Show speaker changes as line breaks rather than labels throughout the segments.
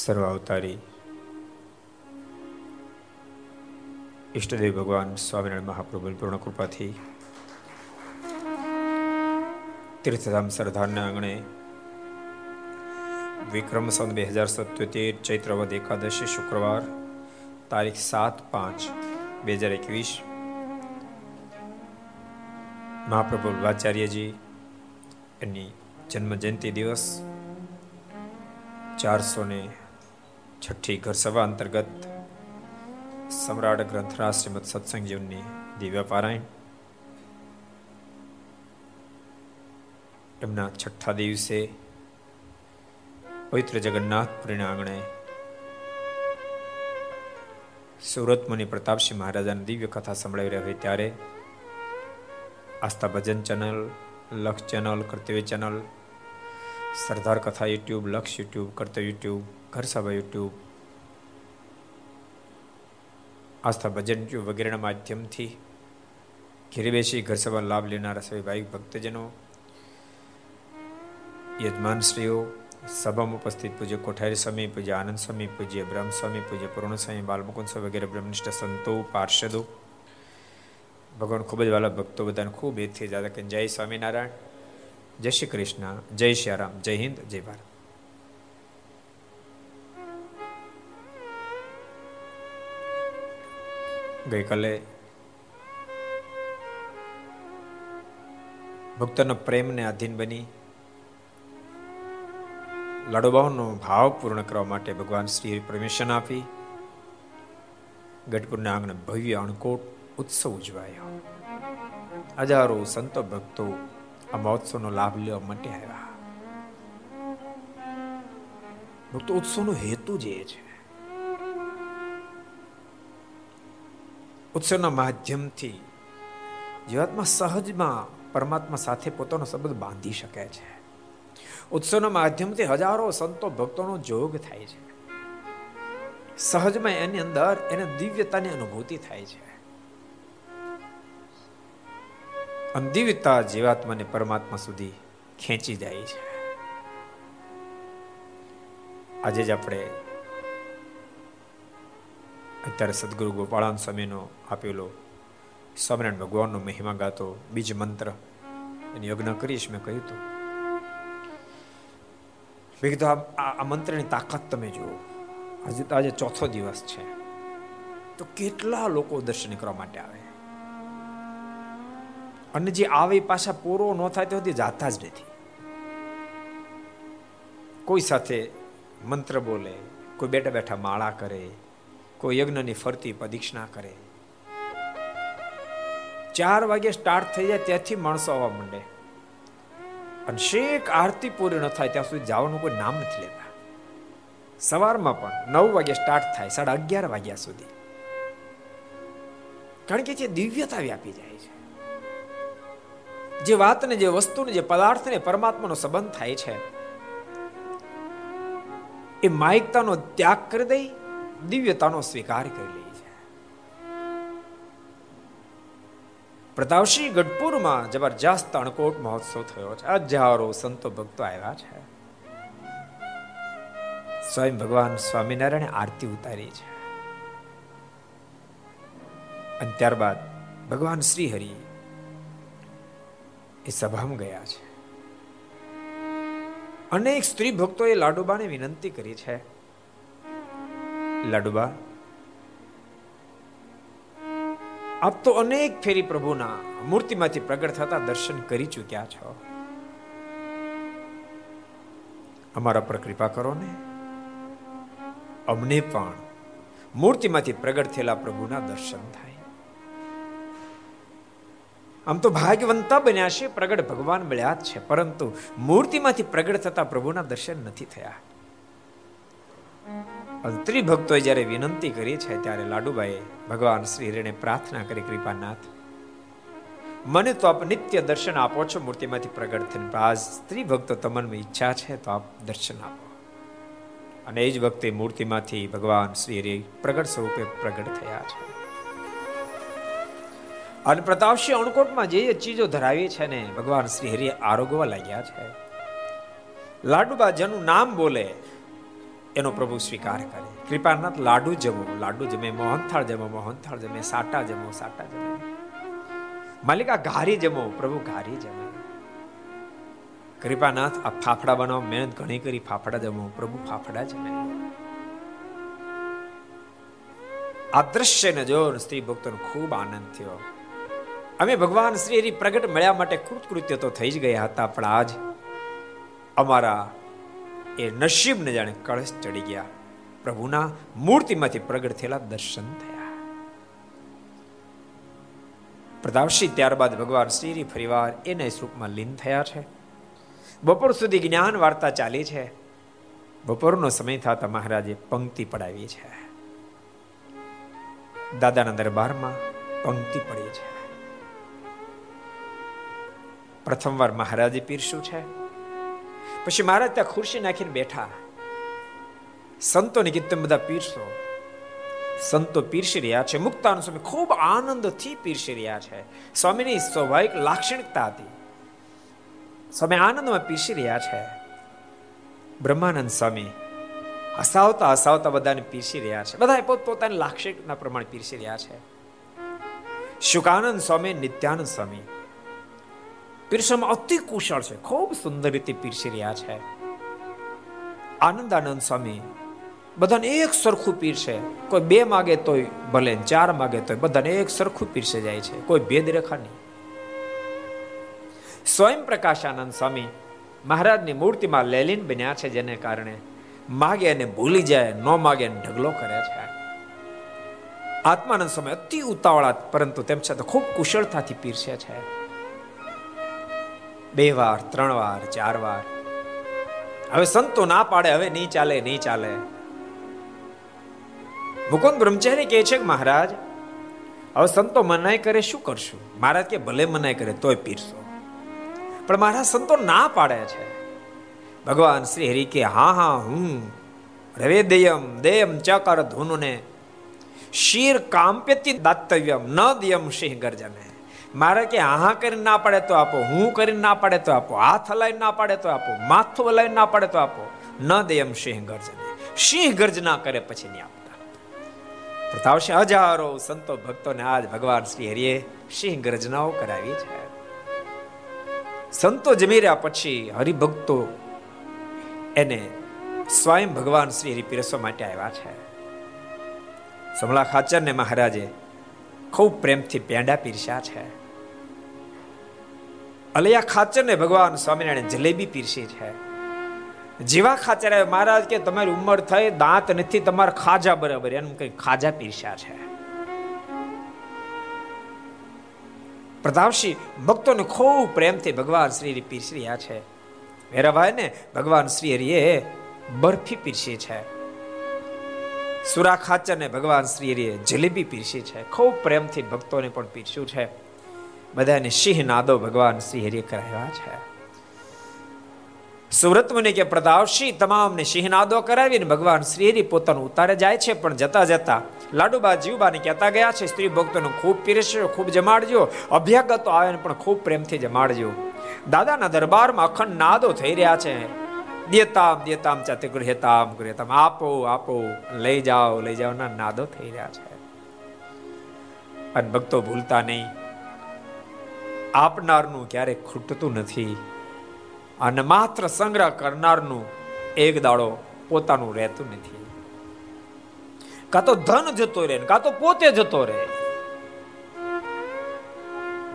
સર્વ અવતારી. ઈષ્ટદેવ ભગવાન સ્વામિનારાયણ મહાપ્રભુ પૂર્ણ કૃપાથી તીર્થધામ સરદારના આંગણે વિક્રમ સંત બે હજાર સત્યોતેર ચૈત્રવદ એકાદશી શુક્રવાર તારીખ સાત પાંચ બે હજાર એકવીસ મહાપ્રભુ વાચાર્યજી એની જન્મ જયંતિ દિવસ ચારસો ને છઠ્ઠી ઘર સભા અંતર્ગત સમ્રાટ ગ્રંથરાજ શ્રીમદ સત્સંગ જીવનની દિવ્ય પારાયણ. એમના છઠ્ઠા દિવસે પવિત્ર જગન્નાથપુરીના આંગણે સુરત મુનિ પ્રતાપસિંહ મહારાજાની દિવ્ય કથા સંભળાવી રહ્યા હોય ત્યારે Aastha Bhajan channel Laksh channel, Kartavya channel Sardar Katha YouTube, Laksh YouTube કરતા YouTube, Gharsabha YouTube, Aastha Bhajan YouTube વગેરેના માધ્યમથી ઘેરે બેસી ઘરસભા લાભ લેનારા સભી ભાઈ ભક્તજનો, યજમાનશ્રીઓ, સભામાં ઉપસ્થિત પૂજ્ય કોઠારી સ્વામી, પૂજ્ય આનંદ સ્વામી, પૂજ્ય બ્રહ્મ સ્વામી, પૂજ્ય પૂર્ણ સ્વામી બાલમુકુંદ સ્વામી વગેરે બ્રહ્મનિષ્ઠ સંતો, પાર્ષદો. ભગવાન ખૂબ જ વાલા ભક્તો બધાને ખૂબ એથી દાદા કે જય સ્વામિનારાયણ. જય શ્રી કૃષ્ણ, જય શ્રી રામ, જય હિન્દ, જય ભારત. ગઈકાલે ભક્તોના પ્રેમને આધીન બની લાડુબાહુનો ભાવ પૂર્ણ કરવા માટે ભગવાન શ્રી પરમિશન આપી ગઢપુરના આંગણે ભવ્ય અણકોટ ઉત્સવ ઉજવાયો. હજારો સંતો ભક્તો આ મહોત્સવનો લાભ લેવા માટે આવ્યા ભક્તો ઉત્સવનો હેતુ જે છે ઉત્સવના માધ્યમથી જીવાત્મા સહજમાં પરમાત્મા સાથે પોતાનો સંબંધ બાંધી શકે છે ઉત્સવના માધ્યમથી હજારો સંતો ભક્તોનો જોગ થાય છે સહજમાં એની અંદર એને દિવ્યતાની અનુભૂતિ થાય છે અને જીવાત્માને પરમાત્મા સુધી ખેંચી જાય છે. આજે જ આપણે અત્યારે સદગુરુ ગોપાળાન સ્વામીનો આપેલો સ્વામિનારાયણ ભગવાનનો મહિમા ગાતો બીજ મંત્ર, એની યજ્ઞ કરીશ મેં કહ્યું હતું મેં કીધું આ મંત્રની તાકાત તમે જુઓ. આજે તો આજે ચોથો દિવસ છે. તો કેટલા લોકો દર્શન કરવા માટે આવે? અને જે આવે પાછા પૂરો ન થાય તો જાતા જ નથી. કોઈ સાથે મંત્ર બોલે, કોઈ બેઠા બેઠા માળા કરે, કોઈ યજ્ઞની ફરતી પ્રદિક્ષણા કરે. ચાર વાગે સ્ટાર્ટ થઈ જાય ત્યાંથી માણસો આવવા માંડે. અને શેક આરતી પૂરી ન થાય ત્યાં સુધી જવાનું કોઈ નામ નથી લેતા. સવારમાં પણ નવ વાગે સ્ટાર્ટ થાય, સાડા અગિયાર વાગ્યા સુધી. કારણ કે જે દિવ્યતા વ્યાપી જાય છે. જે વાતને, જે વસ્તુને, જે પદાર્થને પરમાત્માનો સંબંધ થાય છે, એ માયિકતાનો ત્યાગ કરી દઈ, દિવ્યતાનો સ્વીકાર કરી લે પ્રતાપસિંહ ગઢપુરમાં જબરજસ્ત અણકોટ મહોત્સવ થયો છે. હજારો સંતો ભક્તો આવ્યા છે. સ્વયં ભગવાન સ્વામિનારાયણ આરતી ઉતારી છે. અને ત્યારબાદ ભગવાન શ્રી હરિ એ સભામાં ગયા છે. અનેક સ્ત્રી ભક્તોએ લાડુબાને વિનંતી કરી છે. લાડુબા, આપ તો અનેક ફેરી પ્રભુના મૂર્તિમાંથી પ્રગટ થતા દર્શન કરી ચૂક્યા છો. અમારા પર કૃપા કરો ને. અમને પણ મૂર્તિમાંથી પ્રગટ થયેલા પ્રભુના દર્શન થાય. આમ તો ભાગ્યવંતા બન્યા છે, પ્રગટ ભગવાન મળ્યા જ છે, પરંતુ મૂર્તિમાંથી પ્રગટ થતા પ્રભુના દર્શન નથી થયા. સ્ત્રી ભક્તોએ જ્યારે વિનંતી કરી છે, ત્યારે લાડુબાઈએ ભગવાન શ્રી હરિને પ્રાર્થના કરી, કૃપાનાથ, મને તો આપ નિત્ય દર્શન આપો છો, મૂર્તિમાંથી પ્રગટ થઈને આજ સ્ત્રી ભક્તો તમને ઈચ્છા છે, તો આપ દર્શન આપો. અને એ જ વખતે મૂર્તિમાંથી ભગવાન શ્રી હરિ પ્રગટ સ્વરૂપે પ્રગટ થયા છે. અને પ્રતાપસિંહ અણકોટમાં જે ચીજો ધરાવી છે ને, ભગવાન શ્રી હરિ આરોગવા લાગ્યા છે. લાડુબા જેનું નામ બોલે, એનો પ્રભુ સ્વીકાર કરે. કૃપાનાથ, લાડુ જમો, લાડુ જમે, મોહનથાળ જમો, મોહનથાળ જમે, સાટા જમો, સાટા જમે. માલિકા, ઘારી જમો, પ્રભુ ઘારી જમે. કૃપાનાથ, આ ફાફડા બનાવો, મહેનત ઘણી કરી, ફાફડા જમો, પ્રભુ ફાફડા જમે. આ દ્રશ્યને જો સ્ત્રી ભક્તોને ખૂબ આનંદ થયો. અમે ભગવાન શ્રી હરિ પ્રગટ મળ્યા માટે કૃતકૃત્ય તો થઈ જ ગયા હતા, પણ આજ અમારા એ નસીબને જાણે કળશ ચડી ગયા. પ્રભુના મૂર્તિમાંથી પ્રગટ થયેલા દર્શન થયા. પ્રતાપસિંહ ત્યારબાદ ભગવાન શ્રી ફરીવાર એના સ્વરૂપમાં લીન થયા છે. બપોર સુધી જ્ઞાન વાર્તા ચાલી છે. બપોરનો સમય થતા મહારાજે પંક્તિ પડાવી છે. દાદાના દરબારમાં પંક્તિ પડી છે. પ્રથમવાર મહારાજે પીરશું છે? પછી મહારાજ ત્યાં ખુરશી નાખીને બેઠા. સંતોને કીધું બધા પીરશો સંતો પીરસી રહ્યા છે. મુક્તાનુ સ્વામી ખૂબ આનંદથી પીરસી રહ્યા છે. સ્વામીની સ્વાભાવિક લાક્ષણિકતા હતી. સ્વામી આનંદમાં પીરસી રહ્યા છે. બ્રહ્માનંદ સ્વામી હસાવતા હસાવતા બધાને પીરસી રહ્યા છે. બધા પોતપોતાની લાક્ષણિકતા પ્રમાણે પીરસી રહ્યા છે. શુકાનંદ સ્વામી, નિત્યાનંદ સ્વામી પીરસવામાં અતિ કુશળ છે. ખૂબ સુંદર રીતે પીરસી રહ્યા છે. આનંદાનંદ સ્વામી, બધાને એક સરખું પીરશે કોઈ બે માગે તોય ભલે, ચાર માગે તોય બધાને એક સરખું પીરસે જાય છે. કોઈ ભેદ રેખા નહીં. સ્વયં પ્રકાશાનંદ સ્વામી મહારાજની મૂર્તિમાં લેલીન બન્યા છે, જેને કારણે માગે અને ભૂલી જાય, ન માગે ઢગલો કરે છે. આત્માનંદ સમય અતિ ઉતાવળા, પરંતુ તેમ છતાં ખૂબ કુશળતાથી પીરસે છે. બે વાર, ત્રણ વાર, ચાર વાર. હવે સંતો ના પાડે, હવે નહીં ચાલે નહીં ચાલે. મુકુંદ બ્રહ્મચારી કહે છે કે મહારાજ, હવે સંતો મનાય કરે શું કરશું? મહારાજ કે ભલે મનાય કરે, તોય પીરશો પણ મારા સંતો ના પાડે છે. ભગવાન શ્રી હરિ કે, હા હા, હું રવે દેયમ દેયમ ચકર ધૂનુને શીર કામ્પ્યતિ દાતવ્યમ ન દિયમ સિંહ ગર્જને. મારે કે હા કરીને ના પાડે તો આપો, હું કરીને ના પાડે તો આપો, હાથ હલાવીને ના પાડે તો આપો, માથું હલાવીને ના પાડે તો આપો. ન દેયમ સિંહ ગર્જને. સિંહ ગર્જના કરે પછી નહીં આપતા. પ્રતાપસિંહ હજારો સંતો ભક્તોને આજ ભગવાન શ્રી હરિએ સિંહ ગર્જનાઓ કરાવી છે. સંતો જમી રહ્યા પછી હરિભક્તો એને સ્વયં ભગવાન શ્રી હરિ પીરસવા માટે આવ્યા છે. સમલા ખાચર ને મહારાજે ખૂબ પ્રેમથી પેંડા પીરસ્યા છે. અલૈયા ખાચર ને ભગવાન સ્વામિનારાયણ જલેબી પીરસી છે. જીવા ખાચર મહારાજ કે તમારી ઉંમર થઈ, દાંત નથી, તમારા ખાજા બરાબર. એમ કઈ ખાજા પીરસ્યા છે. પ્રતાપસિંહ ભક્તોને ખૂબ પ્રેમથી ભગવાન શ્રી પીરસી રહ્યા છે. વેરાભાઈ ને ભગવાન શ્રી હરિએ બરફી પીરસી છે. સુરા ખાચર ને ભગવાન શ્રી હરિએ જલેબી પીરસી છે. ખૂબ પ્રેમથી ભક્તોને પણ પીરસ્યું છે. બધાને સિંહ નાદો ભગવાન શ્રી હરિએ કરાવ્યા છે સુરત મુનિ કે પ્રતાપસિંહ તમામને સિંહનાદો કરાવીને ભગવાન શ્રીહરિ પોતાનું ઉતારે જાય છે, પણ જતા જતા લાડુબા જીવબાને કહેતા ગયા છે, સ્ત્રી ભક્તોને ખૂબ પીરસ્યો, ખૂબ જમાડજો, અભ્યાગતો આવે પણ ખૂબ પ્રેમથી જમાડજો. દાદાના દરબારમાં અખંડ નાદો થઈ રહ્યા છે. દેતામ દેતામ ચાતે ગૃહેતામ ગૃહેતામ આપો આપો, લઈ જાઓ લઈ જાઓ ના નાદો થઈ રહ્યા છે. અને ભક્તો ભૂલતા નહીં. આપનારનું ક્યારેક ખૂટતું નથી. અને માત્ર સંગ્રહ કરનારનું એક દાડો પોતાનું રહેતું નથી. કાં તો ધન જતો રહે કાં તો પોતે જતો રહે.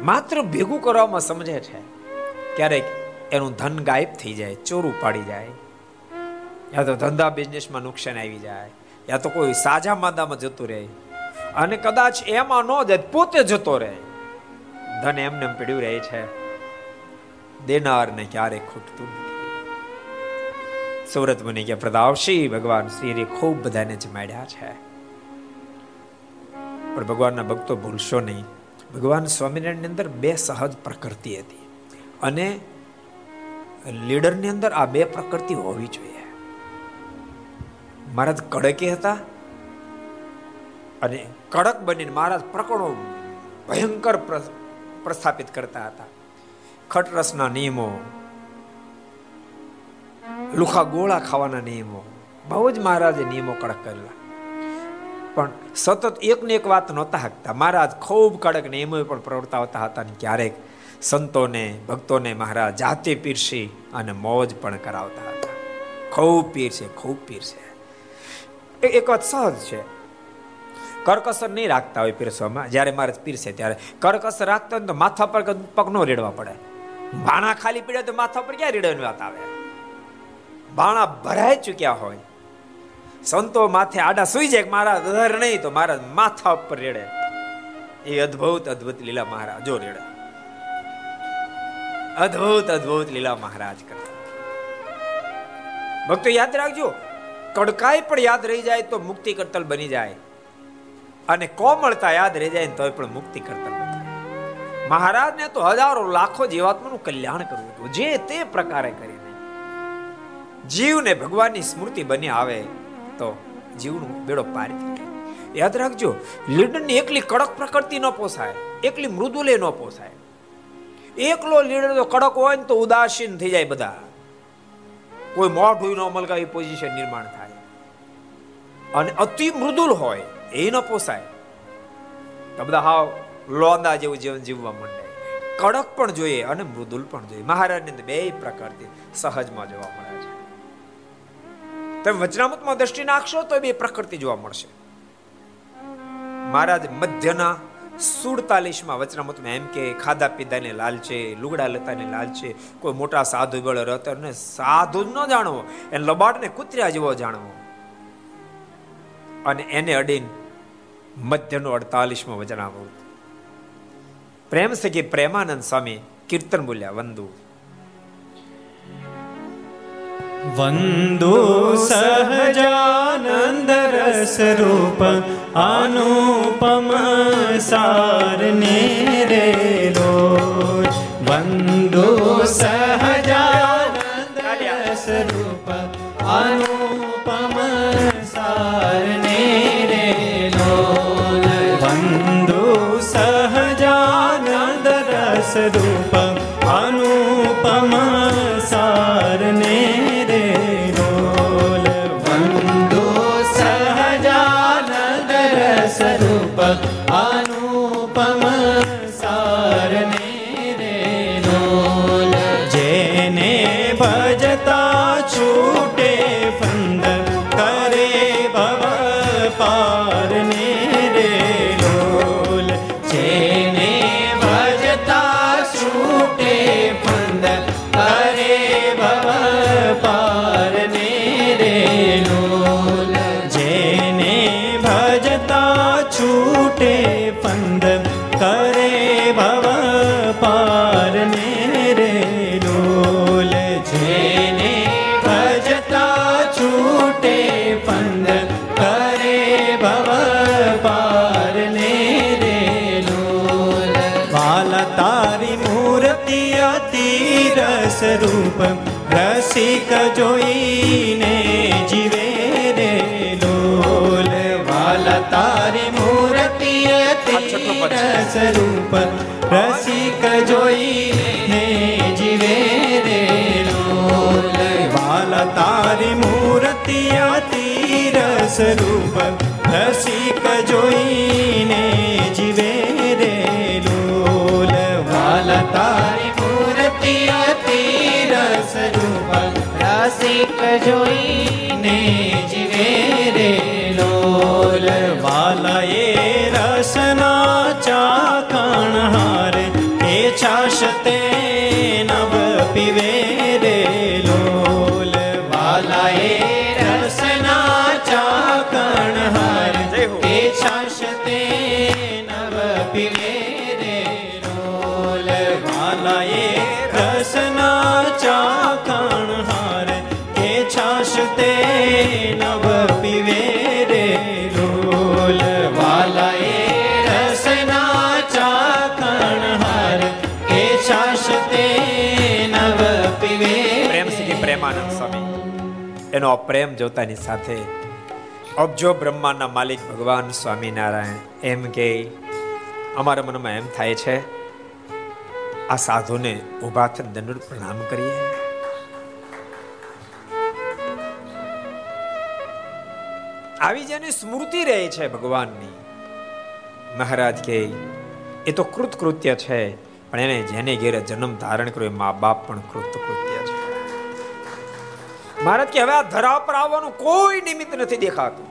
માત્ર ભેગું કરવામાં સમજે છે. ક્યારેક એનું ધન ગાયબ થઈ જાય, ચોરું પાડી જાય. યા તો ધંધા બિઝનેસમાં નુકસાન આવી જાય, યા તો કોઈ સાજા માદામાં જતું રહે. અને કદાચ એમાં ન જાય, પોતે જતો રહે. ધન એમને પીડ્યું રહે છે. દેનારને ક્યારે ખૂટતું સુરત મુનિ કે પ્રદાવશી ભગવાન શ્રી ખૂબ બધાને જમાડ્યા છે. પણ ભગવાનના ભક્તો ભૂલશો નહીં. ભગવાન સ્વામિનારાયણની અંદર બે સહજ પ્રકૃતિ હતી. અને લીડરની અંદર આ બે પ્રકૃતિ હોવી જોઈએ. મહારાજ કડકે હતા અને કડક બનીને મહારાજ પ્રકરણો ભયંકર પ્રસ્થાપિત કરતા હતા. ખટરસના નિયમો, લુખા ગોળા ખાવાના નિયમો, બહુ જ મહારાજે નિયમો કડક કરેલા. પણ સતત એકને એક વાત નહોતા હકતા. મહારાજ ખૂબ કડક નિયમો પણ પ્રવર્તાવતા હતા અને ક્યારેક સંતોને, ભક્તોને મહારાજ જાતે પીરસી અને મોજ પણ કરાવતા હતા. ખૂબ પીર છે ખૂબ પીર છે એક વાત સહજ છે. કરકસર નહીં રાખતા હોય પીરસવામાં જ્યારે મારે પીરસે ત્યારે કરકસર રાખતા હોય તો માથા પર પગ નો રેડવા પડે. ભાણા ખાલી પીડે તો માથા પર ક્યાં રેડવાની વાત આવે? ભાણા ભરાઈ ચૂક્યા હોય. સંતો માથે આડા સુઈ જાય મારા દર નહીં. તો મારા માથા ઉપર રેડે. એ અદ્ભુત અદ્ભુત લીલા મહારાજ. જો રેડે. અદ્ભુત અદ્ભુત લીલા મહારાજ કરતા. ભક્તો યાદ રાખજો, કડકાઈ પણ યાદ રહી જાય તો મુક્તિ કરતલ બની જાય. અને કોમળતા યાદ રહી જાય તો પણ મુક્તિ કરતા મહારાજને તો હજારો લાખો જીવાત્માનું કલ્યાણ કરવું હતું. જે તે પ્રકારે કરીને. જીવને ભગવાનની સ્મૃતિ બની આવે તો જીવનું બેડો પાર યાદ રાખજો, લીડરની એકલી કડક પ્રકૃતિ ન પોસાય, એકલી મૃદુલે ન પોસાય. એકલો લીડર જો કડક હોય ને તો ઉદાસીન થઈ જાય બધા. કોઈ મોઢું ન મલકાવી પોઝિશન નિર્માણ થાય. અને અતિ મૃદુલ હોય એ ન પોસાય. તો બધા હાવ લોંદા જેવું જીવન જીવવા માંડે. કડક પણ જોઈએ અને મૃદુલ પણ જોઈએ. મહારાજની અંદર બે પ્રકારથી સહજમાં જોવા મળે છે. તમે વચનામતમાં દ્રષ્ટિ નાખશો તો બે પ્રકૃતિ જોવા મળશે. મહારાજ મધ્યના સુડતાલીસમાં વચનામતમાં એમ કે, ખાધા પીધાને લાલચે લુગડા લતાને લાલ છે, કોઈ મોટા સાધુ બળ રતર ને સાધુ ન જાણવો. એને લબાટને કૂતર્યા જેવો જાણવો. અને એને અડીને મધ્યનો અડતાલીસમાં વચનામૃત પ્રેમ સખી પ્રેમાનંદ સ્વામી કીર્તન બોલ્યા વંદુ
વંદો સહજાનંદ રસ રૂપ અનુપમ સારને રે રોજ વંદો સહજાનંદ રસ રસિક જોઈને જીવે રે ડોલ વાલા તારી મૂર્તિ રસ રૂપ રસિક જોઈને જીવે રે લોલ વાલા તારી મૂર્તિ અતિ રસ રૂપ રસિક જોઈને જીવે રે લોલ વાલા તારી રસિક જોઈને જીવે રે લોલ વાલા એ રસના ચાકણ હાર એ છાશ તે
પ્રેમ જોતાની સાથે. અબજો બ્રહ્માના માલિક ભગવાન સ્વામિનારાયણ, એમ કે, અમારા મનમાં એમ થાય છે, આ સાધુને ઊભા થઈને દંડ પ્રણામ કરીએ. આવી જેની સ્મૃતિ રહે છે ભગવાનની. મહારાજ કે, એ તો કૃતકૃત્ય છે, પણ એને જેને ઘેરે જન્મ ધારણ કર્યો મા બાપ પણ કૃતકૃત્ય મહારાજ કે હવે આ ધરા પર આવવાનું કોઈ નિમિત્ત નથી દેખાતું.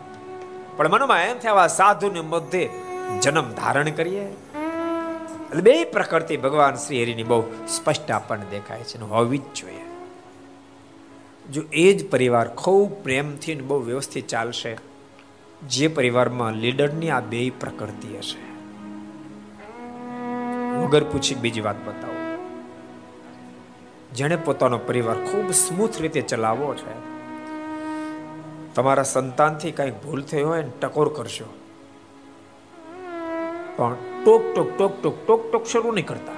પણ મનમાં એમ થયા સાધુને મધ્ય જન્મ ધારણ કરીએ. એટલે બે પ્રકૃતિ ભગવાન શ્રી હરિની બહુ સ્પષ્ટ આપણને દેખાય છે હોવી જ જોઈએ. જો એ જ પરિવાર ખૂબ પ્રેમથી બહુ વ્યવસ્થિત ચાલશે, જે પરિવારમાં લીડરની આ બે પ્રકૃતિ હશે. વગર પૂછી બીજી વાત બતાવો. જેણે પોતાનો પરિવાર ખૂબ સ્મૂથ રીતે ચલાવવો છે. તમારા સંતાનથી કંઈક ભૂલ થઈ હોય ને ટકોર કરશો પણ ટોક ટોક ટોક ટોક ટોક ટોક શરૂ નહીં કરતા.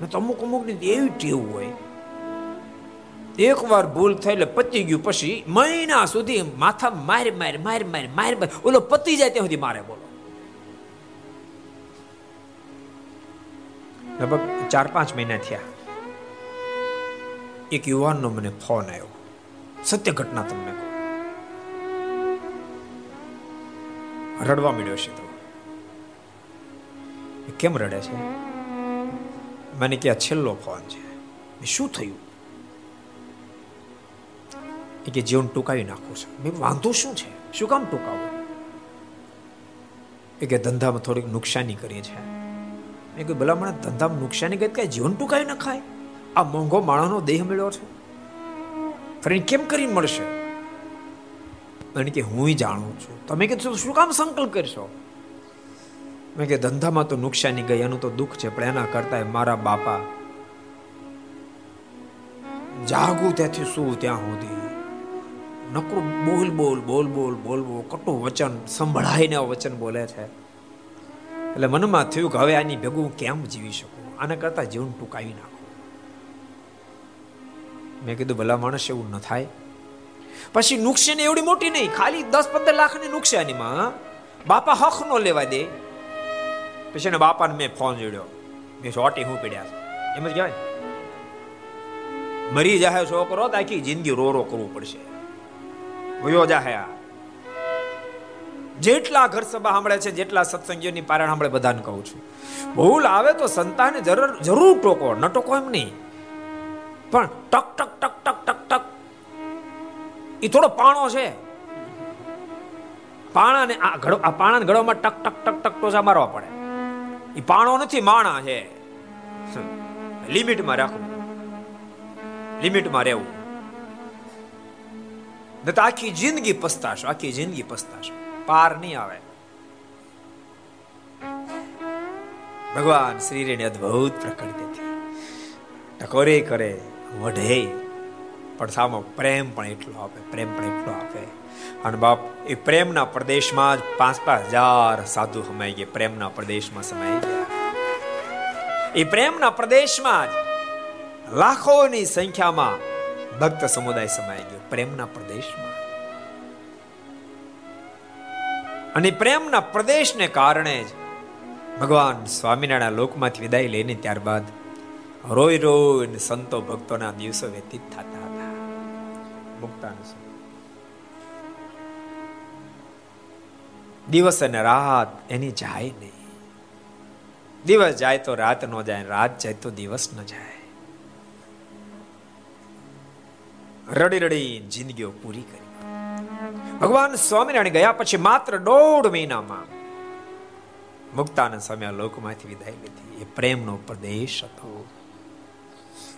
ને તો અમુક અમુકની એવી ટેવ હોય. એક વાર ભૂલ થઈ એટલે પતી ગયું પછી મહિના સુધી માથા માર માર માર માર માર માર. ઓલો પતી જાય ત્યાં સુધી મારે બોલો. લગભગ ચાર પાંચ મહિના થયા. એક યુવાનનો મને ફોન આવ્યો સત્ય ઘટના તમને કહું. રડવા મળ્યો છે તો. કેમ રડે છે? મને કે આ છેલ્લો ફોન છે. શું થયું? એ કે જીવન ટૂંકાવી નાખું છું. મેં વાંધો શું છે? શું કામ ટૂંકાવું? એ કે ધંધામાં થોડીક નુકસાની કરી છે. એ કે ભલા મને ધંધામાં નુકસાની કરી કઈ જીવન ટૂંકાવી નખાય? આ મોંઘો માણસનો દેહ મળ્યો છે? ફરી કેમ કરી મળશે? અને કે હું જાણું છું. તમે કીધું શું કામ સંકલ્પ કરશો? મેં કે ધંધામાં તો નુકસાની ગઈ એનું તો દુઃખ છે, પણ એના કરતા મારા બાપા જાગું ત્યાંથી શું, ત્યાં સુધી. નકરું બોલ બોલ બોલ બોલ બોલ બોલ, કટું વચન સંભળાઈને વચન બોલે છે. એટલે મનમાં થયું કે હવે આની ભેગું કેમ જીવી શકું? આના કરતા જીવન ટૂંકાવી નાખું. મેં કીધું, ભલા માણસ એવું ન થાય. પછી નુકસાન એવડી મોટી નહીં, ખાલી દસ પંદર લાખની નુકસાનીમાં બાપા હક નો લેવા દે. પછી એને બાપાને મેં ફોન જોડ્યો. મેં ચોટી હું પીડ્યા એમ જ કહેવાય મરી જાહે છોકરો તો આખી જિંદગી રો રો કરવું પડશે. વયો જાહે આ. જેટલા ઘર સભા સાંભળે છે, જેટલા સત્સંગીઓની પારણ સાંભળે બધાને કહું છું. ભૂલ આવે તો સંતાને જરૂર જરૂર ટોકો ન ટોકો એમ નહીં. પણ ટક ટક ટક ટક ટક ટક. એ થોડો પાણો છે. પાણાને આ ઘડો આ પાણાને ઘડવામાં ટક ટક ટક ટક ટોચા મારવા પડે. એ પાણો નથી, માણા છે. લિમિટમાં રાખવું લિમિટમાં રહેવું. તો આખી જિંદગી પસ્તાશો, આખી જિંદગી પસ્તાશો. પાર નહીં આવે. ભગવાન શ્રીની અદ્ભુત પ્રકૃતિથી ટકોરે કરે. વઢે. પણ સામો પ્રેમ પણ એટલો આપે, પ્રેમ પણ એટલો આપે. અને બાપ, એ પ્રેમના પ્રદેશમાં જ પાંચ પાંચ હજાર સાધુ સમાઈ ગયા, પ્રેમના પ્રદેશમાં સમાઈ ગયા. એ પ્રેમના પ્રદેશમાં જ લાખોની સંખ્યામાં ભક્ત સમુદાય સમાઈ ગયો, પ્રેમના પ્રદેશમાં. અને પ્રેમના પ્રદેશને કારણે જ ભગવાન સ્વામિનારાયણ લોકમાંથી વિદાય લઈને ત્યારબાદ રોય રોય સંતો ભક્તોના દિવસો વ્યતીત થતા હતા. મુક્તાન દિવસ અને રાત એની જાય નહીં. દિવસ જાય તો રાત ન જાય, રાત જાય તો દિવસ ન જાય. રડી રડી જિંદગીઓ પૂરી કરી. ભગવાન સ્વામિનારાયણ ગયા પછી માત્ર દોઢ મહિનામાં મુક્તાના સમય લોકમાંથી વિદાય લીધી. એ પ્રેમનો પ્રદેશ હતો.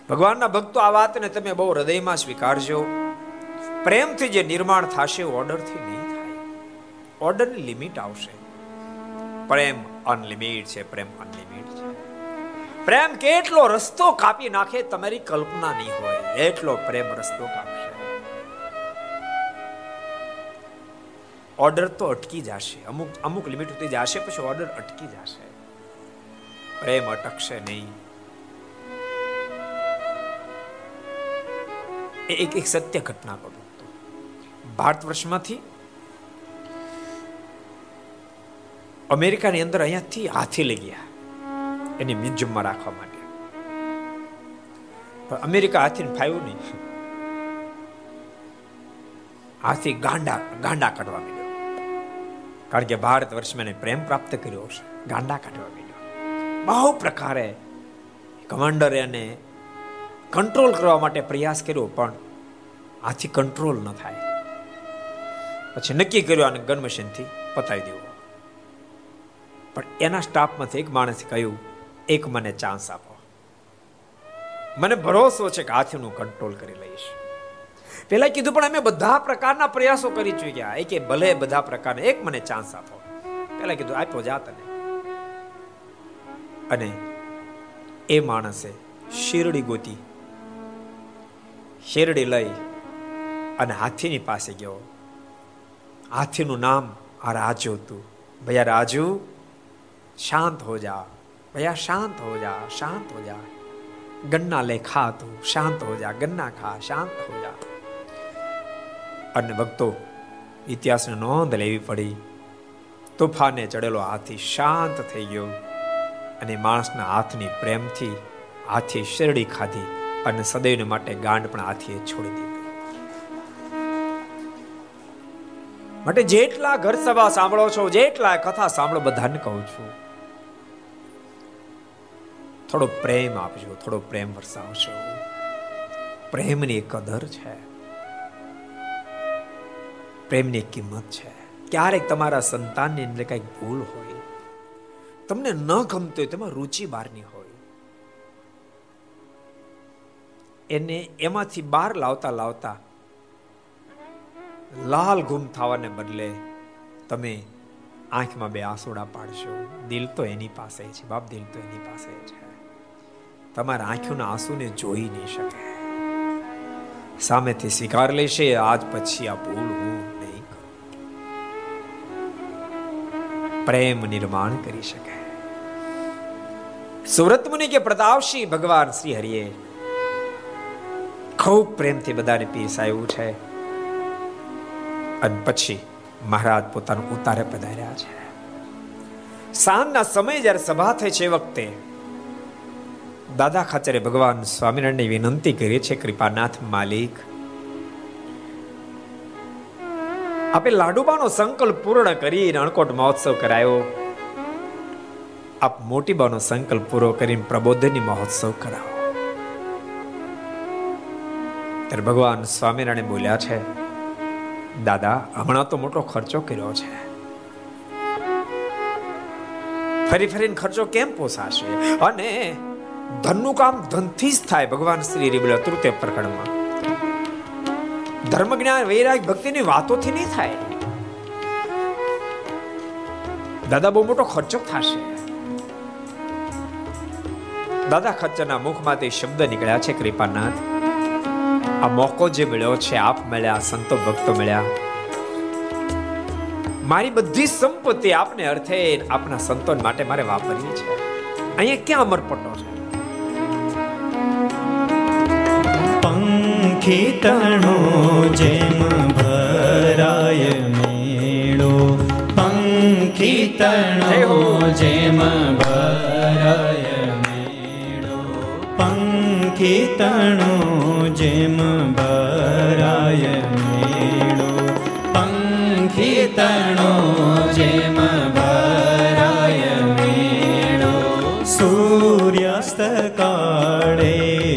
ભગવાનના ભક્તો આ વાતને તમે બહુ હૃદયમાં સ્વીકારજો. પ્રેમથી જે નિર્માણ થશે ઓર્ડરથી નહીં થાય. ઓર્ડરની લિમિટ આવશે. પ્રેમ અનલિમિટ છે, પ્રેમ અનલિમિટ છે. પ્રેમ કેટલો રસ્તો કાપી નાખે તમારી કલ્પના નહીં હોય. એટલો પ્રેમ રસ્તો કાપશે. ઓર્ડર તો અટકી જશે. અમુક અમુક લિમિટ સુધી જશે, પછી ઓર્ડર અટકી જશે. પ્રેમ અટકશે નહીં. એક એક સત્ય ઘટના કરું ભારત વર્ષમાંથી અમેરિકાની અંદર અહીંયાથી હાથી લઈ ગયા. એની મ્યુઝિયમમાં રાખવા માટે. પણ અમેરિકા હાથીને ફાવ્યું નહીં. આથી ગાંડા ગાંડા કાઢવા માંડ્યો. કારણ કે ભારત વર્ષમાં પ્રેમ પ્રાપ્ત કર્યો છે ગાંડા કાઢવા માંડ્યો. બહુ પ્રકારે કમાન્ડરે એને કંટ્રોલ કરવા માટે પ્રયાસ કર્યો, પણ આથી કંટ્રોલ ન થાય. પછી નક્કી કર્યું આને ગન મશીનથી પતાવી દેવો. પણ એના સ્ટાફમાંથી એક માણસે કહ્યું, એક મને ચાન્સ આપો. મને ભરોસો છે કે હાથી હું કંટ્રોલ કરી લઈશ. પેલા કીધું, પણ અમે બધા પ્રકારના પ્રયાસો કરી ચૂક્યા એ કે ભલે બધા પ્રકારના, એક મને ચાન્સ આપો. પેલા કીધું, આપ્યો જા તને. અને એ માણસે શેરડી ગોતી શેરડી લઈ અને હાથીની પાસે ગયો. હાથીનું નામ આ રાજુ હતું. ભૈયા રાજુ, શાંત હો જા. ભૈયા શાંત હો જા, શાંત હો જા. ગન્ના લે ખા તું, શાંત હો જા. ગન્ના ખા, શાંત હો જા. અને ભક્તો, ઇતિહાસને નોંધ લેવી પડી. તોફાને ચડેલો હાથી શાંત થઈ ગયો અને માણસના હાથની પ્રેમથી હાથી શેરડી ખાધી. અને સદૈવને માટે ગાંડ પણ હાથીએ છોડી દીધી. માટે જેટલા ઘર સભા સાંભળો છો, જેટલા કથા સાંભળો, બધાને કહું છું, થોડો પ્રેમ આપજો, થોડો પ્રેમ વરસાવશો. પ્રેમની કદર છે. પ્રેમની કિંમત છે. ક્યારેક તમારા સંતાનની અંદર કંઈક ભૂલ હોય, તમને ન ગમતું હોય, તેમાં રુચિ બહારની હોય. એને એમાંથી બહાર લાવતા લાવતા લાલ ગુમ થવાને બદલે તમે આંખમાં બે આંસુડા પાડશો. દિલ તો એની પાસે છે, બાપ દિલ તો એની પાસે છે. તમારા આંખોના આંસુને જોઈ નહીં શકે. સામેથી સ્વીકાર લેશે, આજ પછી આ ભૂલ હું નહીં કરું. પ્રેમ નિર્માણ કરી શકે. સુરત મુનિ કે પ્રતાપસિંહ ભગવાન શ્રી હરિએ ખૂબ પ્રેમથી બધાને પીરસાયું છે. અને પછી મહારાજ પોતાનું ઉતારે પધાર્યા છે. સાંજના સમય જ્યારે સભા થઈ છે વખતે દાદા ખાચરે ભગવાન સ્વામિનારાયણની વિનંતી કરી છે કૃપાનાથ માલિક, આપે લાડુબાનો સંકલ્પ પૂર્ણ કરી અણકોટ મહોત્સવ કરાયો. આપ મોટી બાનો સંકલ્પ પૂરો કરીને પ્રબોધની મહોત્સવ કરાવો. ત્યારે ભગવાન સ્વામિનારાયણ બોલ્યા છે, દાદા, હમણાં તો મોટો ખર્ચો કર્યો છે. ફરી ફરીને ખર્ચો કેમ પોસાશે? અને ધનનું કામ ધનથી જ થાય. ભગવાન શ્રી રીબલ તૃતીય પ્રકરણમાં ધર્મ જ્ઞાન વૈરાગ, ભક્તિની વાતોથી નહીં થાય. દાદા, બહુ મોટો ખર્ચો થશે. દાદા ખર્ચના મુખમાંથી શબ્દ નીકળ્યા છે, કૃપાનાથ આ મોકો જે મળ્યો છે આપ મળ્યા સંતો ભક્તો મળ્યા. મારી બધી સંપત્તિ આપને અર્થે આપના સંતો માટે મારે વાપરવી છે અહીંયા ક્યાં અમરપટ્ટો છે?
પંખી તણો જેમ ભરાય મેળો પંખી તણો જેમ ભરાય મેળો પંખી તણો જેમ ભરાય મેળો, પંખી તણો જેમ ભરાય મેળો. સૂર્યાસ્ત કાળે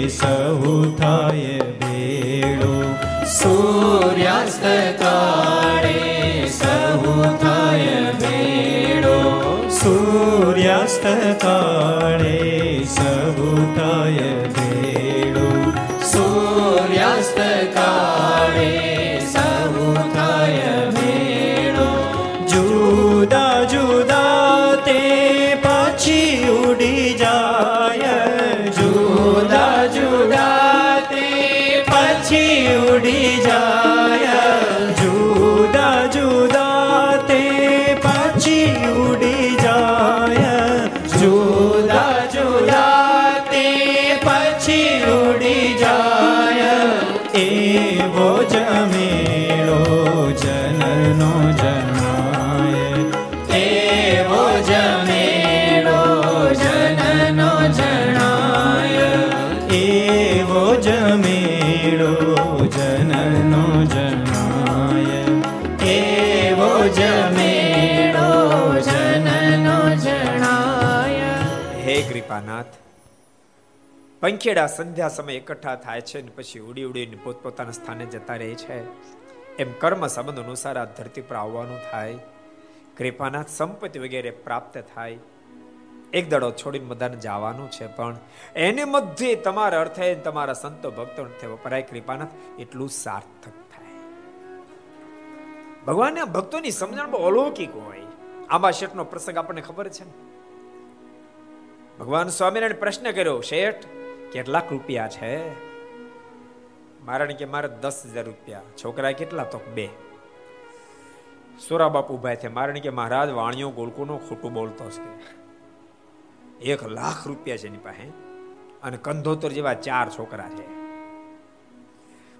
સહુ થાય ભેળો. સૂર્યાસ્ત કાળે સહુ થાય ભેળો. સૂર્યાસ્ત કાળે સહુ થાય જમેળો જણાય. એવો જમેળો જનનો
કૃપાનાથ, પંખેડા સંધ્યા સમય એકઠા થાય છે ને પછી ઉડી ઉડીને પોતપોતાના સ્થાને જતા રહે છે. એમ કર્મ સંબંધ અનુસાર આ ધરતી પર આવવાનું થાય. કૃપાનાથ સંપત્તિ વગેરે પ્રાપ્ત થાય. એક દડો છોડીને બધાને જવાનું છે, પણ એને મધ્ય તમારા અર્થે તમારા સંતો ભક્તો વપરાય કૃપાનાથ, એટલું સાર્થક થાય. ભગવાનના ભક્તોની સમજણ બહુ અલૌકિક હોય. આંબા શેઠનો પ્રસંગ આપણને ખબર છે ને? ભગવાન સ્વામિનારાયણ પ્રશ્ન કર્યો, શેઠ, કેટલાક રૂપિયા છે? મારણ કે, મારે દસ હજાર રૂપિયા. છોકરા કેટલા? તો, બે. સોરા બાપુ ઊભા છે મારણ કે, મહારાજ વાણિયો ગોલકુનો ખોટું બોલતો છે એક લાખ રૂપિયા છે એની પાસે. અને કંધોતર જેવા ચાર છોકરા છે.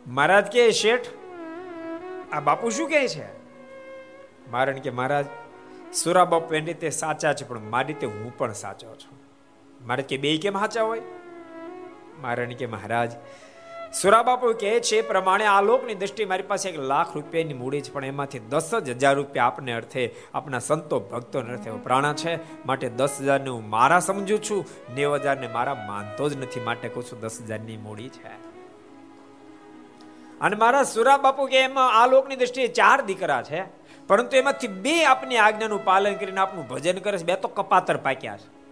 મહારાજ કે, શેઠ, આ બાપુ શું કહે છે? મારણ કે, મહારાજ સુરાબાપ એની રીતે સાચા છે, પણ મારી રીતે હું પણ સાચો છું. મારે કે, બે કેમ સાચા હોય? મારણ કે, મહારાજ સુરાબાપુ કહે છે, એ પ્રમાણે આ લોકની દ્રષ્ટિ મારી પાસે એક લાખ રૂપિયાની મૂડી છે, પણ એમાંથી દસ જ હજાર રૂપિયા આપને અર્થે આપના સંતો ભક્તોને અર્થે પ્રાણા છે. માટે દસ હજારને હું મારા સમજુ છું. નેવ હજારને મારા માનતો જ નથી. માટે કહું છું, દસ હજારની મૂડી છે. અને મારા સુરા બાપુ કે એમાં આ લોકની દ્રષ્ટિએ ચાર દીકરા છે. પરંતુ એમાંથી બે આપની આજ્ઞાનું પાલન કરીને આપનું ભજન કરે છે. બે તો કપાતર પાક્યા છે.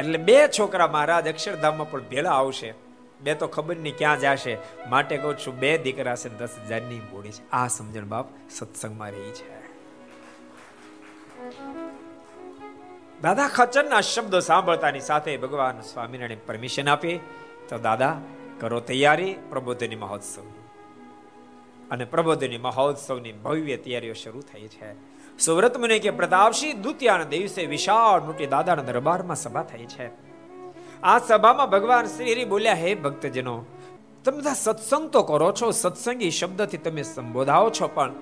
એટલે બે છોકરા મહારાજ અક્ષરધામમાં પણ ભેળા આવશે. બે તો ખબર નહીં ક્યાં જશે. માટે કહું છું બે દીકરા છે દસ હજારની બોડી છે. આ સમજણ બાપ સત્સંગમાં રહી છે. દાદા ખચનના શબ્દો સાંભળતાની સાથે ભગવાન સ્વામિનારાયણ પરમિશન આપી. તો દાદા, કરો તૈયારી, પ્રબોધની મહોત્સવ. અને પ્રબોધની મહોત્સવની ભવ્ય તૈયારીઓ શરૂ થઈ છે. સુવ્રત મુનિ કે પ્રતાપસિંહ દ્વિતીયાના દિવસે વિશાળ મોટી દાદાના દરબારમાં સભા થઈ છે. આ સભામાં ભગવાન શ્રી હરિ બોલ્યા, હે ભક્તજનો, તમે બધા સત્સંગ તો કરો છો? સત્સંગી શબ્દથી તમે સંબોધાવો છો પણ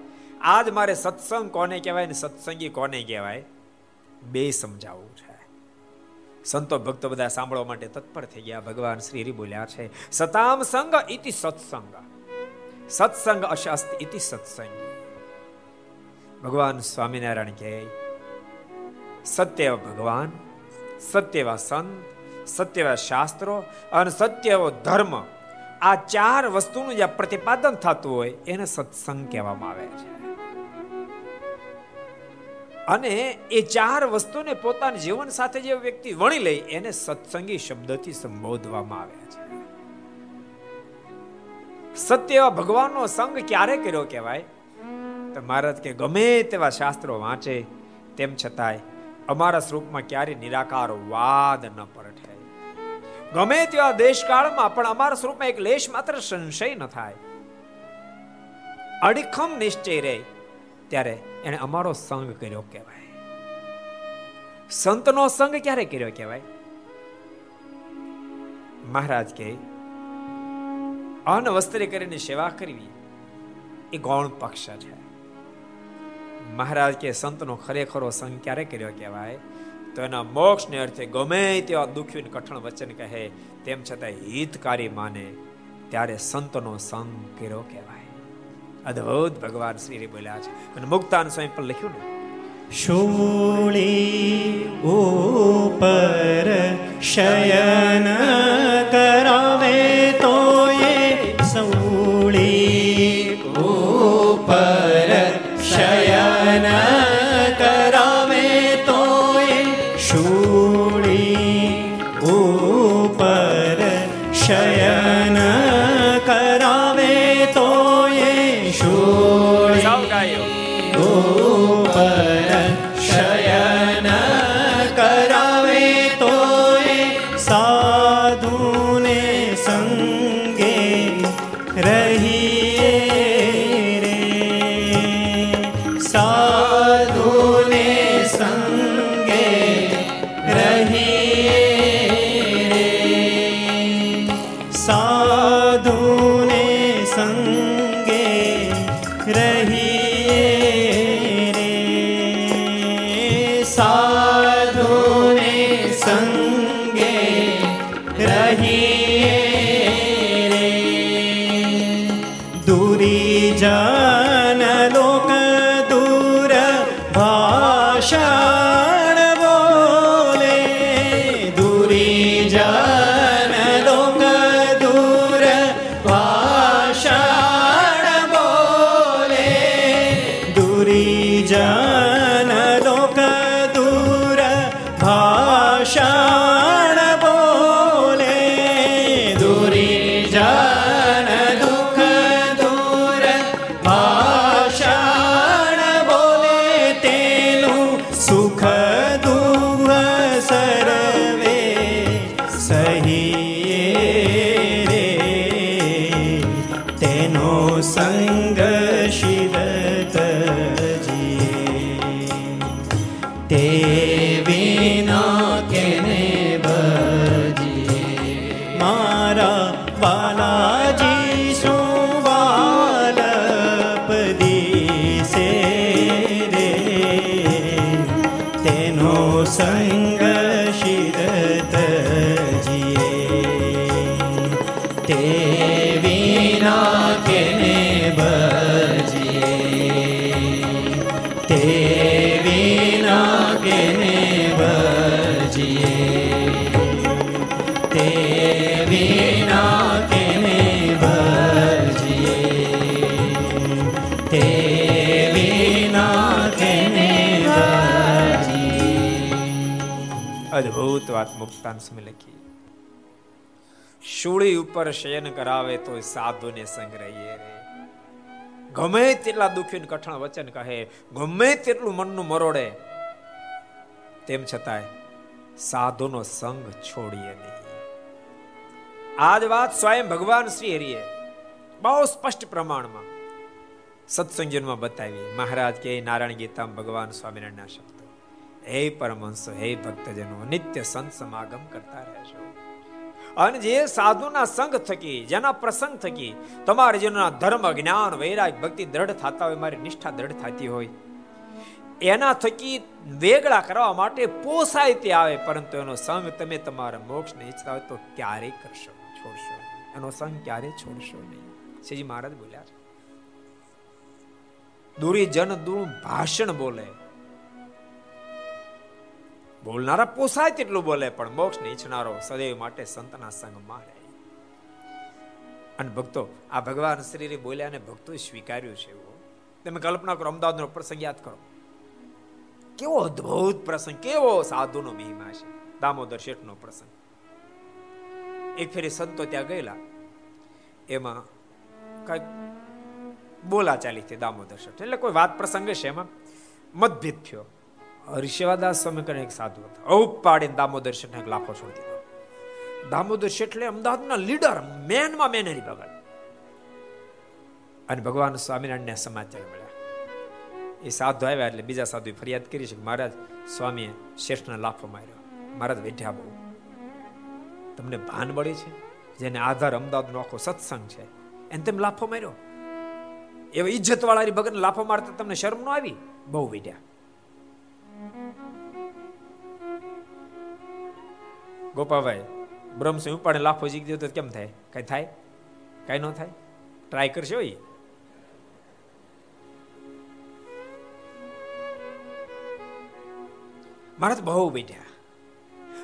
આજ મારે સત્સંગ કોને કહેવાય ને સત્સંગી કોને કહેવાય? બે સમજાવવું છે. સંતો ભક્તો બધા સાંભળવા માટે તત્પર થઈ ગયા. ભગવાન શ્રી હરિ બોલ્યા છે, સતામ સંગ ઇતિ સત્સંગ. સત્સંગ અશાસ્ત ઇતિ સત્સંગ. ભગવાન સ્વામિનારાયણ કહે, સત્ય ભગવાન, સત્યવા સંત સત્યવા શાસ્ત્રો અને સત્યવો ધર્મ, આ ચાર વસ્તુનું જે પ્રતિપાદન થતું હોય એને સત્સંગ કહેવામાં આવે છે. અને એ ચાર વસ્તુને પોતાના જીવન સાથે જે વ્યક્તિ વણી લે, એને સત્સંગી શબ્દથી સંબોધવામાં આવે છે. સત્ય એવા ભગવાનનો સંગ ક્યારે કર્યો કહેવાય? તો મહારાજ કે ગમે તેવા શાસ્ત્રો વાંચે, તેમ છતાંય અમારા સ્વરૂપમાં ક્યારે નિરાકાર વાદ ન પરઠે ગમે તેવા દેશકાળમાં પણ અમારા સ્વરૂપમાં એક લેશ માત્ર સંશય ન થાય. અડીખમ નિશ્ચય રહે ત્યારે એને અમારો સંગ કર્યો કહેવાય. સંતનો સંગ ક્યારે કર્યો કહેવાય? મહારાજ કે અન વસ્ત્રે કરીને સેવા કરવી, એ ગૌણ પક્ષ છે. મહારાજ કે સંતનો ખરેખરો સંગ ક્યારે કર્યો કહેવાય? તો એના મોક્ષને અર્થે ગમે તેવા દુખ્યું કઠણ વચન કહે, તેમ છતાં હિતકારી માને, ત્યારે સંતનો સંગ કર્યો કહેવાય. અદ્ભુત ભગવાન શ્રી બોલ્યા છે. અને મુક્તાન સ્વયં પણ લખ્યું ને?
શૂળી ઉપર શયન
વાત સમય લખીએ. શૂળી ઉપર શયન કરાવે તો સાધુને સંગ્રહીએ રે. ગમે તેટલા દુખી કઠણ વચન કહે, ગમે તેટલું મનનું મરોડે, તેમ છતાંય સાધુનો સંગ છોડીએ નહીં. આજ વાત સ્વયં ભગવાન શ્રી હરિએ બહુ સ્પષ્ટ પ્રમાણમાં સત્સંગમાં બતાવી. મહારાજ કે, નારાયણ ગીતામાં ભગવાન સ્વામિનારાયણના શબ્દો હે પરમહંસો, હે ભક્તજનો, નિત્ય સંત સમાગમ કરતા રહેશો અને જે સાધુના સંગ થકી, જેના પ્રસંગ થકી તમારે જેના ધર્મ, જ્ઞાન, વૈરાગ, ભક્તિ દ્રઢ થતા હોય, મારી નિષ્ઠા દ્રઢ થતી હોય, એના થકી વેગળા કરવા માટે પોસાય તે આવે, પરંતુ એનો સંગ તમે તમારા મોક્ષને ઈચ્છતા હોય તો ક્યારે કરશો છોડશો એનો સંગ ક્યારે છોડશો નહીં. શ્રીજી મહારાજ બોલ્યા છે. દુરી જન દુરું ભાષણ બોલે બોલનારા પોસાય તેટલું બોલે, પણ મોક્ષ ને ઈચ્છનારો સદૈવ માટે સંતના સંગમાં રહે અને ભક્તો, આ ભગવાન શ્રી બોલ્યા અને ભક્તોએ સ્વીકાર્યું છે એવું. તમે કલ્પના કરો, અમદાવાદનો પ્રસંગ યાદ કરો. કેવો અદ્ભુત પ્રસંગ, કેવો સાધુનો મહિમા છે. દામોદર શેઠનો પ્રસંગ. એક ફેરી સંતો ત્યાં ગયેલા. એમાં કંઈક બોલા ચાલી હતી દામોદર શેઠ. એટલે કોઈ વાત પ્રસંગ છે એમાં મતભેદ થયો. ઋષિવાદાસ સ્વામી એક સાધુ હતા. ઔપ પાડીને દામોદર શેઠને એક લાફો છોડી દીધો. દામોદર શેઠ એટલે અમદાવાદના લીડર, મેનમાં મેન હરિભગત અને ભગવાન સ્વામિનારાયણને સમાચાર મળ્યા. એ સાધુ આવ્યા એટલે બીજા સાધુ ફરિયાદ કરી છે કે મહારાજ, સ્વામીએ શેઠને લાફો માર્યો. મહારાજ વેઠ્યા બહુ. તમને ભાન મળે છે? જેને આધાર અમદાવાદનો આખો સત્સંગ છે, એને તેમ લાફો માર્યો? એવા ઇજ્જત વાળા ભગતને લાફો મારતા તમને શરમ ન આવી? બહુ વેઠ્યા ગોપાભાઈ બ્રહ્મસિંહ ઉપાડે લાફો જીકી દો તો કેમ થાય? કઈ થાય? કઈ ન થાય? ટ્રાય કરશો એ તો બહુ બેઠ્યા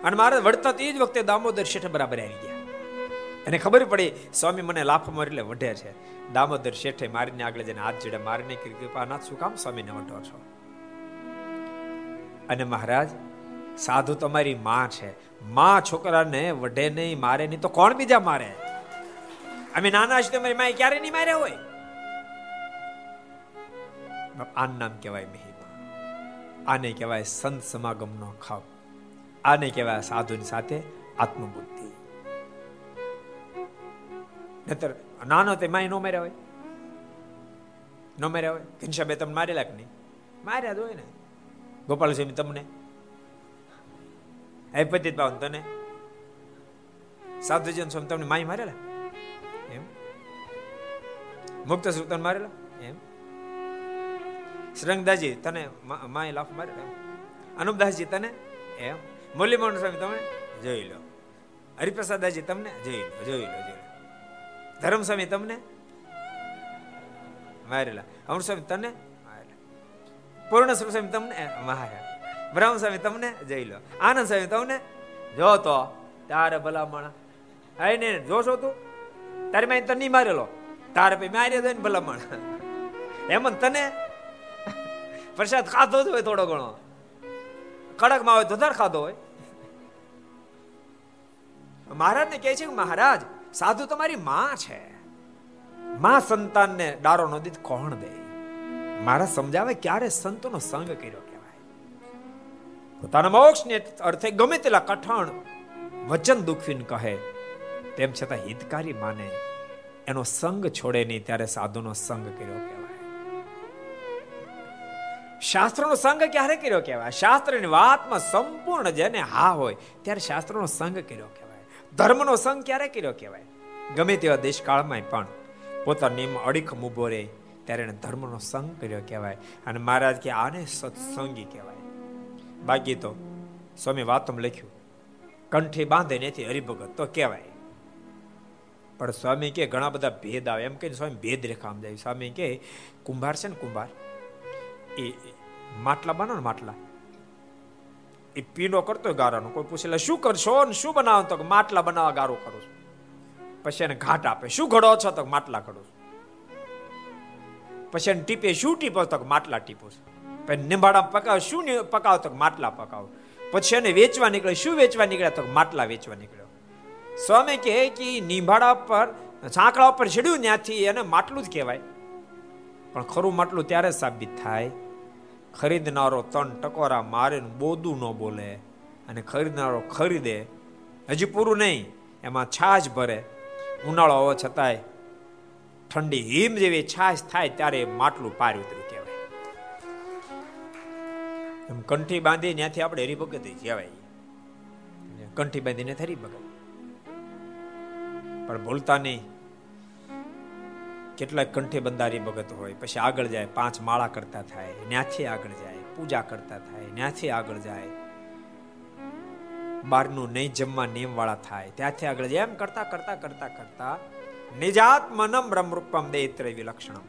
અને મહારાજ વળતા તે જ વખતે દામોદર શેઠ બરાબર આવી ગયા. એને ખબર પડી, સ્વામી મને લાફો મારી એટલે વઢે છે. દામોદર શેઠે મારીને આગળ જઈને હાથ જોડે મારીને કૃપાનાથ, શું કામ સ્વામીને વઢો છો? અને મહારાજ, સાધુ તમારી માં છે. માં છોકરાને વઢે નહીં મારે, નહીં તો કોણ બીજા મારે? અમે નાના છીએ તમારી માએ ક્યારે નહીં માર્યા હોય? આનું નામ કહેવાય મહિમા. આને કહેવાય સંત સમાગમનો ખપ. આને કહેવાય સાધુની સાથે આત્મબુદ્ધિ. નતર નાનો તે માય નો માર્યા હોય? નો માર્યા હોય? ઘનશ્યાબે તમને મારેલા કે નહીં? માર્યા જ હોય ને. ગોપાલ સ્વામી, તમને? હે પતિત બાવન તને સાધુજન સ્વામી, તમને માય મારેલા? એમ? મુક્ત સુતન મારેલા? એમ? શ્રંગદાસજી તને માય લાફ મારેલા? અનુપદાસજી, તને? એમ? મુરલીમોહન સ્વામી, તમે? જોઈ લો. હરિપ્રસાદાજી, તમને? જોઈ લો જોઈ લો જોઈ લો. ધર્મ સ્વામી તમને? મારેલા. અમર સ્વામી, તને? પૂર્ણ સ્વામી તમને મહારાજ બ્રહ્મ સ્વામી તમને જઈ લો. આનંદ સ્વામી તમને જો તો તારે ભલામણ. આઈ ને, જોશો તું? તારી મેં તને નહીં મારેલો. તારે પછી માર્યો ને ભલામણ. એમ તને? પ્રસાદ ખાધો જ હોય થોડો ઘણો. કડકમાં હોય તો દર ખાધો હોય. મહારાજ ને કહે છે મહારાજ, સાધુ તમારી માં છે. માં સંતાનને ડારો નો દીધ કોણ દે? મારા સમજાવે ક્યારે સંતોનો સંગ કર્યો કહેવાય? પોતાના મોક્ષને અર્થે ગમે તેલા કઠણ વચન દુખવીને કહે, તેમ છતાં હિતકારી માને, એનો સંગ છોડે નહીં ત્યારે સાધુનો સંગ કર્યો કહેવાય. શાસ્ત્રનો સંગ ક્યારે કર્યો કહેવાય? શાસ્ત્રની વાતમાં સંપૂર્ણ જેને હા હોય ત્યારે શાસ્ત્રનો સંગ કર્યો કહેવાય. ધર્મનો સંગ ક્યારે કર્યો કહેવાય? ગમે તેવા દેશકાળમાં પણ પોતાની અડીખમ ઊભો રહે ત્યારે એને ધર્મનો સંગ કર્યો કહેવાય. અને મહારાજ કે આને સત્સંગી કહેવાય. બાકી તો સ્વામી વાતમ લખ્યું, કંઠી બાંધે નથી હરિભગત. તો કહેવાય. પણ સ્વામી કે ઘણા બધા ભેદ આવે. એમ કહીને સ્વામી ભેદ રેખા જાય. સ્વામી કે, કુંભાર છે ને કુંભાર? એ માટલા બનો ને માટલા. એ પીનો કરતો ગારાનો. કોઈ પૂછે શું કરશો ને શું બનાવો તો માટલા બનાવવા ગારો કરું છું. પછી એને ઘાટ આપે. શું ઘડો છો? તો માટલા ઘડો છું. પછી ટીપે, શું ટીપો તો માટલા ટીપો પછી નિંબાડા પકાવ, શું પકાવ તો માટલા પકાવ. પછી એને વેચવા નીકળે, શું વેચવા નીકળ્યા તો માટલા વેચવા નીકળ્યો. સ્વામી કહે કે નિંભાડા પર સાંકળા ઉપર ચડ્યું ત્યાંથી એને માટલું જ કહેવાય. પણ ખરું માટલું ત્યારે સાબિત થાય? ખરીદનારો ત્રણ ટકોરા મારે બોદું ન બોલે અને ખરીદનારો ખરીદે. હજી પૂરું નહીં, એમાં છાશ ભરે. ઉનાળો હોવા છતાંય ઠંડી હિમ જેવી છાશ થાય ત્યારે માટલું પાર ઉતર્યું કહેવાય. એમ કંઠી બાંધી ત્યાંથી આપણે હરિભગત કહેવાય. કંઠી બાંધીને હરિભગત. પણ ભૂલતા નહીં. કેટલાક કંઠી બંધારી ભગત હોય. પછી આગળ જાય, પાંચ માળા કરતા થાય ત્યાંથી આગળ જાય, પૂજા કરતા થાય ત્યાંથી આગળ જાય. બારનું નહીં જમવા નિયમવાળા થાય, ત્યાંથી આગળ જાય. એમ કરતા કરતા કરતા કરતા નિજાત્મનમ બ્રહ્મરૂપમ દૈત્ર વિલક્ષણમ.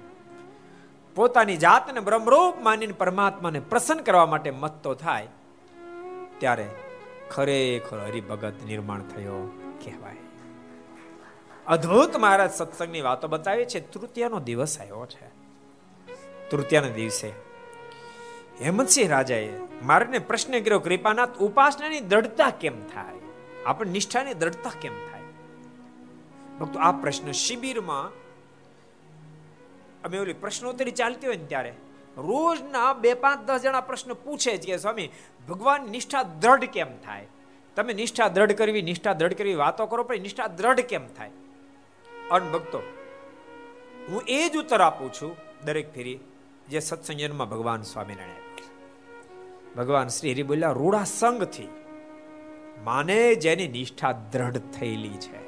પોતાની જાતને બ્રહ્મરૂપ માનીને પરમાત્માને પ્રસન્ન કરવા માટે મતતો થાય, ત્યારે ખરેખર હરિભગત નિર્માણ થયો કહેવાય. અદ્ભુત મહારાજ સત્સંગની વાતો બતાવી છે, તૃતીયાનો દિવસ આવ્યો છે. તૃતીયાના દિવસે હેમંતસિંહ રાજાએ મારને પ્રશ્ન કર્યો, કૃપાનાથ, ઉપાસનાની દ્રઢતા કેમ થાય? આપણે નિષ્ઠાની દ્રઢતા કેમ થાય ભક્તો, આ પ્રશ્ન શિબિરમાં અમે ઓલી પ્રશ્નોત્તરી ચાલતી હોય ને ત્યારે, રોજના બે પાંચ દસ જણા પ્રશ્ન પૂછે છે કે, સ્વામી, ભગવાન નિષ્ઠા દ્રઢ કેમ થાય? તમે નિષ્ઠા દ્રઢ કરવી, નિષ્ઠા દ્રઢ કરવી વાતો કરો, પણ નિષ્ઠા દ્રઢ કેમ થાય? અનભક્તો હું એ જ ઉત્તર આપું છું, દરેક ફેરી, જે સત્સંજનમાં ભગવાન સ્વામિનારાયણ. ભગવાન શ્રી હરિ બોલ્યા રૂડા સંગથી, માને જેની નિષ્ઠા દ્રઢ થયેલી છે.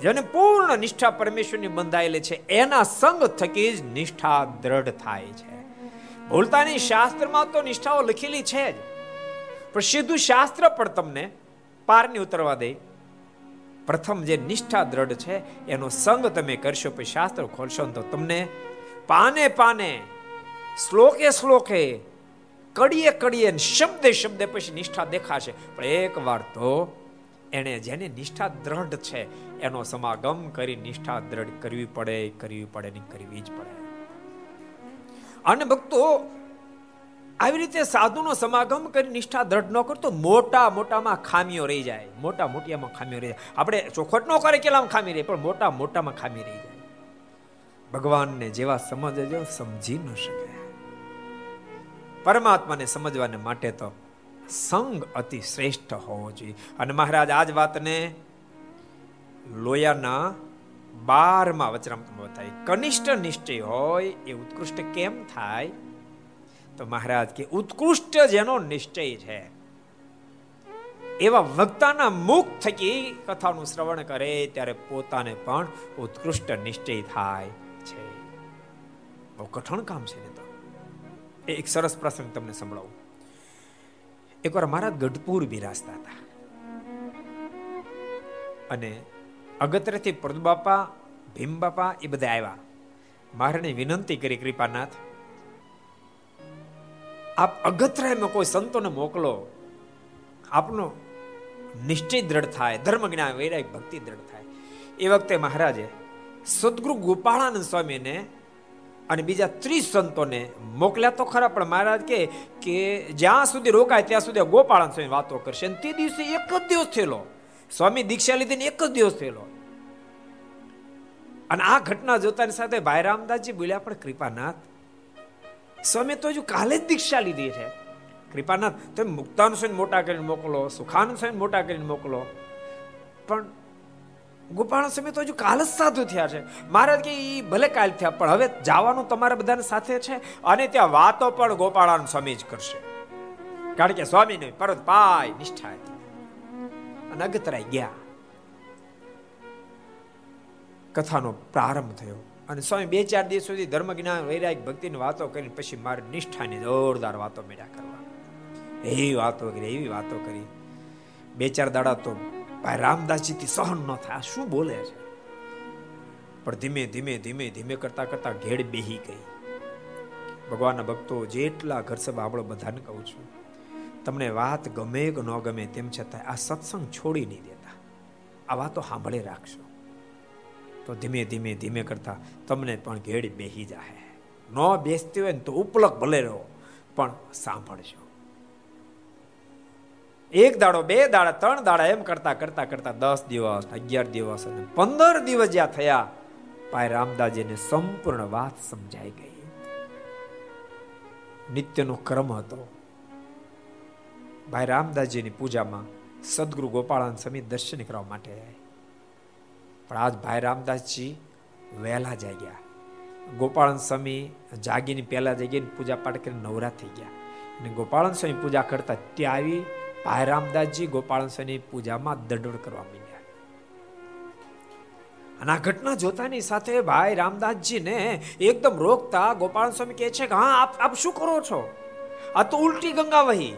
જેને પૂર્ણ નિષ્ઠા પરમેશ્વરની બંધાયેલી છે, એના સંગ થકી જ નિષ્ઠા દ્રઢ થાય છે. ભૂલતાની શાસ્ત્રમાં તો નિષ્ઠાઓ લખેલી છે જ. પણ સીધું શાસ્ત્ર પણ તમને પારની ઉતરવા દે. પ્રથમ જે નિષ્ઠા દ્રઢ છે, એનો સંગ તમે કરશો, પછી શાસ્ત્ર ખોલશો તો તમને પાને પાને, શ્લોકે શ્લોકે, કડીએ કડીએ શબ્દે શબ્દે પછી નિષ્ઠા દેખાશે. પણ એક વાર તો એને જેને નિષ્ઠા દ્રઢ છે, એનો સમાગમ કરી નિષ્ઠા દ્રઢ કરવી પડે કરવી પડે ને કરવી જ પડે. અને ભક્તો, આવી રીતે સાધુનો સમાગમ કરી નિષ્ઠા દ્રઢ ન કરતો, મોટા મોટામાં ખામીઓ રહી જાય. મોટા મોટિયામાં ખામીઓ રહી જાય. આપણે ચોખટ ન કરે કેટલામાં ખામી રહી, પણ મોટા મોટામાં ખામી રહી જાય. ભગવાનને જેવા સમજજો, સમજી ન શકે પરમાત્માને સમજવાને માટે તો સંગ અતિ શ્રેષ્ઠ હોવો જોઈએ. અને મહારાજ, આ જ વાતને લોયાના બારમાં વચરામૃતમાં બતાવી. કનિષ્ઠ નિશ્ચય હોય એ ઉત્કૃષ્ટ કેમ થાય? તો મહારાજ કે ઉત્કૃષ્ટ જેનો નિશ્ચય છે. એવા વક્તાના મુખ થકી કથાનું શ્રવણ કરે ત્યારે પોતાને પણ ઉત્કૃષ્ટ નિશ્ચય થાય છે. બહુ કઠણ કામ છે ને તો. એક સરસ પ્રસંગ તમને સંભળાવું. એકવાર મહારાજ ગઢપુર બિરાજતા હતા. અને અગત્યથી પ્રદબાપા ભીમબાપા એ બધા આવ્યા. મહારાજને વિનંતી કરી, કૃપાનાથ, આપ અગત્યમાં કોઈ સંતોને મોકલો. આપનો નિશ્ચય દ્રઢ થાય ધર્મ જ્ઞાન વૈરાગ, ભક્તિ દ્રઢ થાય. એ વખતે મહારાજે સદગુરુ ગોપાળાનંદ સ્વામીને અને બીજા ત્રીસ સંતોને મોકલ્યા તો ખરા, પણ મહારાજ કે કે જ્યાં સુધી રોકાય ત્યાં સુધી ગોપાળન સ્વામી વાતો કરશે. અને તે દિવસે એક જ દિવસ થયેલો. સ્વામી દીક્ષા લીધીને એક જ દિવસ થયેલો. અને આ ઘટના જોતાની સાથે ભાઈ રામદાસજી બોલ્યા, પણ કૃપાનાથ, સ્વામી તો હજુ કાલે જ દીક્ષા લીધી છે. કૃપાનાથ, તમે મુક્તાન સ્વામી મોટા કરીને મોકલો, સુખાનંદ સ્વામી મોટા કરીને મોકલો. પણ ગોપાલ તો હજુ કાલ જ સાધુ થયા છે. મહારાજ કે એ ભલે કાલ થયા, પણ હવે જવાનું તમારા બધાને સાથે છે અને ત્યાં વાતો પણ ગોપાળાન સ્વામી જ કરશે. કારણ કે સ્વામી નહીં, પરત પાય નિષ્ઠા હતી અને અગતરાય ગયા. કથાનો પ્રારંભ થયો. અને સ્વામી બે ચાર દિવસ સુધી ધર્મ જ્ઞાન વૈરાગ, ભક્તિની વાતો કરીને પછી મારી નિષ્ઠાની જોરદાર વાતો મેળ્યા કરવા. એવી વાતો કરી, એવી વાતો કરી. બે ચાર દાડા તો ભાઈ રામદાસજીથી સહન ન થાય. શું બોલે છે? પણ ધીમે ધીમે ધીમે ધીમે કરતા કરતા ઘેડ બેહી ગઈ. ભગવાનના ભક્તો, જેટલા ઘર સભા આપણે બધાને કહું છું, તમને વાત ગમે કે ન ગમે તેમ છતાં આ સત્સંગ છોડી નહીં દેતા. આ વાતો સાંભળી રાખશો. તો ધીમે ધીમે ધીમે કરતા તમને પણ ઘેડ બેહી જાય ન બેસતી હોય ને તો ઉપલક ભલે રહો, પણ સાંભળજો. એક દાડો, બે દાડા, ત્રણ દાડા એમ કરતા કરતા કરતા દસ દિવસ, અગિયાર દિવસ અને પંદર દિવસ જ્યાં થયા, ભાઈ રામદાસજીને સંપૂર્ણ વાત સમજાઈ ગઈ. નિત્યનો ક્રમ હતો. ભાઈ રામદાસજીની પૂજામાં સદગુરુ ગોપાળાન સમી દર્શન કરવા માટે પણ આજ ભાઈ રામદાસજી વહેલા જાગ્યા ગોપાળન સ્વામી જાગીને પહેલા જાગીને પૂજા પાઠ કરીને નવરા થઈ ગયા. અને ગોપાળન સ્વામી પૂજા કરતા ત્યાં આવી ભાઈ રામદાસજી ગોપાળન સ્વામી પૂજામાં દંડોળ કરવા માંડ્યા. અને આ ઘટના જોતાની સાથે ભાઈ રામદાસજીને એકદમ રોકતા ગોપાલ સ્વામી કહે છે કે, હા, આપ આપ શું કરો છો? આ તો ઉલટી ગંગા વહી.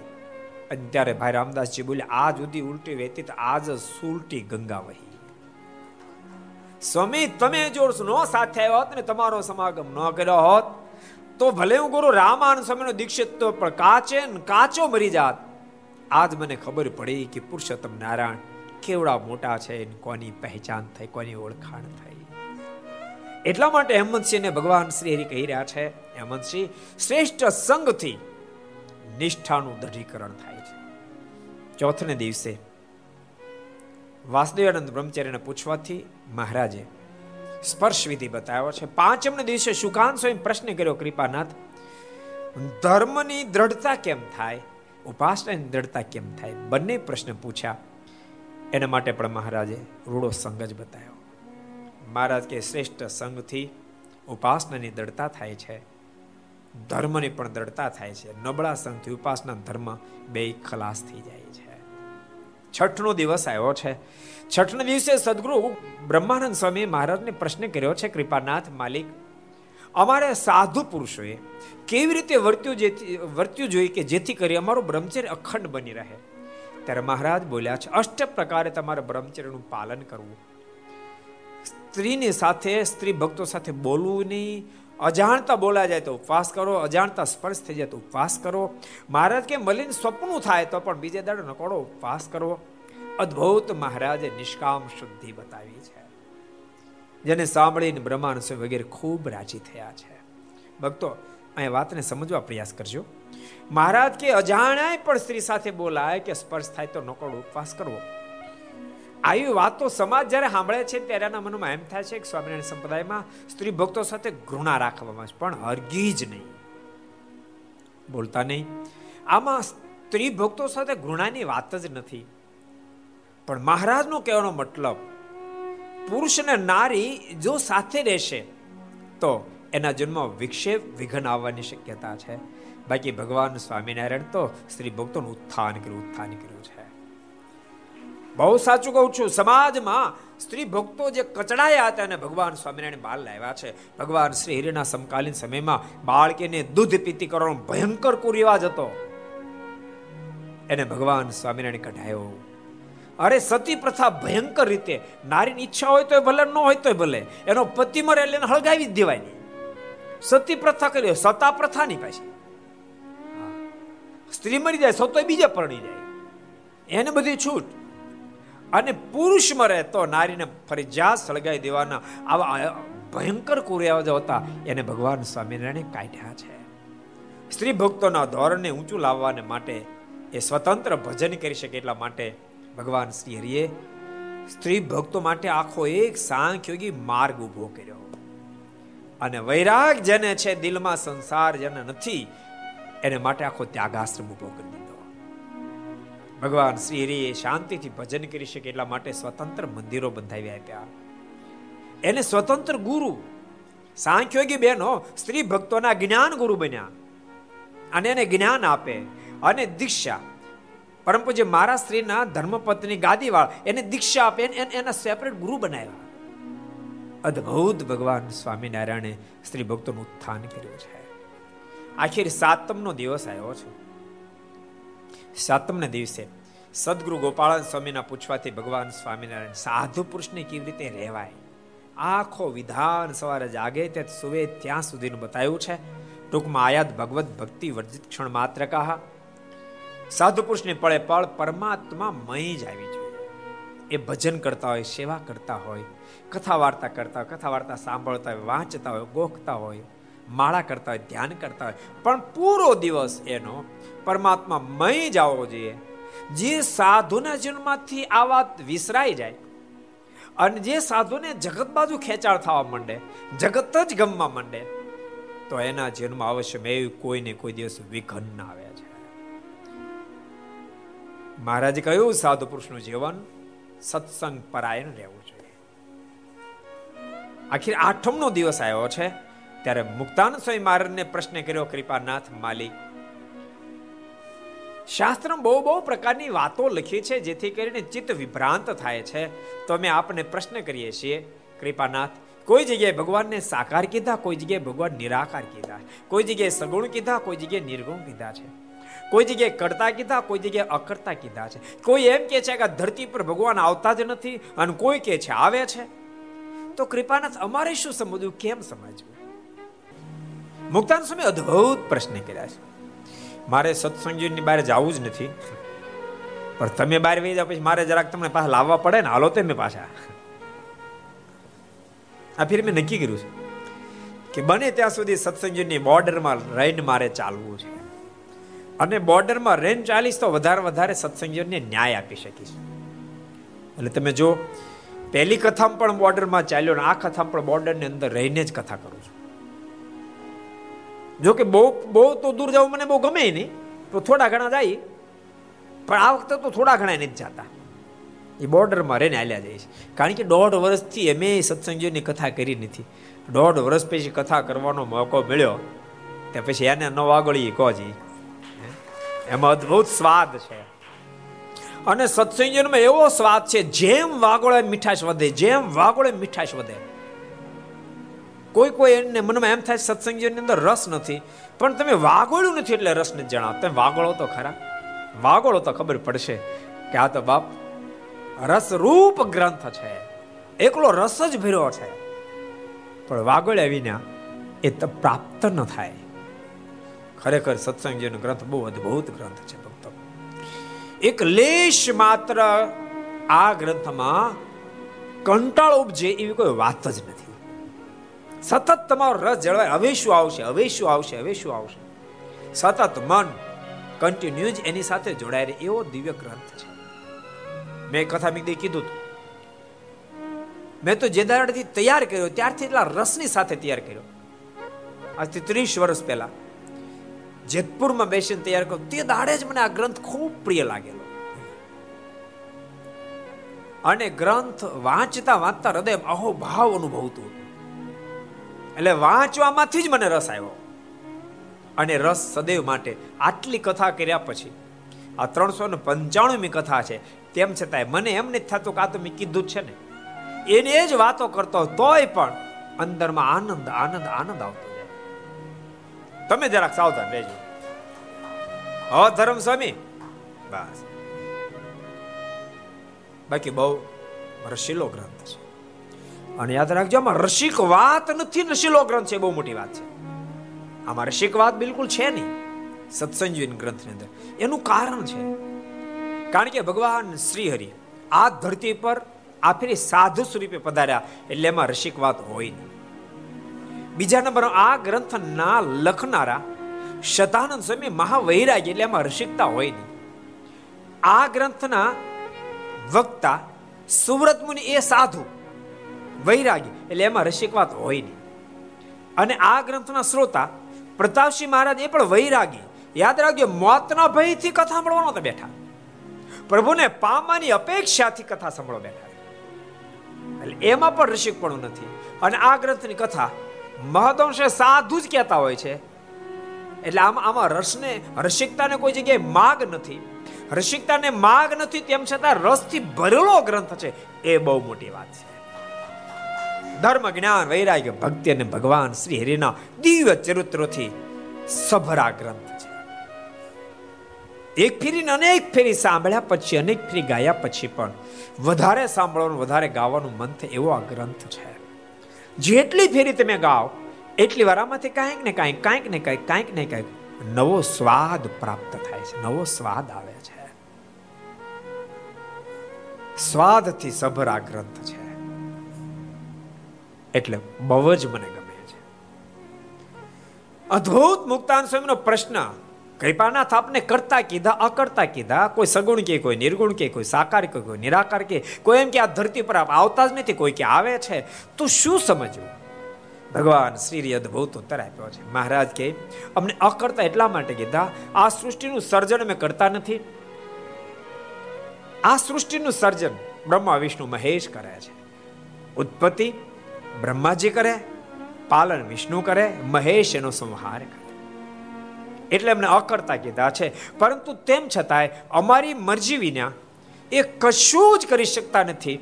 અને ત્યારે ભાઈ રામદાસજી બોલ્યા, આજ સુધી ઉલટી વહેતી તો આજ સુલટી ગંગા વહી. સ્વામી, તમે જો નો સાથે આવ્યા હોત ને તમારો સમાગમ ન કર્યો હોત, તો ભલે હું ગુરુ રામાન સ્વામીનો દીક્ષિત તો પણ કાચે કાચો મરી જાત. આજ મને ખબર પડી કે પુરુષોત્તમ નારાયણ કેવડા મોટા છે કોની પહેચાન થઈ, કોની ઓળખાણ થઈ. એટલા માટે હેમંતસિંહને ભગવાન શ્રી હરિ કહી રહ્યા છે, હેમંતસિંહ, શ્રેષ્ઠ સંગથી નિષ્ઠાનું દઢીકરણ થાય છે. ચોથને દિવસે વાસુદેવાનંદ બ્રહ્મચાર્યને પૂછવાથી મહારાજે સ્પર્શ વિધિ બતાવ્યો છે. પાંચમને દિવસે સુકાન સ્વયં પ્રશ્ન કર્યો, કૃપાનાથ, ધર્મની દ્રઢતા કેમ થાય? ઉપાસનાની દ્રઢતા કેમ થાય? બંને પ્રશ્ન પૂછ્યા. એના માટે પણ મહારાજે રૂડો સંગ જ બતાવ્યો. મહારાજ કે શ્રેષ્ઠ સંઘથી ઉપાસનાની દ્રઢતા થાય છે. ધર્મની પણ દ્રઢતા થાય છે. નબળા સંઘથી ઉપાસના ધર્મ બે ખલાસ થઈ જાય છે. છઠનો દિવસ આવ્યો છે. છઠના દિવસે સદગુરુ બ્રહ્માનંદ સ્વામી મહારાજને પ્રશ્ન કર્યો છે, કૃપાનાથ માલિક, અમારે સાધુ પુરુષોએ કેવી રીતે વર્ત્યું જેથી વર્ત્યું જોઈએ કે જેથી કરી અમારું બ્રહ્મચર્ય અખંડ બની રહે? ત્યારે મહારાજ બોલ્યા છે, અષ્ટ પ્રકારે તમારે બ્રહ્મચર્યનું પાલન કરવું. સ્ત્રીની સાથે, સ્ત્રી ભક્તો સાથે બોલવું નહીં. અજાણતા બોલા જાય તો ઉપવાસ કરો, અજાણતા સ્પર્શ થઈ જાય તો ઉપવાસ કરો. મહારાજ કે મલિન સ્વપ્નું થાય તો પણ બીજે દાડો નકોડો ઉપવાસ કરો. અદ્ભુત મહારાજે નિષ્કામ શુદ્ધિ બતાવી છે. જેને સાંભળીને બ્રહ્માંડ વગેરે ખૂબ રાજી થયા છે. ભક્તો અહીં વાતને સમજવા પ્રયાસ કરજો. મહારાજ કે અજાણાય પણ સ્ત્રી સાથે બોલાય કે સ્પર્શ થાય તો નકોડો ઉપવાસ કરવો. આવી વાતો સમાજ જ્યારે સાંભળે છે ત્યારે એના મનમાં એમ થાય છે કે સ્વામિનારાયણ સંપ્રદાયમાં સ્ત્રી ભક્તો સાથે ઘૃણા રાખવામાં પણ હરગી જ નહીં. બોલતા નહીં. આમાં સ્ત્રી ભક્તો સાથે ઘૃણાની વાત જ નથી. પણ મહારાજનો કહેવાનો મતલબ, પુરુષ અને નારી જો સાથે રહેશે, તો એના જન્મ વિક્ષેપ વિઘન આવવાની શક્યતા છે. બાકી ભગવાન સ્વામિનારાયણ તો સ્ત્રી ભક્તોનું ઉત્થાન કર્યું ઉત્થાન કર્યું છે. બહુ સાચું કહું છું, સમાજમાં સ્ત્રી ભક્તો જે કચડાયા હતા અને ભગવાન સ્વામિનારાયણ બાળ લાવ્યા છે. ભગવાન શ્રી હરિના સમકાલીન સમયમાં બાળકીને દૂધ પીતી કરવાનો ભયંકર કુરિવાજ હતો. એને ભગવાન સ્વામિનારાયણ કઢાયો. અરે સતી પ્રથા ભયંકર રીતે, નારીની ઈચ્છા હોય તો ભલે, ન હોય તો ભલે, એનો પતિ મરે એટલે હળગાવી જ દેવાય સતી પ્રથા કરી સતા પ્રથા ની પાછી સ્ત્રી મરી જાય સતો બીજે પરણી જાય. એને બધી છૂટ. અને પુરુષ મરે તો નારીને ફરજિયાત સળગાઈ દેવાના આવા ભયંકર કુરિયાજો હતા. એને ભગવાન સ્વામિનારાયણે કાઢ્યા છે. સ્ત્રી ભક્તોના ધોરણને ઊંચું લાવવાને માટે એ સ્વતંત્ર ભજન કરી શકે એટલા માટે ભગવાન શ્રી હરિએ સ્ત્રી ભક્તો માટે આખો એક સાંખ્યોગી માર્ગ ઊભો કર્યો. અને વૈરાગ જેને છે, દિલમાં સંસાર જેને નથી, એને માટે આખો ત્યાગાશ્રમ ઊભો કરી દીધો. ભગવાન શ્રી હરિએ શાંતિથી ભજન કરી શકે એટલા માટે સ્વતંત્ર મંદિરો બંધાવી આપ્યા. એને સ્વતંત્ર ગુરુ, સાંખ્યોગી બહેનો સ્ત્રી ભક્તોના જ્ઞાન ગુરુ બન્યા. અને એને જ્ઞાન આપે અને દીક્ષા. પરમ પૂજ્ય મારા સ્ત્રીના ધર્મપત્ની ગાદીવાળ એને દીક્ષા આપે એના સેપરેટ ગુરુ બનાવ્યા. અદ્ભુત ભગવાન સ્વામિનારાયણે સ્ત્રી ભક્તોનું ઉત્થાન કર્યું છે. આખિર સાતમનો દિવસ આવ્યો છે. સાતમના દિવસે સદગુરુ ગોપાળન સ્વામીના પૂછવાથી ભગવાન સ્વામિનારાયણ સાધુ પુરુષને કેવી રીતે રહેવાય? આખો વિધાન સવારે જાગે તે સુવે ત્યાં સુધીનું બતાવ્યું છે. ટૂંકમાં આયાત ભગવત ભક્તિ વર્જિત ક્ષણ માત્ર કહા. સાધુ પુરુષને પળે પળ પરમાત્મા મય જ આવી જોઈએ. એ ભજન કરતા હોય, સેવા કરતા હોય કથા વાર્તા કરતા હોય કથા વાર્તા સાંભળતા હોય, વાંચતા હોય, ગોખતા હોય, માળા કરતા હોય, ધ્યાન કરતા હોય. પણ પૂરો દિવસ એનો પરમાત્મા મય જવો જોઈએ. જે સાધુના જીવનમાંથી આ વાત વિસરાઈ જાય અને જે સાધુને જગત બાજુ ખેંચાળ થવા માંડે, જગત જ ગમવા માંડે, તો એના જીવનમાં અવશ્ય મેં કોઈને કોઈ દિવસ વિઘન આવ્યા છે. મહારાજે કહ્યું, સાધુ પુરુષનું જીવન સત્સંગ પરાયણ રહેવું આખીર આઠમનો દિવસ આવ્યો છે. ત્યારે મુક્તાન સ્વામી મહારાજને પ્રશ્ન કર્યો, કૃપાનાથ માલિક શાસ્ત્ર બહુ બહુ પ્રકારની વાતો લખી છે, જેથી કરીને ચિત્ત વિભ્રાંત થાય છે. તો અમે આપને પ્રશ્ન કરીએ છીએ, કૃપાનાથ, કોઈ જગ્યાએ ભગવાનને સાકાર કીધા, કોઈ જગ્યાએ ભગવાન નિરાકાર કીધા, કોઈ જગ્યાએ સગુણ કીધા, કોઈ જગ્યાએ નિર્ગુણ કીધા છે? કોઈ જગ્યાએ કરતા કીધા, કોઈ જગ્યાએ અકર્તા કીધા છે? કોઈ એમ કે છે કે ધરતી પર ભગવાન આવતા જ નથી અને કોઈ કે છે, આવે છે? તો કૃપાનાથ, અમારે શું સમજવું કેમ સમજવું? મુક્તાન સ્વામી અદ્ભુત પ્રશ્ન કર્યા છે. મારે સત્સંગની બહાર જવું જ નથી. પણ તમે બહાર વહી જાઓ પછી મારે જરાક તમને પાછા લાવવા પડે ને, હાલો તમે પાછા. આ ફિર મેં નક્કી કર્યું છે કે બને ત્યાં સુધી સત્સંગની બોર્ડરમાં રેન મારે ચાલવું છે. અને બોર્ડરમાં રેન ચાલીશ તો વધારે વધારે સત્સંગીઓને ન્યાય આપી શકીશ. એટલે તમે જો પહેલી કથામાં પણ બોર્ડરમાં ચાલ્યો ને આ કથામાં પણ બોર્ડરની અંદર રહીને જ કથા કરું છું. જો કે બહુ બહુ તો દૂર જવું મને બહુ ગમે નહીં, તો થોડા ઘણા જાય, પણ આ વખતે તો થોડા ઘણા નથી જતા. એ બોર્ડરમાં રહીને હાલ્યા જાય છે. કારણ કે દોઢ વર્ષથી અમે સત્સંગીઓની કથા કરી નથી. દોઢ વર્ષ પછી કથા કરવાનો મોકો મળ્યો, તે પછી એને ન વાગળી કોજી એમાં અદભુત સ્વાદ છે. અને સત્સંગીઓમાં એવો સ્વાદ છે, જેમ વાગોળે મીઠાશ વધે, જેમ વાગોળે મીઠાશ વધે. કોઈ કોઈ એને મનમાં એમ થાય સત્સંગની અંદર રસ નથી, પણ તમે વાગોળ્યું નથી એટલે રસ નથી જણાવ. તમે વાગોળો તો ખરા. વાગોળો તો ખબર પડશે કે આ તો બાપ રસરૂપ ગ્રંથ છે. એકલો રસ જ ભર્યો છે. પણ વાગોળ્યા વિના એ તો પ્રાપ્ત ન થાય. ખરેખર સત્સંગજીનો ગ્રંથ બહુ અદ્ભુત ગ્રંથ છે એક લેશ માત્ર આ ગ્રંથમાં કંટાળ ઉપજે એવી કોઈ વાત જ નથી. સતત તમારો રસ જળવાય, હવે શું આવશે, હવે શું આવશે, હવે શું આવશે? સતત મન કન્ટિન્યુ એની સાથે જોડાય એવો દિવ્ય ગ્રંથ છે. મેં કથા મીદી કીધું હતું. મેં તો જે દાડાથી તૈયાર કર્યો, ત્યારથી એટલા રસની સાથે તૈયાર કર્યો. આજથી ત્રીસ વર્ષ પહેલા. જેતપુરમાં બેસીને તૈયાર કરો. તે દાડે જ મને આ ગ્રંથ ખૂબ પ્રિય લાગેલો. અને ગ્રંથ વાંચતા વાંચતા હૃદય અહોભાવ અનુભવતું એટલે વાંચવામાંથી જ મને રસ આવ્યો. અને રસ સદૈવ માટે આટલી કથા કર્યા પછી, આ ત્રણસો ને પંચાણુંમી કથા છે, તેમ છતાંય મને એમ નથી થતું કે આ તો મેં કીધું છે ને. એને જ વાતો કરતો તોય પણ અંદરમાં આનંદ આનંદ આનંદ આવતો. તમે જરાક સાવધાન રહેજો. હો, ધર્મ સ્વામી. બસ. બાકી બહુ રસીલો ગ્રંથ છે. અને યાદ રાખજો, આમાં રસિક વાત નથી, રસીલો ગ્રંથ છે બહુ મોટી વાત છે. આમાં રસિક વાત બિલકુલ છે નહીં સત્સંજીવન ગ્રંથની અંદર. એનું કારણ છે, કારણ કે ભગવાન શ્રી હરિ આ ધરતી પર આફરી સાધુ સ્વરૂપે પધાર્યા, એટલે એમાં રસિક વાત હોય નહીં. બીજા નંબર, આ ગ્રંથના લખનારા શતાનંદ સ્વામી મહાવૈરાગ્ય એટલે એમાં રસિકતા હોય નહીં. આ ગ્રંથના વક્તા સુવ્રત મુનિ એ સાધુ. વૈરાગી એટલે એમાં રસિક હોય નહીં. અને આ ગ્રંથના શ્રોતા પ્રતાપસિંહ મહારાજ એ પણ વૈરાગી. યાદ રાખજો, મોતના ભયથી કથા સાંભળવાનો તો બેઠા. પ્રભુને પામવાની અપેક્ષાથી કથા સાંભળવા બેઠા. એટલે એમાં પણ રસિકપણું નથી. અને આ ગ્રંથની કથા મહદંશે સાધુ જ કહેતા હોય છે. એટલે આમાં આમાં રસને, રસિકતાને કોઈ જગ્યાએ માગ નથી. રસિકતાને માગ નથી, તેમ છતાં રસથી ભરેલો ગ્રંથ છે. એ બહુ મોટી વાત છે. ધર્મ, જ્ઞાન, વૈરાગ્ય, ભક્તિ અને ભગવાન શ્રી હરિના દિવ્ય ચરિત્રોથી સભરા ગ્રંથ છે. એક ફેરીને અનેક ફેરી સાંભળ્યા પછી, અનેક ફેરી ગાયા પછી પણ વધારે સાંભળવાનું, વધારે ગાવાનું મન થાય એવો આ ગ્રંથ છે. જેટલી ફેરી તમે ગાઓ, એટલી વાર આમાંથી કાંઈક ને કાંઈક કાંઈક ને કાંઈક કાંઈક ને કાંઈક નવો સ્વાદ પ્રાપ્ત થાય છે, નવો સ્વાદ આવે છે. સ્વાદથી સભર આ ગ્રંથ છે. એટલે બહુ જ મને ગમે છે. અદ્ભુત મુક્તાન સ્વામીનો પ્રશ્ન કૃપાનાથ આપને કરતા કીધા, અકર્તા કીધા. કોઈ સગુણ કે, કોઈ નિર્ગુણ કે, કોઈ સાકાર કે, કોઈ નિરાકાર કે, કોઈ એમ કે આ ધરતી પર આપ આવતા જ નથી, કોઈ કે આવે છે. તો શું સમજવું? ભગવાન શ્રી અદભુત ઉત્તર આપ્યો છે. મહારાજ કે, અમને અકર્તા એટલા માટે કીધા, આ સૃષ્ટિનું સર્જન અમે કરતા નથી. આ સૃષ્ટિનું સર્જન બ્રહ્મા, વિષ્ણુ, મહેશ કરે છે. ઉત્પત્તિ બ્રહ્માજી કરે, પાલન વિષ્ણુ કરે, મહેશ એનો સંહાર કરે. એટલે એમને અકર્તા કીધા છે. પરંતુ તેમ છતાંય અમારી મરજી વિના એ કશું જ કરી શકતા નથી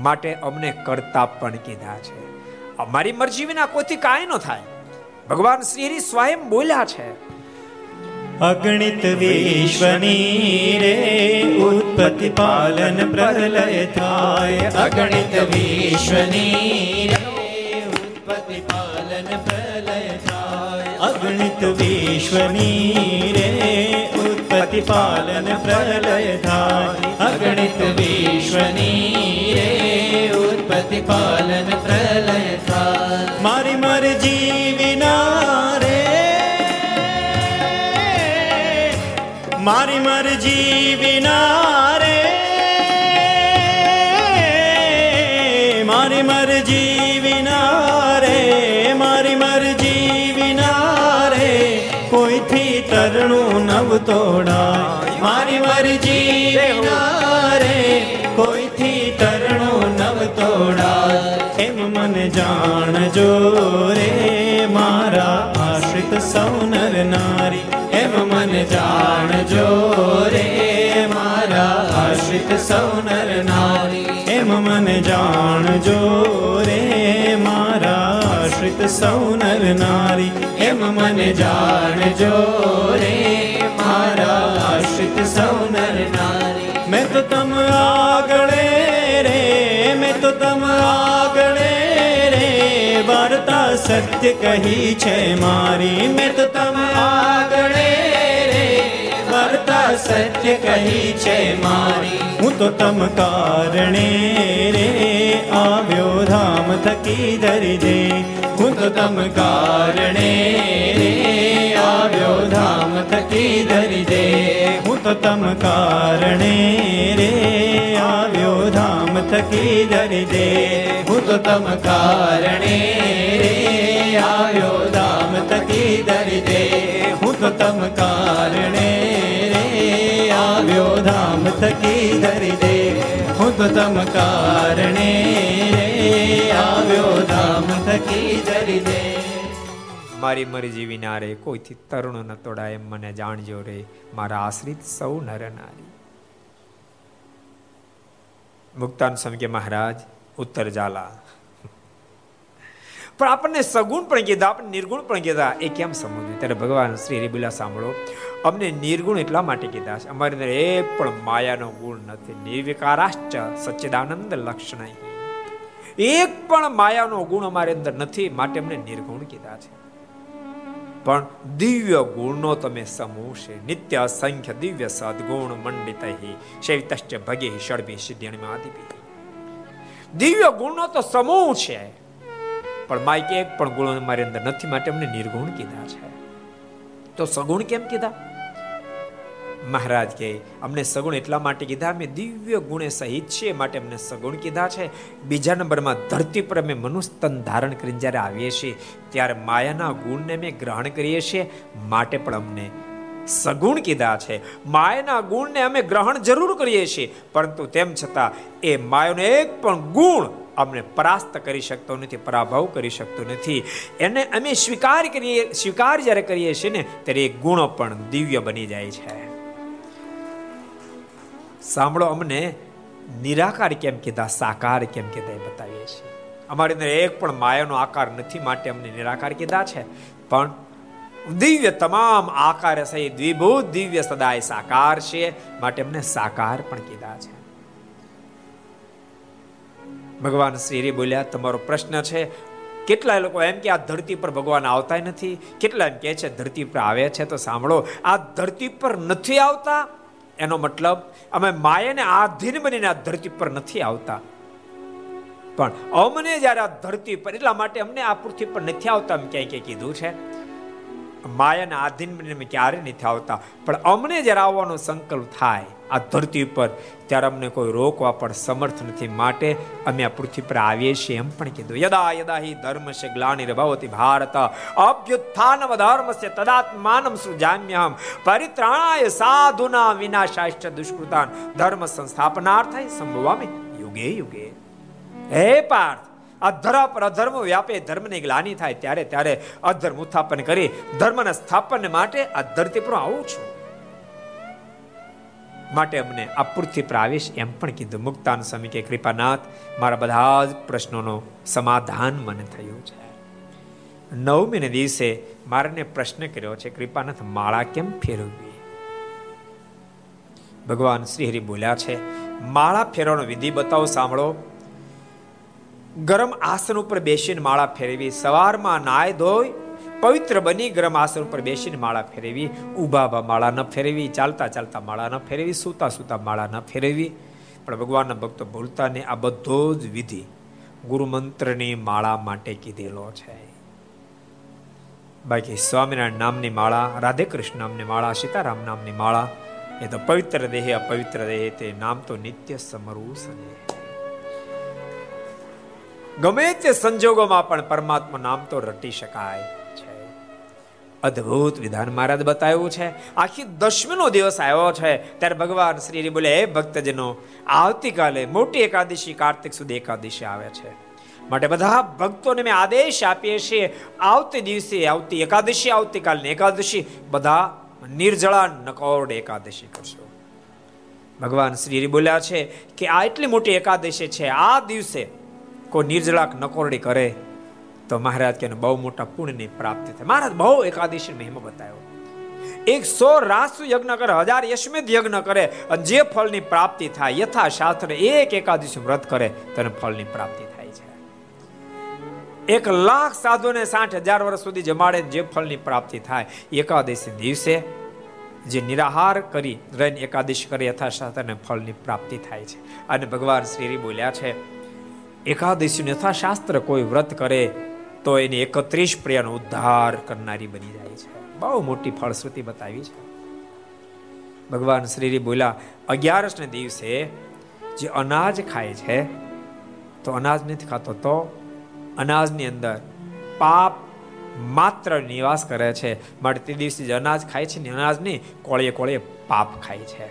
માટે અમને કરતા પણ કીધા છે. અમારી મરજી વિના કોઈથી કાંઈ ન થાય. ભગવાન શ્રી સ્વયં બોલ્યા છે.
અગણિત વિશ્વની રે ઉત્પત્તિ પાલન પ્રલય થાય. અગણિત વિશ્વની રે થાય અગણિત વિશ્વની રે ઉત્પત્તિ પાલન પ્રલય થાય અગણિત વિશ્વની રે ઉત્પત્તિ પાલન પ્રલય મારી મરજી વિના રે મારી મરજી વિના રે મારી મરજી તોડાય. મારી મરજી રે કોઈથી તરણો નવ તોડાય. એમ મને જાણજો રે મારા આશ્રિત સૌનર નારી. એમ મન જાણજો રે મારા આશ્રિત સૌનર નારી. એમ મન જાણજો રે મારા આશ્રિત સૌનર નારી. એમ મન જાણજો રે સત્ય કહી છે મારી મેં તો તમ રે. વાર્તા સત્ય કહી છે મારી. હું તો તમ કારણે રે. આવ્યો ધામ થકી ધરી દે હું તો તમ કારણે આવ્યો ધામ થકી ધરી દે હું તો તમ કારણે રે આવ્યો ધામ થકી ધરી દે હું તો તમ કારણે રે આવ્યો ધામ થકી ધરી દે હું તો તમ કારણે રે આવ્યો ધામ થકી ધરી દે હું તો તમ કારણે આવ્યો ધામ થકી જરી દે
મારી મરજી વિના રે કોઈથી તરુણ ન તોડાય એમ મને જાણજો રે, મારા આશ્રિત સૌ નર નારી. મુક્તાન સ્વામી કે મહારાજ, ઉત્તર ઝાલા. પણ આપણને સગુણ પણ કીધા, આપણને નિર્ગુણ પણ કીધા. એ કેમ સમજવું ત્યારે ભગવાન શ્રી હરિબુલા સાંભળો. અમને નિર્ગુણ એટલા માટે કીધા છે. અમારી અંદર એ પણ માયાનો ગુણ નથી. નિર્વિકારાશ્ચ સચ્ચિદાનંદ લક્ષણ. એક પણ માયાનો ગુણ અમારી અંદર નથી માટે અમને નિર્ગુણ કીધા છે. પણ દિવ્ય ગુણનો તમે સમૂહ છે. નિત્ય અસંખ્ય દિવ્ય સદગુણ મંડિત. શૈતશ્ચ ભગે ષડભી સિદ્ધિ દિવ્ય ગુણનો તો સમૂહ છે. પણ માઇક એક પણ ગુણ મારી અંદર નથી, માટે અમને નિર્ગુણ કીધા છે. તો સગુણ કેમ કીધા? મહારાજ કે, અમને સગુણ એટલા માટે કીધા, અમે દિવ્ય ગુણે સહિત છીએ, માટે અમને સગુણ કીધા છે. બીજા નંબરમાં, ધરતી પર અમે મનુસ્તન ધારણ કરીને જ્યારે આવીએ છીએ, ત્યારે માયાના ગુણને અમે ગ્રહણ કરીએ છીએ, માટે પણ અમને સગુણ કીધા છે. માયાના ગુણને અમે ગ્રહણ જરૂર કરીએ છીએ, પરંતુ તેમ છતાં એ માયાનો એક પણ ગુણ અમને પરાસ્ત કરી શકતો નથી, પરાભવ કરી શકતો નથી. એને અમે સ્વીકાર કરીએ, સ્વીકાર જ્યારે કરીએ છીએ ને, ત્યારે એ ગુણો પણ દિવ્ય બની જાય છે. સાંભળો, અમને નિરાકાર કેમ કીધા, સાકાર કેમ કીધા એ બતાવીએ છીએ. અમારી અંદર એક પણ માયાનો આકાર નથી, માટે અમને નિરાકાર કીધા છે. પણ દિવ્ય તમામ આકાર સહિત દ્વિભૂત દિવ્ય સદાય સાકાર છે, માટે અમને સાકાર પણ કીધા છે. ભગવાન શ્રી બોલ્યા, તમારો પ્રશ્ન છે કેટલા લોકો એમ કે આ ધરતી પર ભગવાન આવતા નથી? કેટલા એમ કે છે, ધરતી પર આવે છે. તો સાંભળો, આ ધરતી પર નથી આવતા? એનો મતલબ, અમે માયાને આધીન બનીને આ ધરતી પર નથી આવતા. પણ અમને જ્યારે આ ધરતી પર, એટલા માટે અમને આ પૃથ્વી પર નથી આવતા એમ ક્યાંય ક્યાંય કીધું છે. માયાના આધીન બનીને ક્યારે નથી આવતા. પણ અમને જ્યારે આવવાનો સંકલ્પ થાય, આ ધરતી પર ત્યારે અમને કોઈ રોકવા પણ સમર્થ નથી. માટે અમે આ પૃથ્વી પર આવીએ છીએ એમ પણ કીધું. યદા યદા હિ ધર્મ છે ગ્લાની રભાવતી ભારત. અભ્યુત્થાનમ ધર્મ છે તદાત્માનમ સૃજામ્યહમ. પરિત્રાણાય સાધુના વિનાશાષ્ટ દુષ્કૃતાન. ધર્મ સંસ્થાપનાર્થાય સંભવામી યુગે યુગે. હે પાર્થ અધરા પર અધર્મ વ્યાપે ધર્મને ગ્લાની થાય ત્યારે ત્યારે અધર્મ ઉત્થાપન કરી ધર્મના સ્થાપન માટે આ ધરતી પર આવું છું. માટે અમને આ પૃથ્વી પર આવીશ એમ પણ કીધું મુક્તાન સ્વામી કે, કૃપાનાથ, મારા બધા જ પ્રશ્નોનો સમાધાન મને થયું છે. નવમીને દિવસે મારને પ્રશ્ન કર્યો છે, કૃપાનાથ, માળા કેમ ફેરવવી? ભગવાન શ્રી હરિ બોલ્યા છે, માળા ફેરવાનો વિધિ બતાવો, સાંભળો. ગરમ આસન ઉપર બેસીને માળા ફેરવી, સવારમાં નાય ધોઈ, પવિત્ર બની ગરમ આસન ઉપર બેસીને માળા ફેરવી, ઊભા માળા ન ફેરવી, ચાલતા ચાલતા માળા ન ફેરવી, સૂતા સૂતા માળા ન ફેરવી. પણ ભગવાનના ભક્તો ભૂલતા ને આ બધો જ વિધિ ગુરુ મંત્રની માળા માટે કીધેલો છે. બાકી સ્વામિનારાયણ નામની માળા, રાધે કૃષ્ણ નામની માળા, સીતારામ નામની માળા, એ તો પવિત્ર દેહ, અપવિત્ર દેહે, તે નામ તો નિત્ય સમરવું સને ગમે તે સંજોગોમાં પણ પરમાત્મા નામ તો રટી શકાય છે. અદ્ભુત વિધાન મહારાજ બતાવ્યું છે. આખી દશમીનો દિવસ આવ્યો છે. ત્યારે ભગવાન શ્રી બોલે, હે ભક્તજનો, આવતીકાલે મોટી એકાદશી કાર્તિક સુધી એકાદશી આવે છે. માટે બધા ભક્તોને મેં આદેશ આપીએ છીએ, આવતી દિવસે આવતી એકાદશી, આવતીકાલની એકાદશી, બધા નિર્જળા નકોરડ એકાદશી કરશો. ભગવાન શ્રી બોલ્યા છે કે, આ એટલી મોટી એકાદશી છે. આ દિવસે કોઈ નિર્જળાક નકોરડી કરે, તો મહારાજ કે બહુ મોટા પુણ્યની પ્રાપ્તિ થાય. મહારાજ બહુ એકાદશી મહિમા બતાવ્યો. એકસો રાસુ યજ્ઞ કરે, હજાર યશમેદ યજ્ઞ કરે, અને જે ફળની પ્રાપ્તિ થાય યથા શાસ્ત્ર એક એકાદશી વ્રત કરે, તેને ફળની પ્રાપ્તિ થાય છે. એક લાખ સાધુને સાઠ હજાર વર્ષ સુધી જમાડે, જે ફળની પ્રાપ્તિ થાય એકાદશી દિવસે જે નિરાહાર કરી રહીને એકાદશી કરે યથાશાસ્ત્રને ફળની પ્રાપ્તિ થાય છે. અને ભગવાન શ્રી બોલ્યા છે એકાદશી શાસ્ત્ર કોઈ વ્રત કરે, તો એની એકત્રીસ પ્રિયાનો ઉદ્ધાર કરનારી બની જાય છે. બહુ મોટી ફળશ્રુતિ બતાવી છે. ભગવાન શ્રી બોલ્યા અગિયારસ ને દિવસે જે અનાજ ખાય છે, તો અનાજ નથી ખાતો તો? અનાજની અંદર પાપ માત્ર નિવાસ કરે છે. માટે તે દિવસે જે અનાજ ખાય છે ને અનાજની કોળીએ કોળીએ પાપ ખાય છે.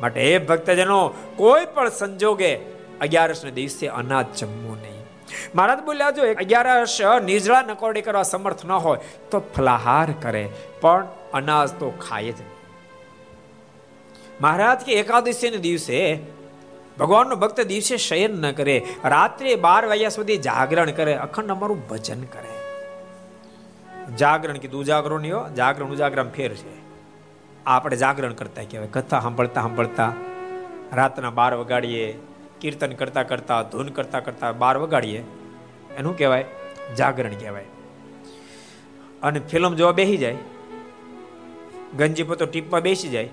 માટે એ ભક્તજનો, કોઈ પણ સંજોગે અગિયારસ ને દિવસે અનાજ જમવું નહીં. મહારાજ બોલ્યા, જો અગિયારસ નિજળા નકોરડી કરવા સમર્થ ન હોય, તો ફલાહાર કરે, પણ અનાજ તો ખાય જ નહીં. મહારાજ કે એકાદશી ને દિવસે ભગવાનનો ભક્ત દિવસે શયન ન કરે, રાત્રે બાર વાગ્યા સુધી જાગરણ કરે, અખંડ અમારું ભજન કરે. જાગરણ કીધું, ઉજાગરો નહીં જાગરણ ઉજાગરણ ફેર છે. આપણે જાગરણ કરતા કહેવાય, કથા સાંભળતા સાંભળતા રાતના બાર વગાડીએ કીર્તન કરતા કરતા, ધૂન કરતા કરતા બાર વગાડીએ. એનું કહેવાય? જાગરણ કહેવાય. અને ફિલ્મ જોવા બેસી જાય. ગંજી પોતો ટીપમાં બેસી જાય.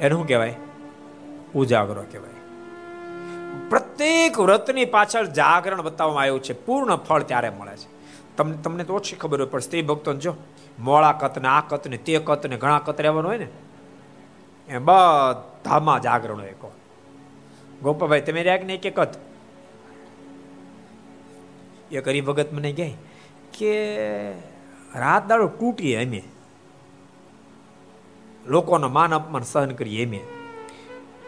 એનું કહેવાય? ઉજાગરો કહેવાય. પ્રત્યેક વ્રતની પાછળ જાગરણ બતાવવામાં આવ્યું છે. પૂર્ણ ફળ ત્યારે મળે છે. તમને તમને તો ઓછી ખબર હોય, પણ સ્ત્રી ભક્તો જો, મોળા કત ને આ કત ને તે કત ને ઘણા કત રહેવાનું હોય ને એ બધામાં જાગરણ હોય કહો ગોપાભાઈ તમે રહ્યા કે નહીં? કે કત એ કરી ભગત મને કહે કે રાત દાડો તૂટીએ અમે. લોકોનો માન અપમાન સહન કરીએ અમે.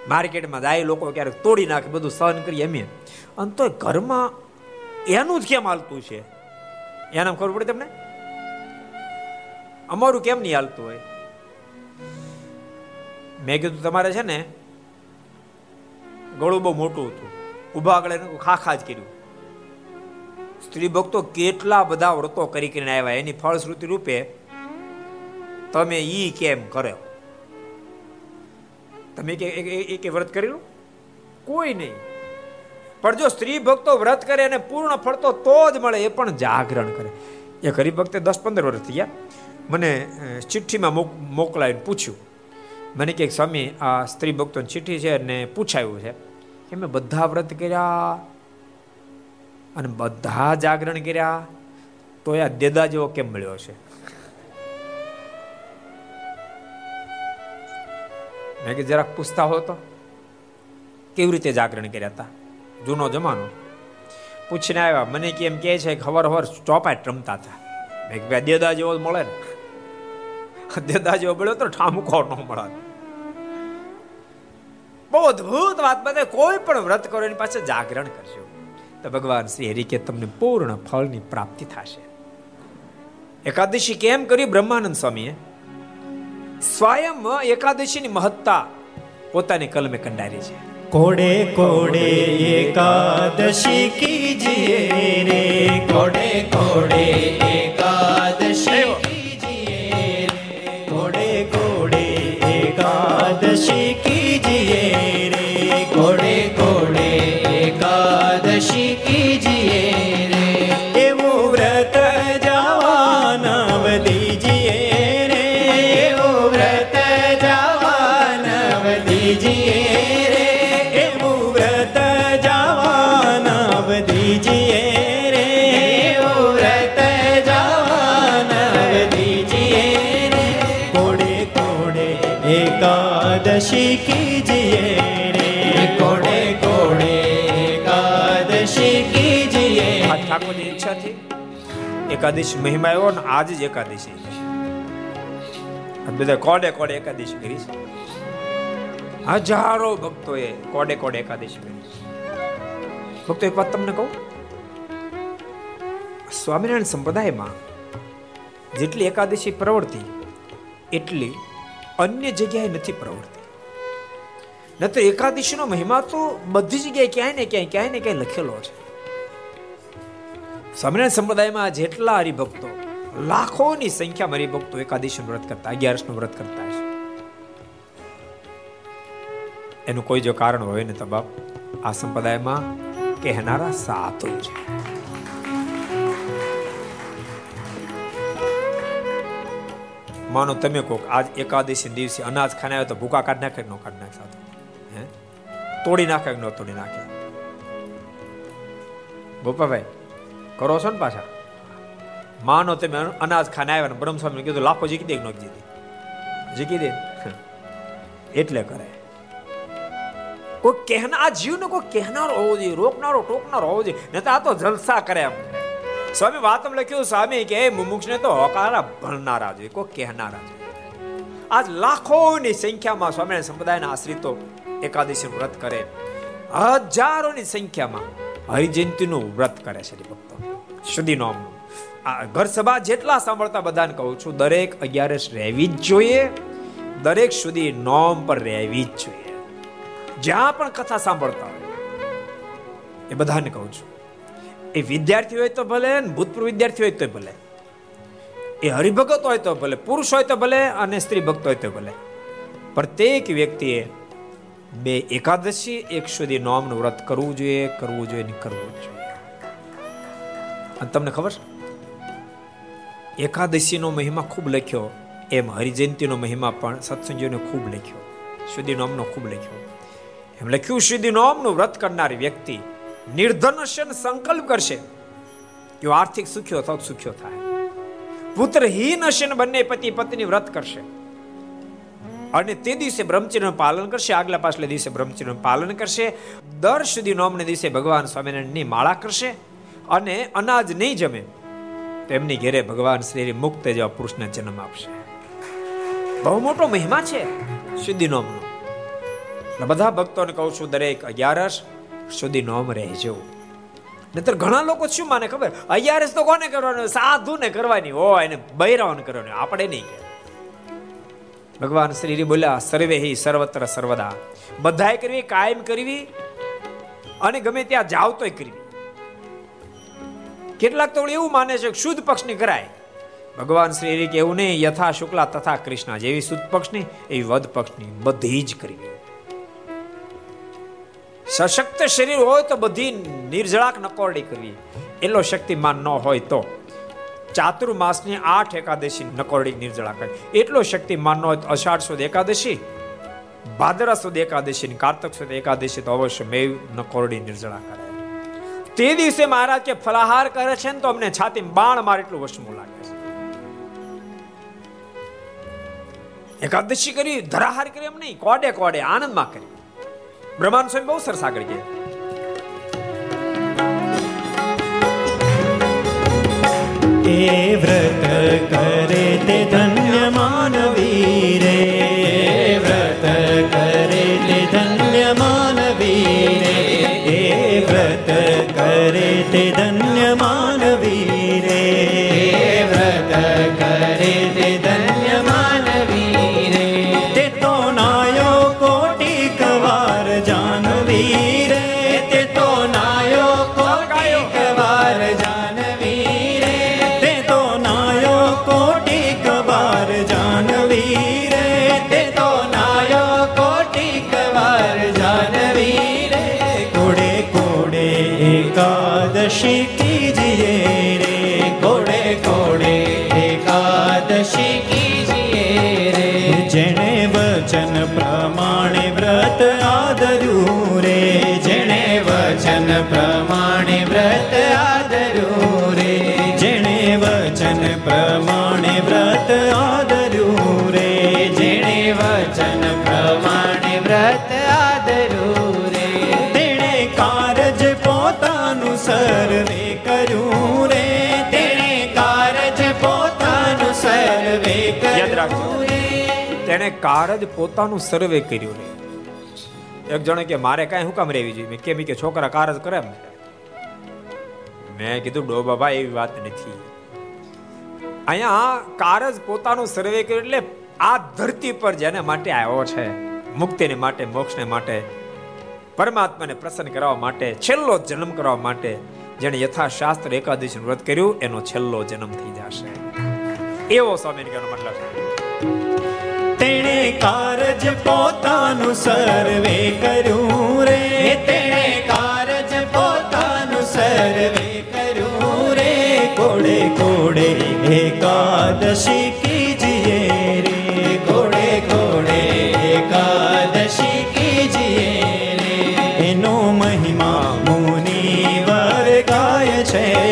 માર્કેટમાં જાય, લોકો ક્યારેક તોડી નાખે, બધું સહન કરીએ અમે. અને તો ઘરમાં એનું જ કેમ હાલતું છે? એના ખબર પડે તમને? અમારું કેમ નહીં હાલતું હોય? મેં કીધું, તમારે છે ને ગળું બહુ મોટું હતું. ઊભા આગળ એને ખાખા જ કર્યું. સ્ત્રી ભક્તો કેટલા બધા વ્રતો કરી કરીને આવ્યા. એની ફળશ્રુતિ રૂપે તમે ઈ કેમ કર્યો તમે એક વ્રત કરેલું કોઈ નહીં. પણ જો સ્ત્રી ભક્તો વ્રત કરે અને પૂર્ણ ફળતો તો જ મળે, એ પણ જાગરણ કરે. એક હરિભક્તે દસ પંદર વર્ષ થયા. મને ચિઠ્ઠીમાં મોકલાવીને પૂછ્યું. મને કે, સ્વામી, આ સ્ત્રી ભક્તોની ચિઠ્ઠી છે અને પૂછાયું છે. કે મેં બધા વ્રત કર્યા અને બધા જાગરણ કર્યા, તો આ દેદા જેવો કેમ મળ્યો છે? મેં કે જરાક પૂછતા હો તો, કેવી રીતે જાગરણ કર્યા હતા જૂનો જમાનો. પૂછીને આવ્યા, મને કે એમ કે છે ખબર ખબર ચોપાટ રમતા હતા મેં કે દેદા જેવો મળે ને. દેદા જેવો મળ્યો તો ઠામુકો ન મળે. બહુ અદભુત વાત બને. કોઈ પણ વ્રત કરો, એની પાસે જાગરણ કરજો. તો ભગવાન શ્રી હરિ કે તમને પૂર્ણ ફળની પ્રાપ્તિ થશે. એકાદશી કેમ કરી? બ્રહ્માનંદ સ્વામીએ. સ્વયં એકાદશીની મહત્તા પોતાની કલમે કંડારી છે.
કોડે કોડે એકાદશી કીજીએ રે. કોડે કોડે એકાદશી એકાદશી
મહિમા આવ્યો ને આજ જ એકાદશી બધા કોડે કોડે એકાદશી કરી છે. હજારો ભક્તોએ કોડે કોડે એકાદશી કરી ભક્તો એક વાત તમને કહું? સ્વામિનારાયણ સંપ્રદાયમાં જેટલી એકાદશી પ્રવૃત્તિ એટલી અન્ય જગ્યાએ નથી પ્રવૃત્તિ તો એકાદશીનો મહિમા તો બધી જગ્યાએ ક્યાંય ને ક્યાંય ક્યાંય ને ક્યાંય લખેલો છે. સ્વામિનારાયણ સંપ્રદાયમાં જેટલા હરિભક્તો, લાખોની સંખ્યામાં હરિભક્તો એકાદશીનું વ્રત કરતા, અગિયારસનું વ્રત કરતા છે. એનું કોઈ જો કારણ હોય ને તો બાપ, આ સંપ્રદાયમાં કહેનારા સાધુ છે. માનો તમે કોક, આજ એકાદશી દિવસે અનાજ ખાને તો ભૂકા કાઢ નાખે ન કાઢ નાખે સાધુ? હે? તોડી નાખે ન તોડી નાખે? ગોપાભાઈ કરો છો ને પાછા? માનો તમે અનાજ ખાને આવ્યા ને બ્રહ્મસ્વામી કીધું લાખો જીકી દે ન જીતી જીકી દે? એટલે કરે. કોઈ કહેનાર આ જીવને કોઈ કહેનારો હોવો જોઈએ રોકનારો ટોકનારો હોવો જોઈએ. નહીં તો આ તો જલસા કરે એમ. સ્વામી વાતમ લખ્યું સ્વામી કે મુમુક્ષને તો હોકારા ભણનારા જોઈએ કોઈ કહેનારા જોઈએ. આજ લાખોની સંખ્યામાં સ્વામિનારાયણ સંપ્રદાયના આશ્રિતો એકાદશી વ્રત કરે. હજારોની સંખ્યામાં. હરિજયંતીનું વ્રત કરે છે ભક્તો સુધી નોમ આ ઘર સભા જેટલા સાંભળતા બધાને કહું છું, દરેક અગિયારસ રહેવી જ જોઈએ, દરેક સુધી નોમ પર રહેવી જ જોઈએ. જ્યાં પણ કથા સાંભળતા હોય, એ બધાને કહું છું. એ વિદ્યાર્થી હોય તો ભલે ભૂતપૂર્વ વિદ્યાર્થી હોય તો ભલે, એ હરિભગત હોય તો ભલે, પુરુષ હોય તો ભલે, અને સ્ત્રી ભક્ત હોય તો ભલે, પ્રત્યેક વ્યક્તિએ બે એકાદશી, એક સુધી નોમનું વ્રત કરવું જોઈએ કરવું જોઈએ કરવું જોઈએ. અને તમને ખબર એકાદશીનો મહિમા ખૂબ લખ્યો. એમ હરિજયંતીનો મહિમા પણ સત્સંગીઓને ખૂબ લખ્યો. સુધી નોમનો ખૂબ લખ્યો. એમ લખ્યું, સુધી નોમનું વ્રત કરનારી વ્યક્તિ નિર્ધન સંકલ્પ કરશે. કે આર્થિક સુખ્યો થાવ સુખ્યો થાય. પુત્રહીન હશે બંને પતિ પત્ની વ્રત કરશે. અને તે દિવસે બ્રહ્મચર્યનું પાલન કરશે, આગલા પાછલા દિવસે બ્રહ્મચર્યનું પાલન કરશે. દર સુધી નોમને દિવસે ભગવાન સ્વામિનારાયણની માળા કરશે અને અનાજ નહીં જમે, તો એમની ઘેરે ભગવાન શ્રી મુક્ત જેવા પુરુષને જન્મ આપશે. બહુ મોટો મહિમા છે સુધી નોમનો. બધા ભક્તોને કહું છું, દરેક અગિયારસ સુધી નોમ રહેજો. નહીતર ઘણા લોકો શું માને ખબર? અગિયારસ તો કોને કરવાનું? સાધુને કરવાની હોય એને બૈરાઓને કરવાની આપણે નહીં ભગવાન શ્રી બોલ્યા, સર્વે હિ સર્વત્ર સર્વદા. બધાએ કરવી, કાયમ કરવી અને ગમે ત્યાં જાવ તોય કરવી. કેટલાક તો એવું માને છે કે શુદ્ધ પક્ષની કરાય. ભગવાન શ્રી કે એવું નહીં, યથા શુક્લા તથા કૃષ્ણ જેવી શુદ્ધ પક્ષની, એવી વધ પક્ષની બધી જ કરવી. સશક્ત શરીર હોય તો બધી નિર્જળાક નકોરડી કરવી. એટલો શક્તિમાન ન હોય તો. ચાતુર્માસની આઠ એકાદશી નકોરડી નિર્જળા કરે. એટલો શક્તિમાનનો અષાઢ સુદ એકાદશી, ભાદરા સુદ એકાદશી કાર્તક સુદ એકાદશી તો અવશ્ય મેવ નકોરડી નિર્જળા કરે. તે દિવસે મહારાજ કે ફલાહાર કરે છે ને તો અમને છાતી બાણ મારે એટલું વસમું લાગે છે. એકાદશી કરી, ધરાહાર કરી એમ નહીં, કોડે કોડે આનંદમાં કરી. બ્રહ્માંડ સ્વામી બહુ સરસ આગળ ગયા.
એ વ્રત કરે તે ધન્ય માનવી રે તેણે
કાર જ પોતાનું સર્વે કર્યું રે એક જણે કે, મારે કાંઈ હું કામ રહેવી જોઈએ? કેમ કે છોકરા કાર જ કરે મેં કીધું ડો બાબા એવી વાત નથી. અહીંયા કાર જ પોતાનું સર્વે કર્યું એટલે આ ધરતી પર જેને માટે આવ્યો છે. મુક્તિને માટે, મોક્ષને માટે, પરમાત્માને પ્રસન્ન કરવા માટે, છેલ્લો જન્મ કરવા માટે જેણે યથાશાસ્ત્ર એકાદશી વ્રત કર્યું, એનો છેલ્લો જન્મ થઈ જશે. એવો સ્વામી મતલબ છે.
તેણે કારજ પોતાનું સર્વે કર્યું રે. તેણે કારજ પોતાનું સર્વે કર્યું રે. કોડે કોડે એકાદશી કીજીએ રે. કોડે કોડે એકાદશી કીજીએ રે. એનો મહિમા મુનિ વર્ગાય છે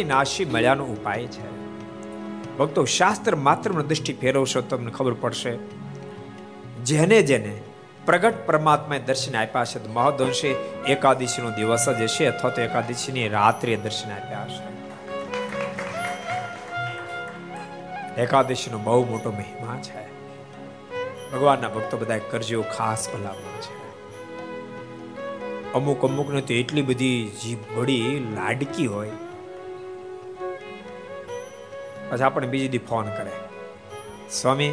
બતાવી નાશી મળ્યાનો ઉપાય છે. ભક્તો, શાસ્ત્ર માત્ર દ્રષ્ટિ ફેરવશો તમને ખબર પડશે. જેને જેને પ્રગટ પરમાત્માએ દર્શન આપ્યા છે તો મહદઅંશે એકાદશીનો દિવસ જ હશે, અથવા તો એકાદશીની રાત્રે દર્શન આપ્યા હશે. એકાદશીનો બહુ મોટો મહિમા છે. ભગવાનના ભક્તો બધા કરજો ખાસ ભલામણ છે. અમુક અમુક ને તો એટલી બધી જીભ બળી લાડકી હોય પછી આપણે બીજી દી ફોન કરે. સ્વામી,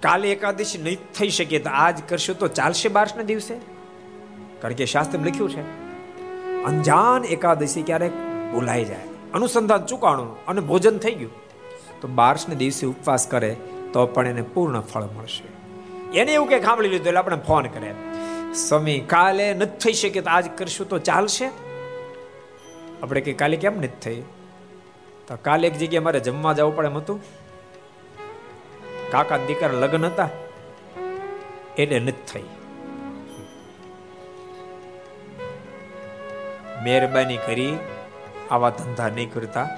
કાલે એકાદશી નહીં થઈ શકે તો આજ કરશું તો ચાલશે બારસના દિવસે? કારણ કે શાસ્ત્ર લખ્યું છે, અંજાન એકાદશી ક્યારેક ભૂલાઈ જાય. અનુસંધાન ચૂકાણું અને ભોજન થઈ ગયું. તો બારસને દિવસે ઉપવાસ કરે તો પણ એને પૂર્ણ ફળ મળશે. એને એવું કે ખાંભળી લીધું એટલે આપણે ફોન કરે. સ્વામી, કાલે નથી થઈ શકે તો આજ કરશું તો ચાલશે? આપણે કે કાલે કેમ નથી થઈ? તો કાલે એક જગ્યાએ મારે જમવા જવું પડે એમ હતું. કાકા દીકરા લગ્ન હતા. એને નથી થઈ. મહેરબાની કરી આવા ધંધા નહીં કરતા.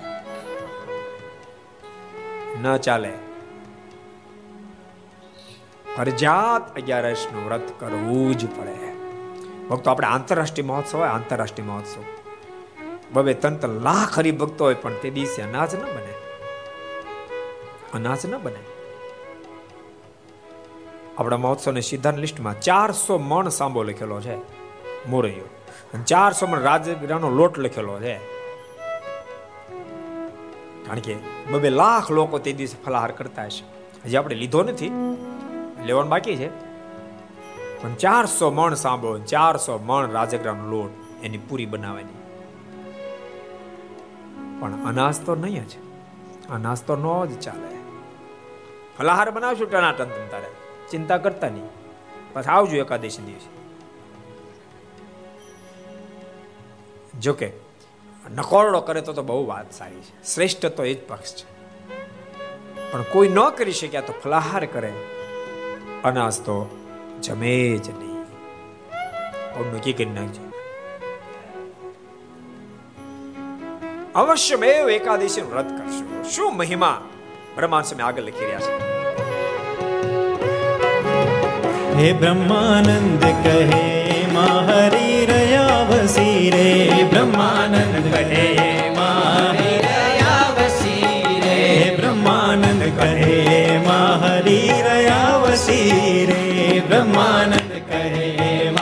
ન ચાલે. ફરજાત અગિયારસનું વ્રત કરવું જ પડે. ભક્તો, આપણે આંતરરાષ્ટ્રીય મહોત્સવ હોય, આંતરરાષ્ટ્રીય મહોત્સવ. બબે તન લાખ હરિભક્તો હોય પણ તે દિવસે અનાજ ન બને. અનાજ ન બને. આપણા મહોત્સવની સિદ્ધાંત લિસ્ટમાં ચારસો મણ સાંબો લખેલો છે મોરૈયો. ચારસો મણ રાજગીરાનો લોટ લખેલો છે. કારણ કે બબે લાખ લોકો તે દિવસે ફલાહાર કરતા હશે. હજી આપણે લીધો નથી. લેવાનું બાકી છે. પણ ચારસો મણ સાંભળો ચારસો મણ રાજગરાનો લોટ એની પૂરી બનાવવાની પણ અનાજ તો નહીં જ. અનાજ તો નો જ ચાલે. ફલાહાર બનાવશું ટનાટન તમ તારે. ચિંતા કરતા નહીં. પછી આવજો એકાદશી દિવસે. જોકે, નકોરડો કરે તો તો બહુ વાત સારી છે. શ્રેષ્ઠ તો એ જ પક્ષ છે. પણ કોઈ ન કરી શક્યા તો ફલાહાર કરે. અનાજ તો જમે જ નહીં. પગનું કી કરી નાખજો. અવશ્ય મેવ એકાદશી વ્રત કરશો શું મહિમા બ્રહ્માંડ સમય આગળ લખી રહ્યા
છે હે બ્રહ્માનંદ કહે માં હરી રહ્યા વસી રે બ્રહ્માનંદ કહે માં હરી રહ્યા વસી રે બ્રહ્માનંદ કહે માં હરી રહ્યા વસી રે બ્રહ્માનંદ કહે માં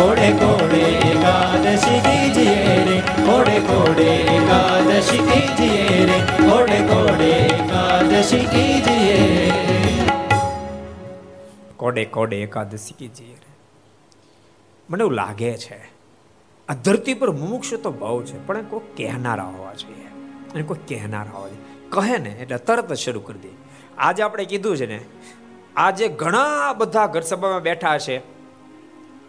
કોડે કોડે એકાદશી કીજીએ રે, કોડે કોડે એકાદશી કીજીએ રે, કોડે કોડે એકાદશી કીજીએ કોડે કોડે એકાદશી કીજીએ રે.
મને એવું લાગે છે, આ ધરતી પર મુમુક્ષ તો બહુ છે, પણ કોઈ કહેનારા હોવા જોઈએ. અને કોઈ કહેનારા હોવા જોઈએ. કહે ને, એટલે તરત જ શરૂ કરી દે. આજે આપણે કીધું છે ને, આજે ઘણા બધા ઘર સભામાં બેઠા છે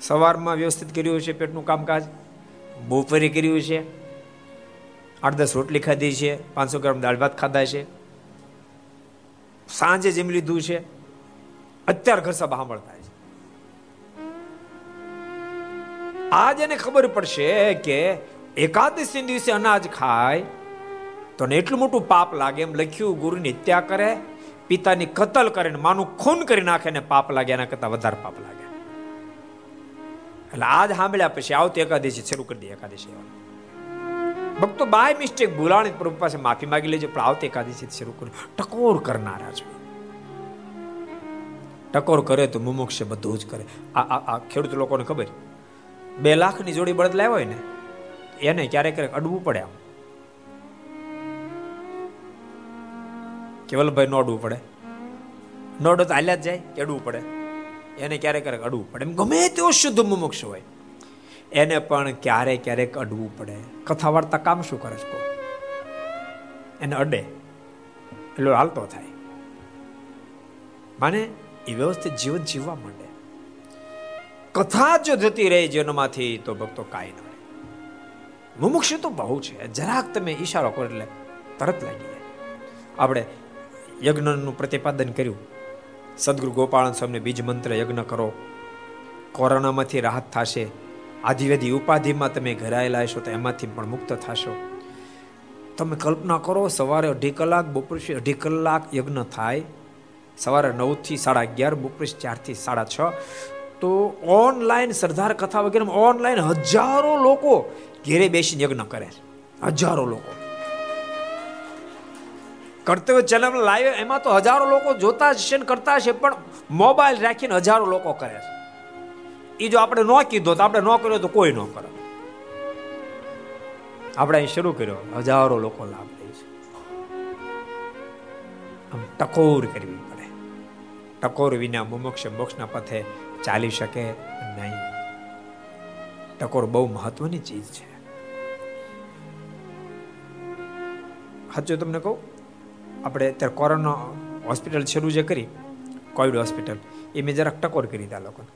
સવારમાં વ્યવસ્થિત કર્યું છે પેટનું કામકાજ, બપોરે કર્યું છે આઠ દસ રોટલી ખાધી છે, પાંચસો ગ્રામ દાળ ભાત ખાધા છે. સાંજે જેમ લીધું છે. અત્યારે ઘર સભા સાંભળતા છે. આજ એને ખબર પડશે કે એકાદશી દિવસે અનાજ ખાય તો એટલું મોટું પાપ લાગે એમ લખ્યું ગુરુની હત્યા કરે, પિતાની કતલ કરે માનું ખૂન કરી નાખે ને પાપ લાગે, એના કરતા વધારે પાપ લાગે. એટલે આજ સાંભળ્યા પછી આવતી એકાદશી શરૂ કરી દે એકાદશી ભક્તો બાય મિસ્ટેક ભૂલાણી પ્રભુ પાસે માફી માગી લેજો, પણ આવતી એકાદશી શરૂ કર્યું ટકોર કરનારા છે. ટકોર કરે તો મુમુક્ષ બધું જ કરે. આ આ ખેડૂત લોકોને ખબર? બે લાખની જોડી બળદ લાવ્યો હોય ને, એને ક્યારેક ક્યારેક અડવું પડે આમ. કેવલભાઈ નો અડવું પડે? નોડો તો હાલ્યા જ જાય કે અડવું પડે? એને ક્યારેક ક્યારેક અડવું પડે. એમ ગમે તેવો શુદ્ધ મુમુક્ષ હોય. એને પણ ક્યારેક ક્યારેક અડવું પડે. કથા વાર્તા કામ શું કરે છે એને અડે. એટલે હાલતો થાય. માને, એ વ્યવસ્થિત જીવન જીવવા માંડે. કથા જો જતી રહે જીવનમાંથી તો ભક્તો કાંઈ ન રહે. મુમુક્ષ તો બહુ છે. જરાક તમે ઈશારો કરો એટલે તરત લાગી જાય. આપણે યજ્ઞનું પ્રતિપાદન કર્યું. સદગુરુ ગોપાળન સ્વામીને બીજ મંત્ર યજ્ઞ કરો. કોરોનામાંથી રાહત થશે. આધિવેદી ઉપાધિમાં તમે ઘરાયેલા હશો તો એમાંથી પણ મુક્ત થશો. તમે કલ્પના કરો, સવારે અઢી કલાક, બપોરે અઢી કલાક યજ્ઞ થાય. સવારે નવથી સાડા અગિયાર, બપોરે ચારથી સાડા છ. તો ઓનલાઈન સરદાર કથા વગેરે ઓનલાઈન હજારો લોકો ઘેરે બેસીને યજ્ઞ કરે. હજારો લોકો. કર્તવ્ય ચેનલ લાઈવ એમાં તો હજારો લોકો જોતા છે ને કરતા છે, પણ મોબાઈલ રાખીને હજારો લોકો કરે છે. એ જો આપણે ન કીધો તો આપણે ન કર્યો તો કોઈ ન કરે આપણે અહીં શરૂ કર્યો, હજારો લોકો લાભ લે છે. આમ ટકોર કરવી પડે. ટકોર વિના મુમોક્ષ મોક્ષના પથે ચાલી શકે નહીં. ટકોર બહુ મહત્વની ચીજ છે. સાચું તમને કહું? આપણે અત્યારે કોરોના હોસ્પિટલ શરૂ જે કરી, કોવિડ હોસ્પિટલ, એ મેં જરાક ટકોર કરી હતા લોકોને.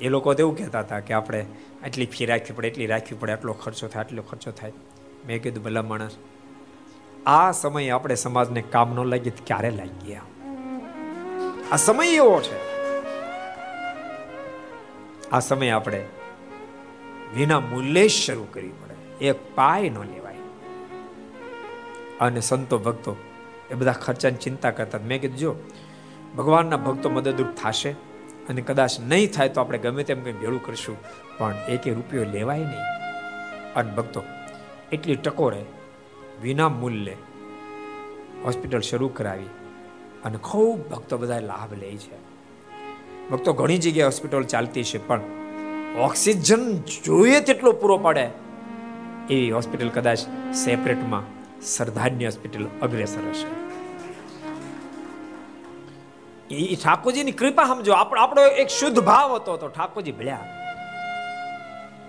એ લોકો તો એવું કહેતા હતા કે આપણે આટલી ફી રાખવી પડે, એટલી રાખવી પડે, આટલો ખર્ચો થાય, આટલો ખર્ચો થાય. મેં કીધું, ભલા માણસ, આ સમયે આપણે સમાજને કામ ન લાગી ક્યારે લાગી ગયા આ સમય એવો છે. આ સમય આપણે વિના મૂલ્યે શરૂ કરવી પડે. એક પાય ન લેવાય અને સંતો ભક્તો એ બધા ખર્ચાની ચિંતા કરતા. મેં કીધું, જો, ભગવાનના ભક્તો મદદરૂપ થશે અને કદાચ નહીં થાય તો આપણે ગમે તેમ કંઈ ભેળું કરશું, પણ એક રૂપિયો લેવાય નહીં. અને ભક્તો, એટલી ટકોરે વિના મૂલ્યે હોસ્પિટલ શરૂ કરાવી અને ખૂબ ભક્તો બધા લાભ લે છે. ભક્તો ઘણી જગ્યાએ હોસ્પિટલ ચાલતી છે, પણ ઓક્સિજન જોઈએ તેટલો પૂરો પડે એવી હોસ્પિટલ કદાચ સેપરેટમાં સરદારની હોસ્પિટલ અગ્રેસર હશે. એ ઠાકોરજીની કૃપા સમજો. આપણો આપણો એક શુદ્ધ ભાવ હતો તો ઠાકોરજી ભળ્યા.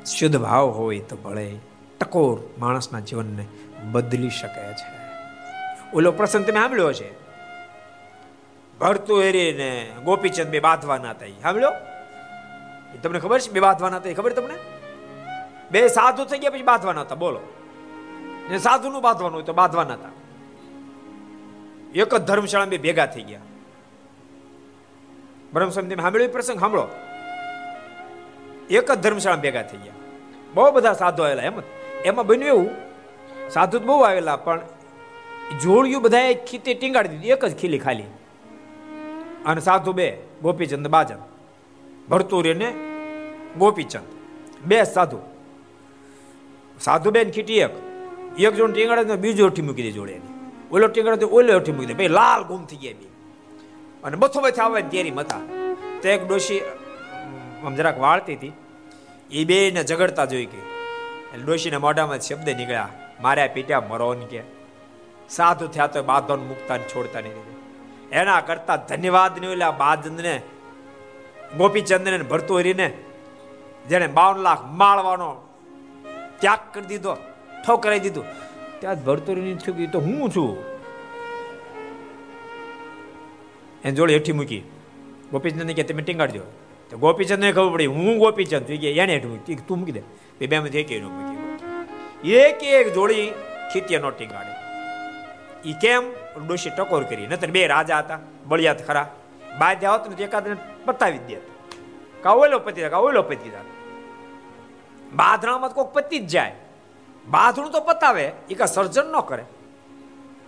શુદ્ધ ભાવ હોય તો ભળે. ટકોર માણસના જીવનને બદલી શકે છે. ઓલો પ્રસંગ તમે સાંભળ્યો છે ભરતું ને ગોપીચંદ બે બાંધવાના થઈ સાંભળ્યો? તમને ખબર છે? બે બાંધવાના થઈ ખબર તમને? બે સાધુ થઈ ગયા પછી બાંધવાના હતા. બોલો. ને સાધુનું બાંધવાનું હોય તો બાંધવાના હતા. એક જ ધર્મશાળા બે ભેગા થઈ ગયા. બ્રહ્મ સંધિ સાંભળ્યો પ્રસંગ? સાંભળો. એક જ ધર્મશાળા ભેગા થઈ ગયા. બહુ બધા સાધુ આવેલા એમ એમાં બન્યું એવું, સાધુ બહુ આવેલા, પણ જોડિયું બધા ખીતે ટીંગાડી દીધી, એક જ ખીલી ખાલી. અને સાધુ બે, ગોપીચંદ બાજન. ભરતુરી ને ગોપીચંદ. બે સાધુ સાધુ. બેન ખીટી એક. એક જોડ ટીંગાડે બીજો અઠી મૂકી દે જોડે ઓલો ટીંગાડે ઓલો અઠી મૂકી દે ભાઈ, લાલ ગુમ થઈ ગયા બી અને બથો બથે આવે તેરી મતા તો એક ડોશી, આમ જરાક વાળતી હતી. એ બે ને ઝઘડતા જોઈ કે ડોશીના મોઢામાં શબ્દ નીકળ્યા માર્યા પીટ્યા મરો ને કે. સાધુ થયા તો બાંધો મુકતા છોડતા નહીં એના કરતા ધન્યવાદ નહીં ઓલા બાદને ગોપીચંદ ને ભરતુહરીને જેને બાવન લાખ માળવાનો ત્યાગ કરી દીધો. ઠોકરાઈ દીધું. ત્યાં ભરતુરી થયું તો હું છું? એને જોડે હેઠી મૂકી. ગોપીચંદ કે તમે ટીંગાડજો. તો ગોપીચંદને ખબર પડી, હું ગોપીચંદ? તું કે એને હેઠી મૂકી. તું મૂકી દે. બે બે માંથી એક એનું મૂકી એક એક જોડી ખીતિયા નો ટીંગાડે. એ કેમ? ડોશી ટકોર કરી. નતર બે રાજા હતા, બળિયાત ખરા. બાદ આવત ને એકાદ પતાવી દે કા ઓલો પતિ કા ઓલો પતિ બાધણામાં કોઈક પતિ જ જાય. બાધણું તો પતાવે, એ કા સર્જન ન કરે.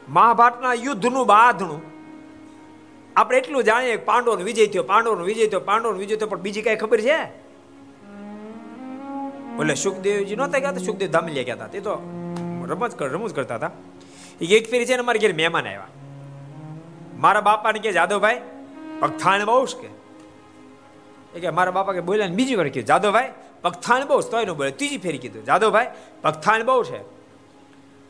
મહાભારતના યુદ્ધનું બાંધણું. આપણે એટલું જાણીએ પાંડવોનો વિજય થયો, પાંડવોનો વિજય થયો, પાંડવોનો વિજય થયો, પણ બીજી કઈ ખબર છે? એટલે સુખદેવજી નહોતા ગયા સુખદેવ ધામલિયા ગયા હતા તે તો રમત રમૂજ કરતા હતા એક ફેરી છે ને મારા ઘેર મહેમાન આવ્યા. મારા બાપાને કે જાદવભાઈ પગથાણ બહુ કે. કે, મારા બાપા કે બોલ્યા બીજી વાર કે, જાદવભાઈ પગથાણ બહુ તોય બોલે. ત્રીજી ફેરી કીધું. જાદવભાઈ પગથાણ બહુ છે.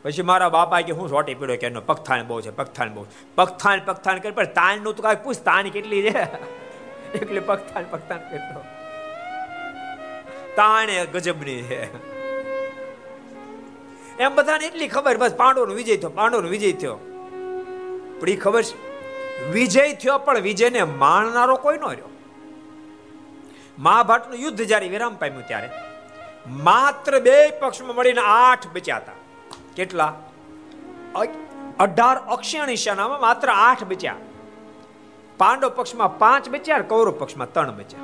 પછી મારા બાપા કે હું સોટી પીડ્યો કે એનો પગથાણ બહુ છે, પગથાણ બહુ પગથાણ પગથાણ કરે, પણ તાણનું તો કાંઈ પૂછ, તાણ કેટલી છે? એટલે પગથાણ પગથાણ કેટલો તાણે ગજબની છે. એમ બધાને એટલી ખબર, બસ પાંડવનો વિજય થયો પાંડવનો વિજય થયો. પણ એ ખબર છે, વિજય થયો, પણ વિજયને માણનારો કોઈ ન રહ્યો. મહાભારતનું યુદ્ધ જ્યારે વિરામ પામ્યું ત્યારે, માત્ર બે પક્ષમાં મળીને આઠ બચ્યા હતા. કેટલા? અઢાર અક્ષાણી માત્ર આઠ બચ્યા. પાંડવ પક્ષમાં પાંચ બચ્યા કૌરવ પક્ષમાં ત્રણ બચ્યા.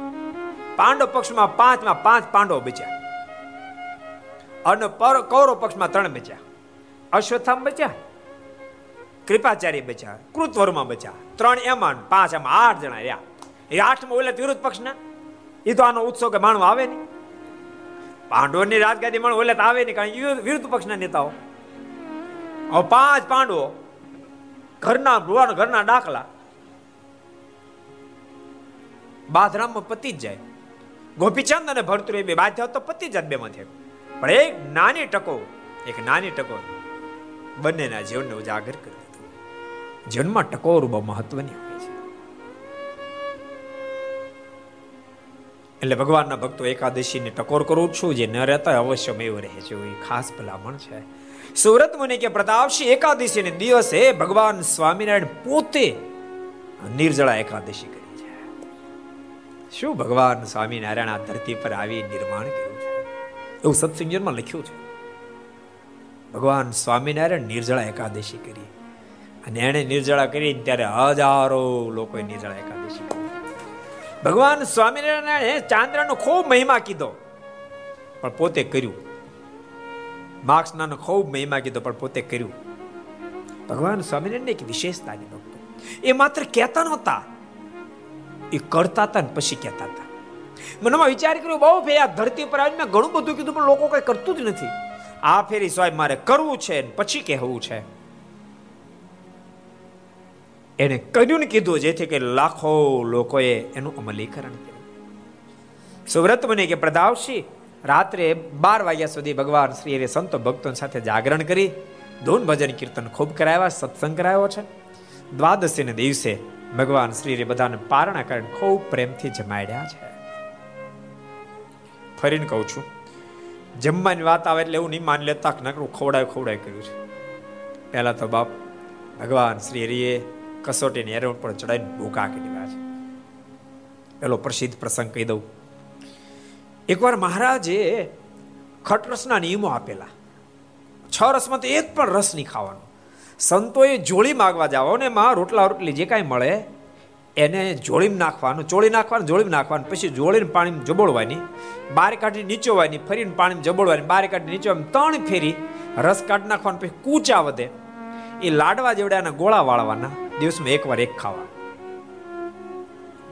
પાંડવ પક્ષમાં પાંચમાં પાંચ પાંડવ બચ્યા. અને પર, કૌરવ પક્ષમાં ત્રણ બચ્યા. અશ્વત્થામ બચ્યા, કૃપાચાર્ય બચ્યા, કૃતવર્મા બચ્યા. ત્રણ એમાં પાંચ એમાં આઠ જણા રહ્યા. એ આઠમાં ઓલા વિરુદ્ધ પક્ષના? એ તો આનો ઉત્સવ કે માણવા આવે નહીં. પાંડવોની રાજગાદી માણવ ઓલે આવે નહીં, કારણ વિરુદ્ધ પક્ષના નેતાઓ. હવે પાંચ પાંડવો ઘરના ઘરના દાખલા બાધરામમાં પતી જ જાય. ગોપીચંદ અને ભરતુર બે બાધ્યા તો પતી જ બે માંથી પણ એક નાની ટકો, એક નાની ટકો બંનેના જીવનને ઉજાગર કરી દીધું. જીવનમાં ટકોર બહુ મહત્વની હોય છે. એટલે ભગવાનના ભક્તો એકાદશીને ટકોર કરું છું, જે ન રહેતા અવશ્ય એવું રહે છે. એ ખાસ ભલામણ છે. સુરત મુનિ કે પ્રતાપશી એકાદશી દિવસે ભગવાન સ્વામિનારાયણ પોતે નિર્જળા એકાદશી કરી શું ભગવાન સ્વામિનારાયણ આ ધરતી પર આવી નિર્માણ કર્યું છે? એવું સત્સંગમાં લખ્યું છે. ભગવાન સ્વામિનારાયણ નિર્જળા એકાદશી કરી. અને એને નિર્જળા કરી ત્યારે હજારો લોકોએ નિર્જળા એકાદશી ભગવાન સ્વામિનારાયણે ચાંદ્રનો ખૂબ મહિમા કીધો. પણ પોતે કર્યું. માર્ક્સનાનો ખૂબ મહિમા કીધો, પણ પોતે કર્યું. ભગવાન સ્વામિનારાયણ એક વિશેષતા ભક્તો. એ માત્ર કહેતા નહોતા. એ કરતા હતા ને પછી કહેતા હતા. મનમાં વિચાર કર્યો, બહુ ફે આ ધરતી પર આવીને ઘણું બધું કીધું, પણ લોકો કઈ કરતું જ નથી. આ ફેરી સ્વાય મારે કરવું છે પછી કહેવું છે. એને કર્યું ને કીધું, જેથી કે લાખો લોકોએ એનું અમલીકરણ કર્યું. સુવ્રત મને કે પ્રદાવશી, રાત્રે બાર વાગ્યા સુધી ભગવાન શ્રી સંતો ભક્તો સાથે જાગરણ કરી, ધૂન ભજન કીર્તન ખૂબ કરાવ્યા, સત્સંગ કરાયો છે. દ્વાદશીને દિવસે ભગવાન શ્રી બધાને પારણા કરીને ખૂબ પ્રેમથી જમાડ્યા છે. ફરીને કહું છું, જમવાની વાત આવે એટલે એવું નહીં માની લેતા નકરું ખવડાય ખવડાય કર્યું છે. પહેલા તો બાપ ભગવાન શ્રી હરિએ કસોટીની એરવણ ઉપર ચડાવીને ભૂકા કરી છે. પેલો પ્રસિદ્ધ પ્રસંગ કહી દઉં. એકવાર મહારાજે ખટરસના નિયમો આપેલા. છ રસમાં તો એક પણ રસ નહીં ખાવાનો. સંતોએ જોડી માગવા જાઓ ને માં, રોટલા, રોટલી જે કાંઈ મળે, એને જોડીમાં નાખવાનું, ચોળી નાખવાનું જોડીમાં નાખવાનું, પછી જોડીને પાણીમાં જબોળવાની, બાર કાઢી નીચોવાની, ફરીને પાણીમાં જબોળવાની, બાર કાઢી નીચોવાની, ત્રણ ફેરી રસ કાઢી નાખવાનું, પછી કૂચા વધે. એ લાડવા જેવડાના ગોળા વાળવાના, દિવસમાં એકવાર એક ખાવા.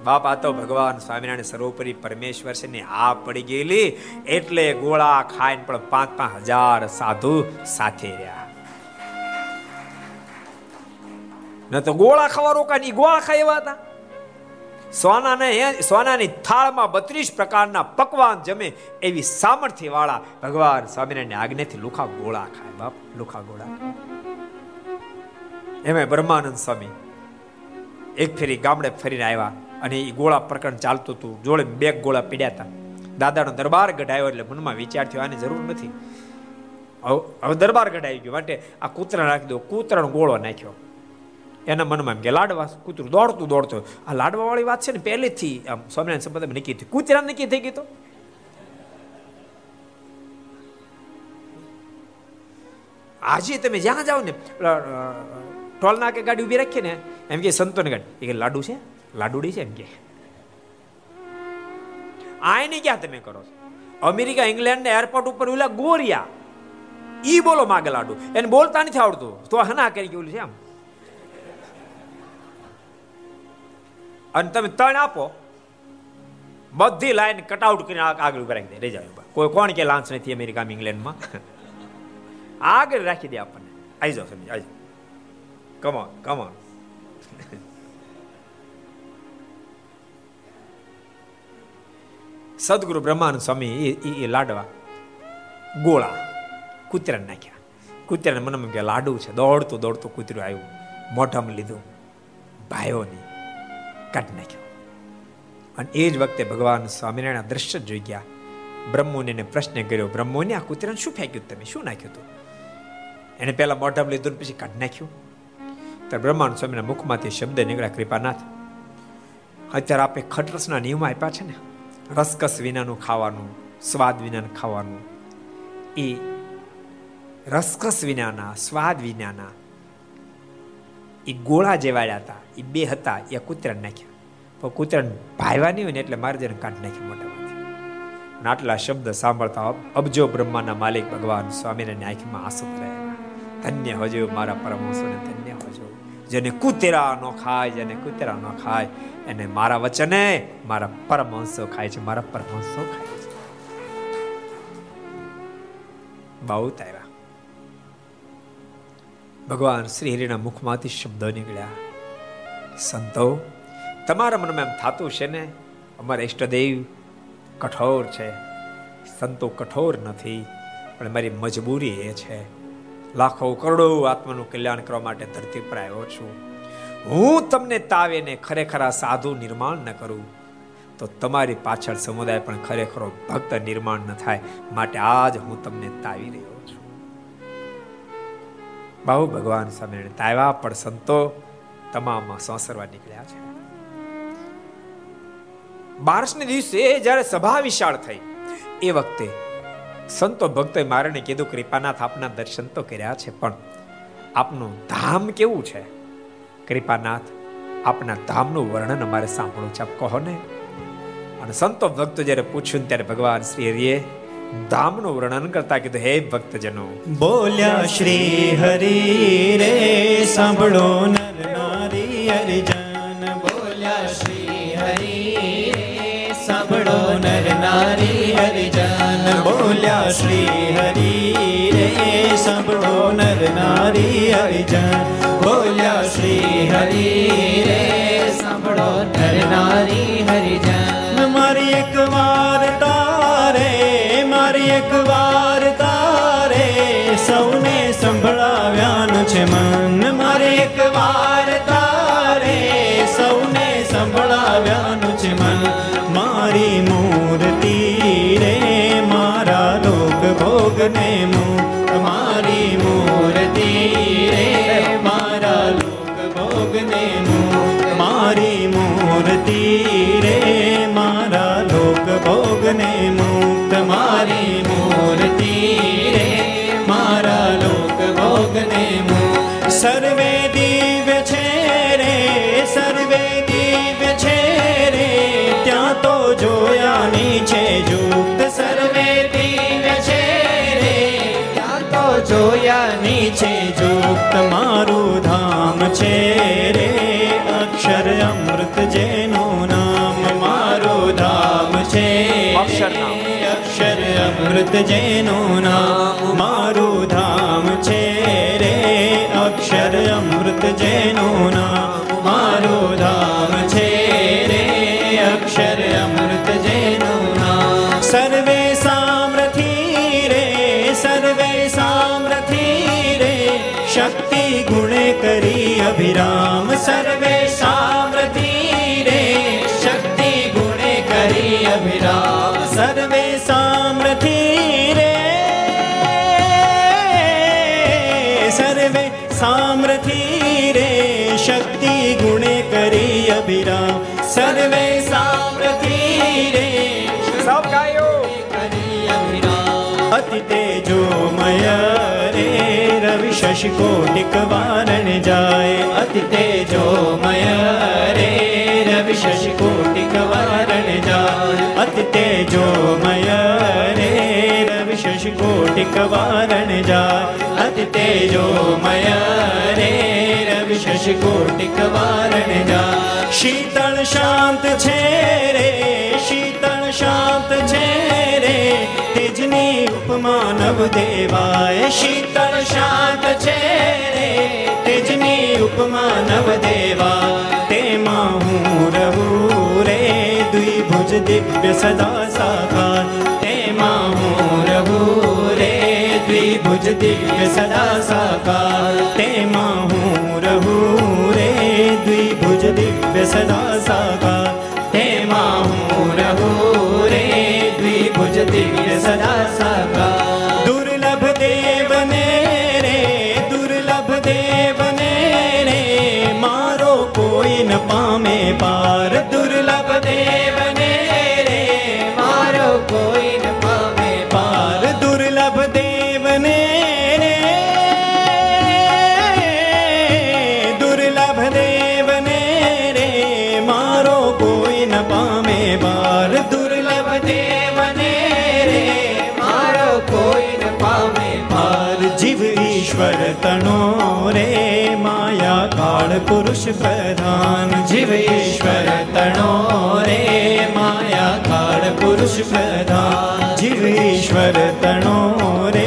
બાપ તો ભગવાન સ્વામિનારાયણ સર્વોપરી પરમેશ્વર છે ને આ પડી ગયેલી, એટલે ગોળા ખાઈને પણ પાંચ પાંચ હજાર સાધુ સાથે રહ્યા. ન તો ગોળા ખાવા રોકાની ગોળા ખાઈ એવા હતા. સોનાને સોનાની થાળમાં બત્રીસ પ્રકારના પકવાન જમે એવી સામર્થ્ય વાળા ભગવાન સ્વામિનારાયણ આજ્ઞાથી લુખા ગોળા ખાય. બાપ, લુખા ગોળા. એમાં બ્રહ્માનંદ સ્વામી એક ફેરી ગામડે ફરીને આવ્યા અને એ ગોળા પ્રકરણ ચાલતું હતું. જોડે બે ગોળા પીડ્યા હતા. દાદાનો દરબાર ગઢાયો એટલે મનમાં વિચાર થયો, આની જરૂર નથી. હવે દરબાર ગઢાઈ ગયો. માટે આ કૂતરા નાખી દો. કૂતરાનો ગોળો નાખ્યો. એના મનમાં એમ કે, લાડવા, કૂતરું દોડતું દોડતું. આ લાડવા વાળી વાત છે ને પહેલેથી આમ સ્વામિનારાયણ સંપ્રદાય નક્કી થઈ. કૂતરા નક્કી થઈ ગઈ તો? આજે તમે જ્યાં જાઓ ને ટોલ નાકે ગાડી ઊભી રાખીએ ને, એમ કે સંતોની ગાડી. એ લાડુ છે? લાડુડી છે? એમ કે. આયની ક્યાં તમે કરો છો? અમેરિકા ઇંગ્લેન્ડ એરપોર્ટ ઉપર ઓલા ગોરિયા, ઈ બોલો માગે લાડુ. એને બોલતા નથી આવડતું. તો હના કરી ગયું છે આમ? અને તમે ત્રણ આપો. બધી લાઈન કટઆઉટ કરીને આગળ ઊભા રાખી દે. રહી કોઈ કોણ કે લાંચ નથી અમેરિકા ઇંગ્લેન્ડમાં? આગળ રાખી દે આપણને. આવી જાઓ, સમજ આવી કમોન કમોન સદગુરુ બ્રહ્માન સ્વામી એ લાડવા ગોળા કૂતરાને નાખ્યા કૂતરાને મનમાં કે લાડુ છે દોડતું દોડતું કૂતરું આવ્યું મોઢામાં લીધું ભાઈઓની કાઢી નાખ્યો અને એ જ વખતે ભગવાન સ્વામિનારાયણ દ્રશ્ય જોઈ ગયા બ્રહ્મોને પ્રશ્ન કર્યો બ્રહ્મોને આ કૂતરાને શું ફેંક્યું તમે શું નાખ્યું હતું એને પહેલા મોઢામાં લીધું પછી કાઢી નાખ્યું ત્યારે બ્રહ્માનંદ સ્વામીના મુખમાંથી શબ્દ નીકળ્યા, કૃપાનાથ, અત્યારે આપણે ખટરસના નિયમો આપ્યા છે ને? રસકસ વિનાનું ખાવાનું, સ્વાદ વિનાનું ખાવાનું. એ રસકસ વિનાના, સ્વાદ વિનાના, એ ગોળા જેવાડ્યા હતા, એ બે હતા, એ કૂતરાને નાખ્યા. પણ કૂતરાને ભાઈવા નહીં હોય ને એટલે મારે કાઢી નાખી મોટામાંથી. આટલા શબ્દ સાંભળતા અબજો બ્રહ્માના માલિક ભગવાન સ્વામીને આંખમાં આંસુ રહ્યા. ધન્ય હોજો મારા પરમહંસોને, ધન્ય હોજો. જેને કૂતરા નો ખાય, જેને કૂતરા નો ખાય, એને મારા વચને મારા પરમહંસો ખાય છે, મારા પરમહંસો ખાય છે. બહુ તારા ભગવાન શ્રી હરિના મુખમાંથી શબ્દો નીકળ્યા. સંતો, તમારા મનમાં એમ થતું છે ને, અમારા ઈષ્ટદેવ કઠોર છે. સંતો કઠોર નથી, પણ મારી મજબૂરી એ છે. લાખો કરોડો આત્માનું કલ્યાણ કરવા માટે ધરતી પર આવ્યો છું. હું તમને તાવેને ખરેખર આ સાધુ નિર્માણ ન કરું. તો તમારી પાછળ સમુદાય પણ ખરેખરો ભક્ત નિર્માણ ન થાય માટે આજ હું તમને તાવી રહ્યો છું. બહુ ભગવાન સામે તાવ્યા, પણ સંતો તમામ સંસરવા નીકળ્યા છે. બારસને દિવસે જ્યારે સભા વિશાળ થઈ, એ વખતે સંતો ભક્તોએ મારેને કીધું, કૃપાનાથ આપના દર્શન તો કર્યા છે, પણ આપનું ધામ કેવું છે? કૃપાનાથ, આપના ધામનું વર્ણન અમારે સાંભળવું છે, આપ કહો ને. અને સંતો ભક્તો જ્યારે પૂછ્યું ત્યારે ભગવાન શ્રી હરિએ ધામનું વર્ણન કરતા કીધું, હે ભક્તજનો,
બોલ્યા શ્રી હરિ રે, સાંભળો નર નારી બોલ્યા શ્રી હરિ સાંભળો નર નારી હરિજન બોલ્યા શ્રી હરિ રે સાંભળો નર નારી હરિજન. બોલ્યા શ્રી હરિ રે સાંભળો નર નારી હરિજન. મારી એક વાર અમૃત જેનું નામ મારું ધામ છે રે. અક્ષર અમૃત જેનું નામ મારું ધામ છે રે. અક્ષર અમૃત જેનું નામ સર્વે સામ્રથી રે. સર્વે સામ્રથી રે. શક્તિ ગુણે કરી અભિરામ સર્વે અતિ તેજોમય રે રવિ શશિ કોટિક વારણ જાય અતિ તેજોમય રે રવિ શશિ કોટિક વારણ જાય અતિ તેજોમય રે રવિ શશિ કોટિક વારણ જાય અતિ તેજોમય રે રવિ શશિ કોટિક વારણ જાય શીતળ શાંત છે તેજની ઉપમા નવ દેવાય શીતળ શાંત છે રે. તેજની ઉપમાનવ દેવા, તેમાં હું રહું રે. દ્વિભુજ દિવ્ય સદા સાકાર, તેમાં હું રહું રે. દ્વિભુજ દિવ્ય સદા સાકાર, તેમાં હું રહું રે. દ્વિભુજ દિવ્ય સદા સાકાર. દ્વિભુજ દિવ્ય સદા સાકાર દુર્લભ દેવને રે દુર્લભ દેવને રે મારો કોઈ ન પામે પાર દુર્લભ કાળ પુરુષ પ્રધાન तणो रे તણો રે માયા કાળ પુરુષ પ્રધાન જીવ ઈશ્વર તણો રે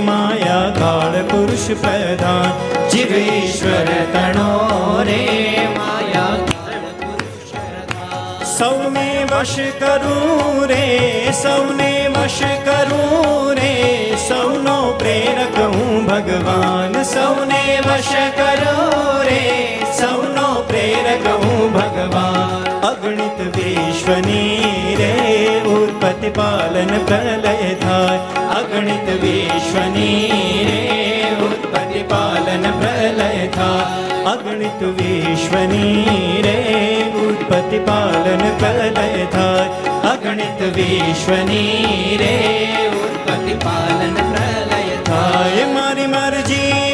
માયા કાળ પુરુષ પ્રધાન જીવ ઈશ્વર તણો રે સૌને વશ કરું રે સૌને વશ કરું રે, સૌનો પ્રેરક હું ભગવાન. સૌને વશ કરું રે, સૌનો પ્રેરક હું ભગવાન. અગણિત વિશ્વની રે, ઉત્પત્તિ પાલન પ્રલય થાય. અગણિત વિશ્વની રે, ઉત્પત્તિ પાલન પ્રલય થાય. અગણિત વિશ્વની રે, ઉત્પત્તિ પાલન પ્રલય થાય. અગણિત વિશ્વની રે ઉત્પત્તિ પાલન પ્રલય થાય મારી મરજી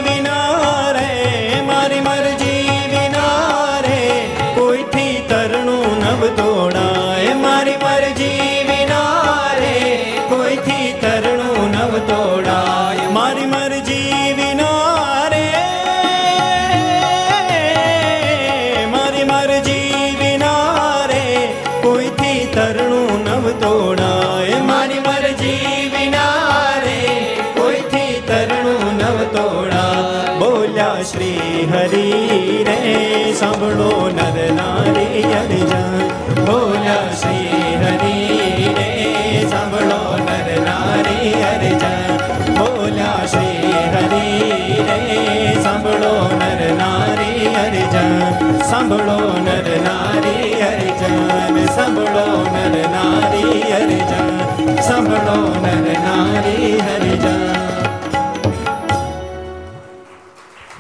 નારી હરિજન સંભળો નર નારી હરિજન સંભળો નર નારી હરિજન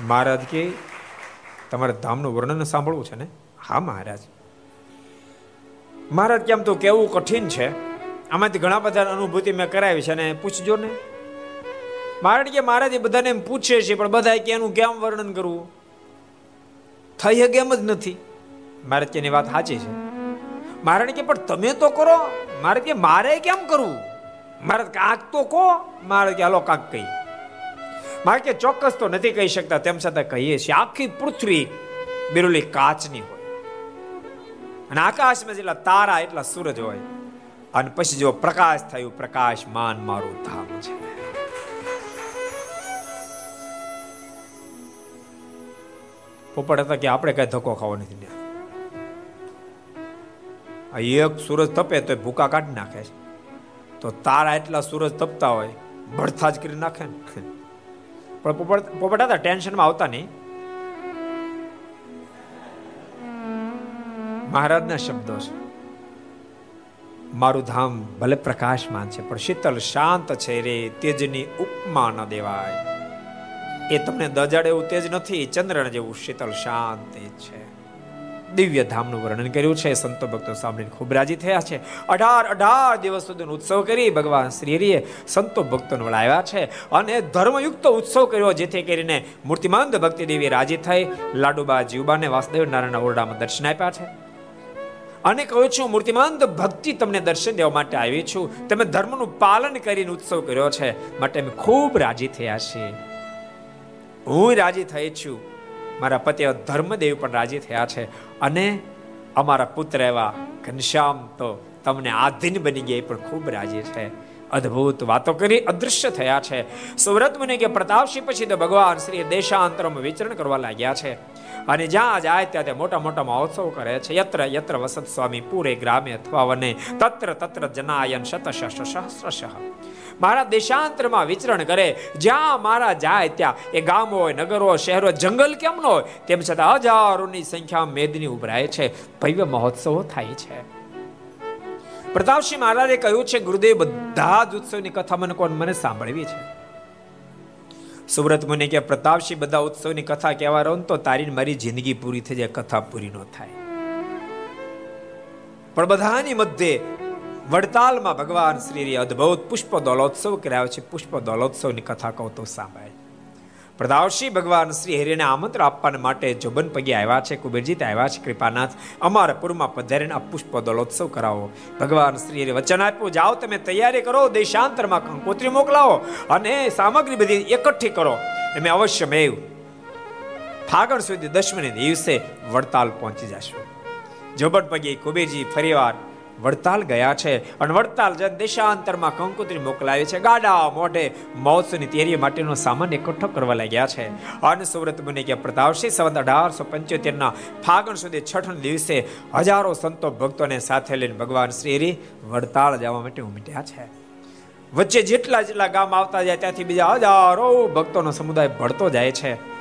મહારાજ કે તમારે ધામનું વર્ણન સાંભળવું છે ને? હા, મહારાજ. મહારાજ કેમ તો કેવું કઠિન છે. આમાંથી ઘણા બધા અનુભૂતિ મેં કરાવી છે અને પૂછજો ને. મહારાજ કે, મહારાજ એ બધાને એમ પૂછે છે, પણ બધા કે, એનું કેમ વર્ણન કરવું? થઈ શકે એમ જ નથી. મહારાજ કે વાત સાચી છે. મહારાજ કે, પણ તમે તો કરો. મારે કે, મારે કેમ કરવું મારે કાંક તો કહો મારે કે, હાલો, કાંક કહી મારે કે, ચોક્કસ તો નથી કહી શકતા. તેમ છતાં કહીએ છીએ, આખી પૃથ્વી બિરુલી કાચની હોય અને આકાશમાં જેટલા તારા, એટલા સૂરજ હોય. અને પછી જો પ્રકાશ થયું પ્રકાશ માન મારું ધામ છે. પોપટ હતા કે, આપણે કઈ ધક્કો ખાવો નથી આ એક સૂરજ તપે તો ભૂકા કાઢી નાખે છે. તો તારા એટલા સૂરજ તપતા હોય ભડથા જ કરી નાખે ને. પણ પોપટ ટેન્શનમાં આવતા નહીં. મહારાજના શબ્દો છે. મારું ધામ ભલે પ્રકાશમાન છે, પણ શીતલ શાંત છે રે, તેજની ઉપમા ન દેવાય. એ તમને દજાડે એવું તેજ નથી ચંદ્ર જેવું શીતલ શાંત તેજ છે. દિવ્ય ધામનું વર્ણન કર્યું છે. સંતો ભક્તો સાંભળીને ખૂબ રાજી થયા છે. અઢાર અઢાર દિવસ સુધીનો ઉત્સવ કરી ભગવાન શ્રી હરિએ સંતો ભક્તોને વળાવ્યા છે અને ધર્મયુક્ત ઉત્સવ કર્યો, જેથી કરીને મૂર્તિમંદ ભક્તિ દેવી રાજી થઈ લાડુબા જીવબાને વાસુદેવ નારાયણના ઓરડામાં દર્શન આપ્યા છે. અને કહું છું, મૂર્તિમંદ ભક્તિ તમને દર્શન દેવા માટે આવી છું. તમે ધર્મનું પાલન કરીને ઉત્સવ કર્યો છે. માટે અમે ખૂબ રાજી થયા છીએ. હું રાજી થઈ છું. મારા પતિ ધર્મદેવ પણ રાજી થયા છે. અને અમારા પુત્ર એવા ઘનશ્યામ તો તમને આધીન બની ગયા પણ ખૂબ રાજી છે. અદ્ભુત વાતો કરી, અદૃશ્ય થયા છે. સુવ્રત મુનિ કે પ્રતાપસિંહ પછી તો ભગવાન શ્રી દેશાંતરમાં વિચરણ કરવા લાગ્યા છે. અને જ્યાં જાય ત્યાં તે મોટા મોટા મહોત્સવ કરે છે. યત્ર યત્ર વસત સ્વામી, પૂરે ગ્રામે અથવા વને તત્ર તત્ર જનાયન શતશ સહસ્રશ મારા દેશાંતરમાં વિચરણ કરે. જ્યાં મારા જાય ત્યાં એ ગામ હોય નગરો, શહેરો, જંગલ કેમ ન હોય? તેમ છતાં હજારોની સંખ્યા મેદની ઉભરાય છે. ભવ્ય મહોત્સવો થાય છે. પ્રતાપસિંહ મહારાજે કહ્યું છે, ગુરુદેવ, બધા જ ઉત્સવની કથા મને કોણ મને સાંભળવી છે? સુબ્રત મુનિ કે, પ્રતાપસિંહ, બધા ઉત્સવની કથા કહેવા રહો તો તારી મારી જિંદગી પૂરી થઈ જાય, કથા પૂરી ન થાય. પણ બધાની મધ્યે વડતાલમાં ભગવાન શ્રી અદ્ભુત પુષ્પ દોલોત્સવ કરાયો છે. પુષ્પ દોલોત્સવની કથા કહું તો સાંભળે. પ્રતાપસિંહ ભગવાન શ્રી હરિને આમંત્રણ આપવા માટે જોબન પગે આવ્યા છે. કુબેરજી આવ્યા છે. કૃપાનાથ, અમારા પૂરમાં પધારીને આ પુષ્પ દોલોત્સવ કરાવો. ભગવાન શ્રી હરિ વચન આપ્યું, જાઓ તમે તૈયારી કરો, દેશાંતરમાં કંકોત્રી મોકલાવો અને સામગ્રી બધી એકઠી કરો. અમે અવશ્ય મેવ ફાગણ સુધી દસમીને દિવસે વડતાલ પહોંચી જશું. જોબન પગે કુબેરજી ફરીવાર વડતાલ ગયા છે. અને વડતાલ જન દેશાંતરમાં કંકુત્રી મોકલાવી છે. ગાડા મોઢે મહોત્સવની તૈયારી માટેનો સામાન એકઠો કરવા લાગ્યા છે. અને સુરત બની ગયા પ્રતાપસિંહ, સંવત અઢારસો પંચોતેરના ફાગણ સુધી છઠ દિવસે હજારો સંતો ભક્તોને સાથે લઈને ભગવાન શ્રી વડતાલ જવા માટે ઉમટ્યા છે. વચ્ચે જેટલા જેટલા ગામ આવતા જાય, ત્યાંથી બીજા હજારો ભક્તોનો સમુદાય ભળતો જાય છે.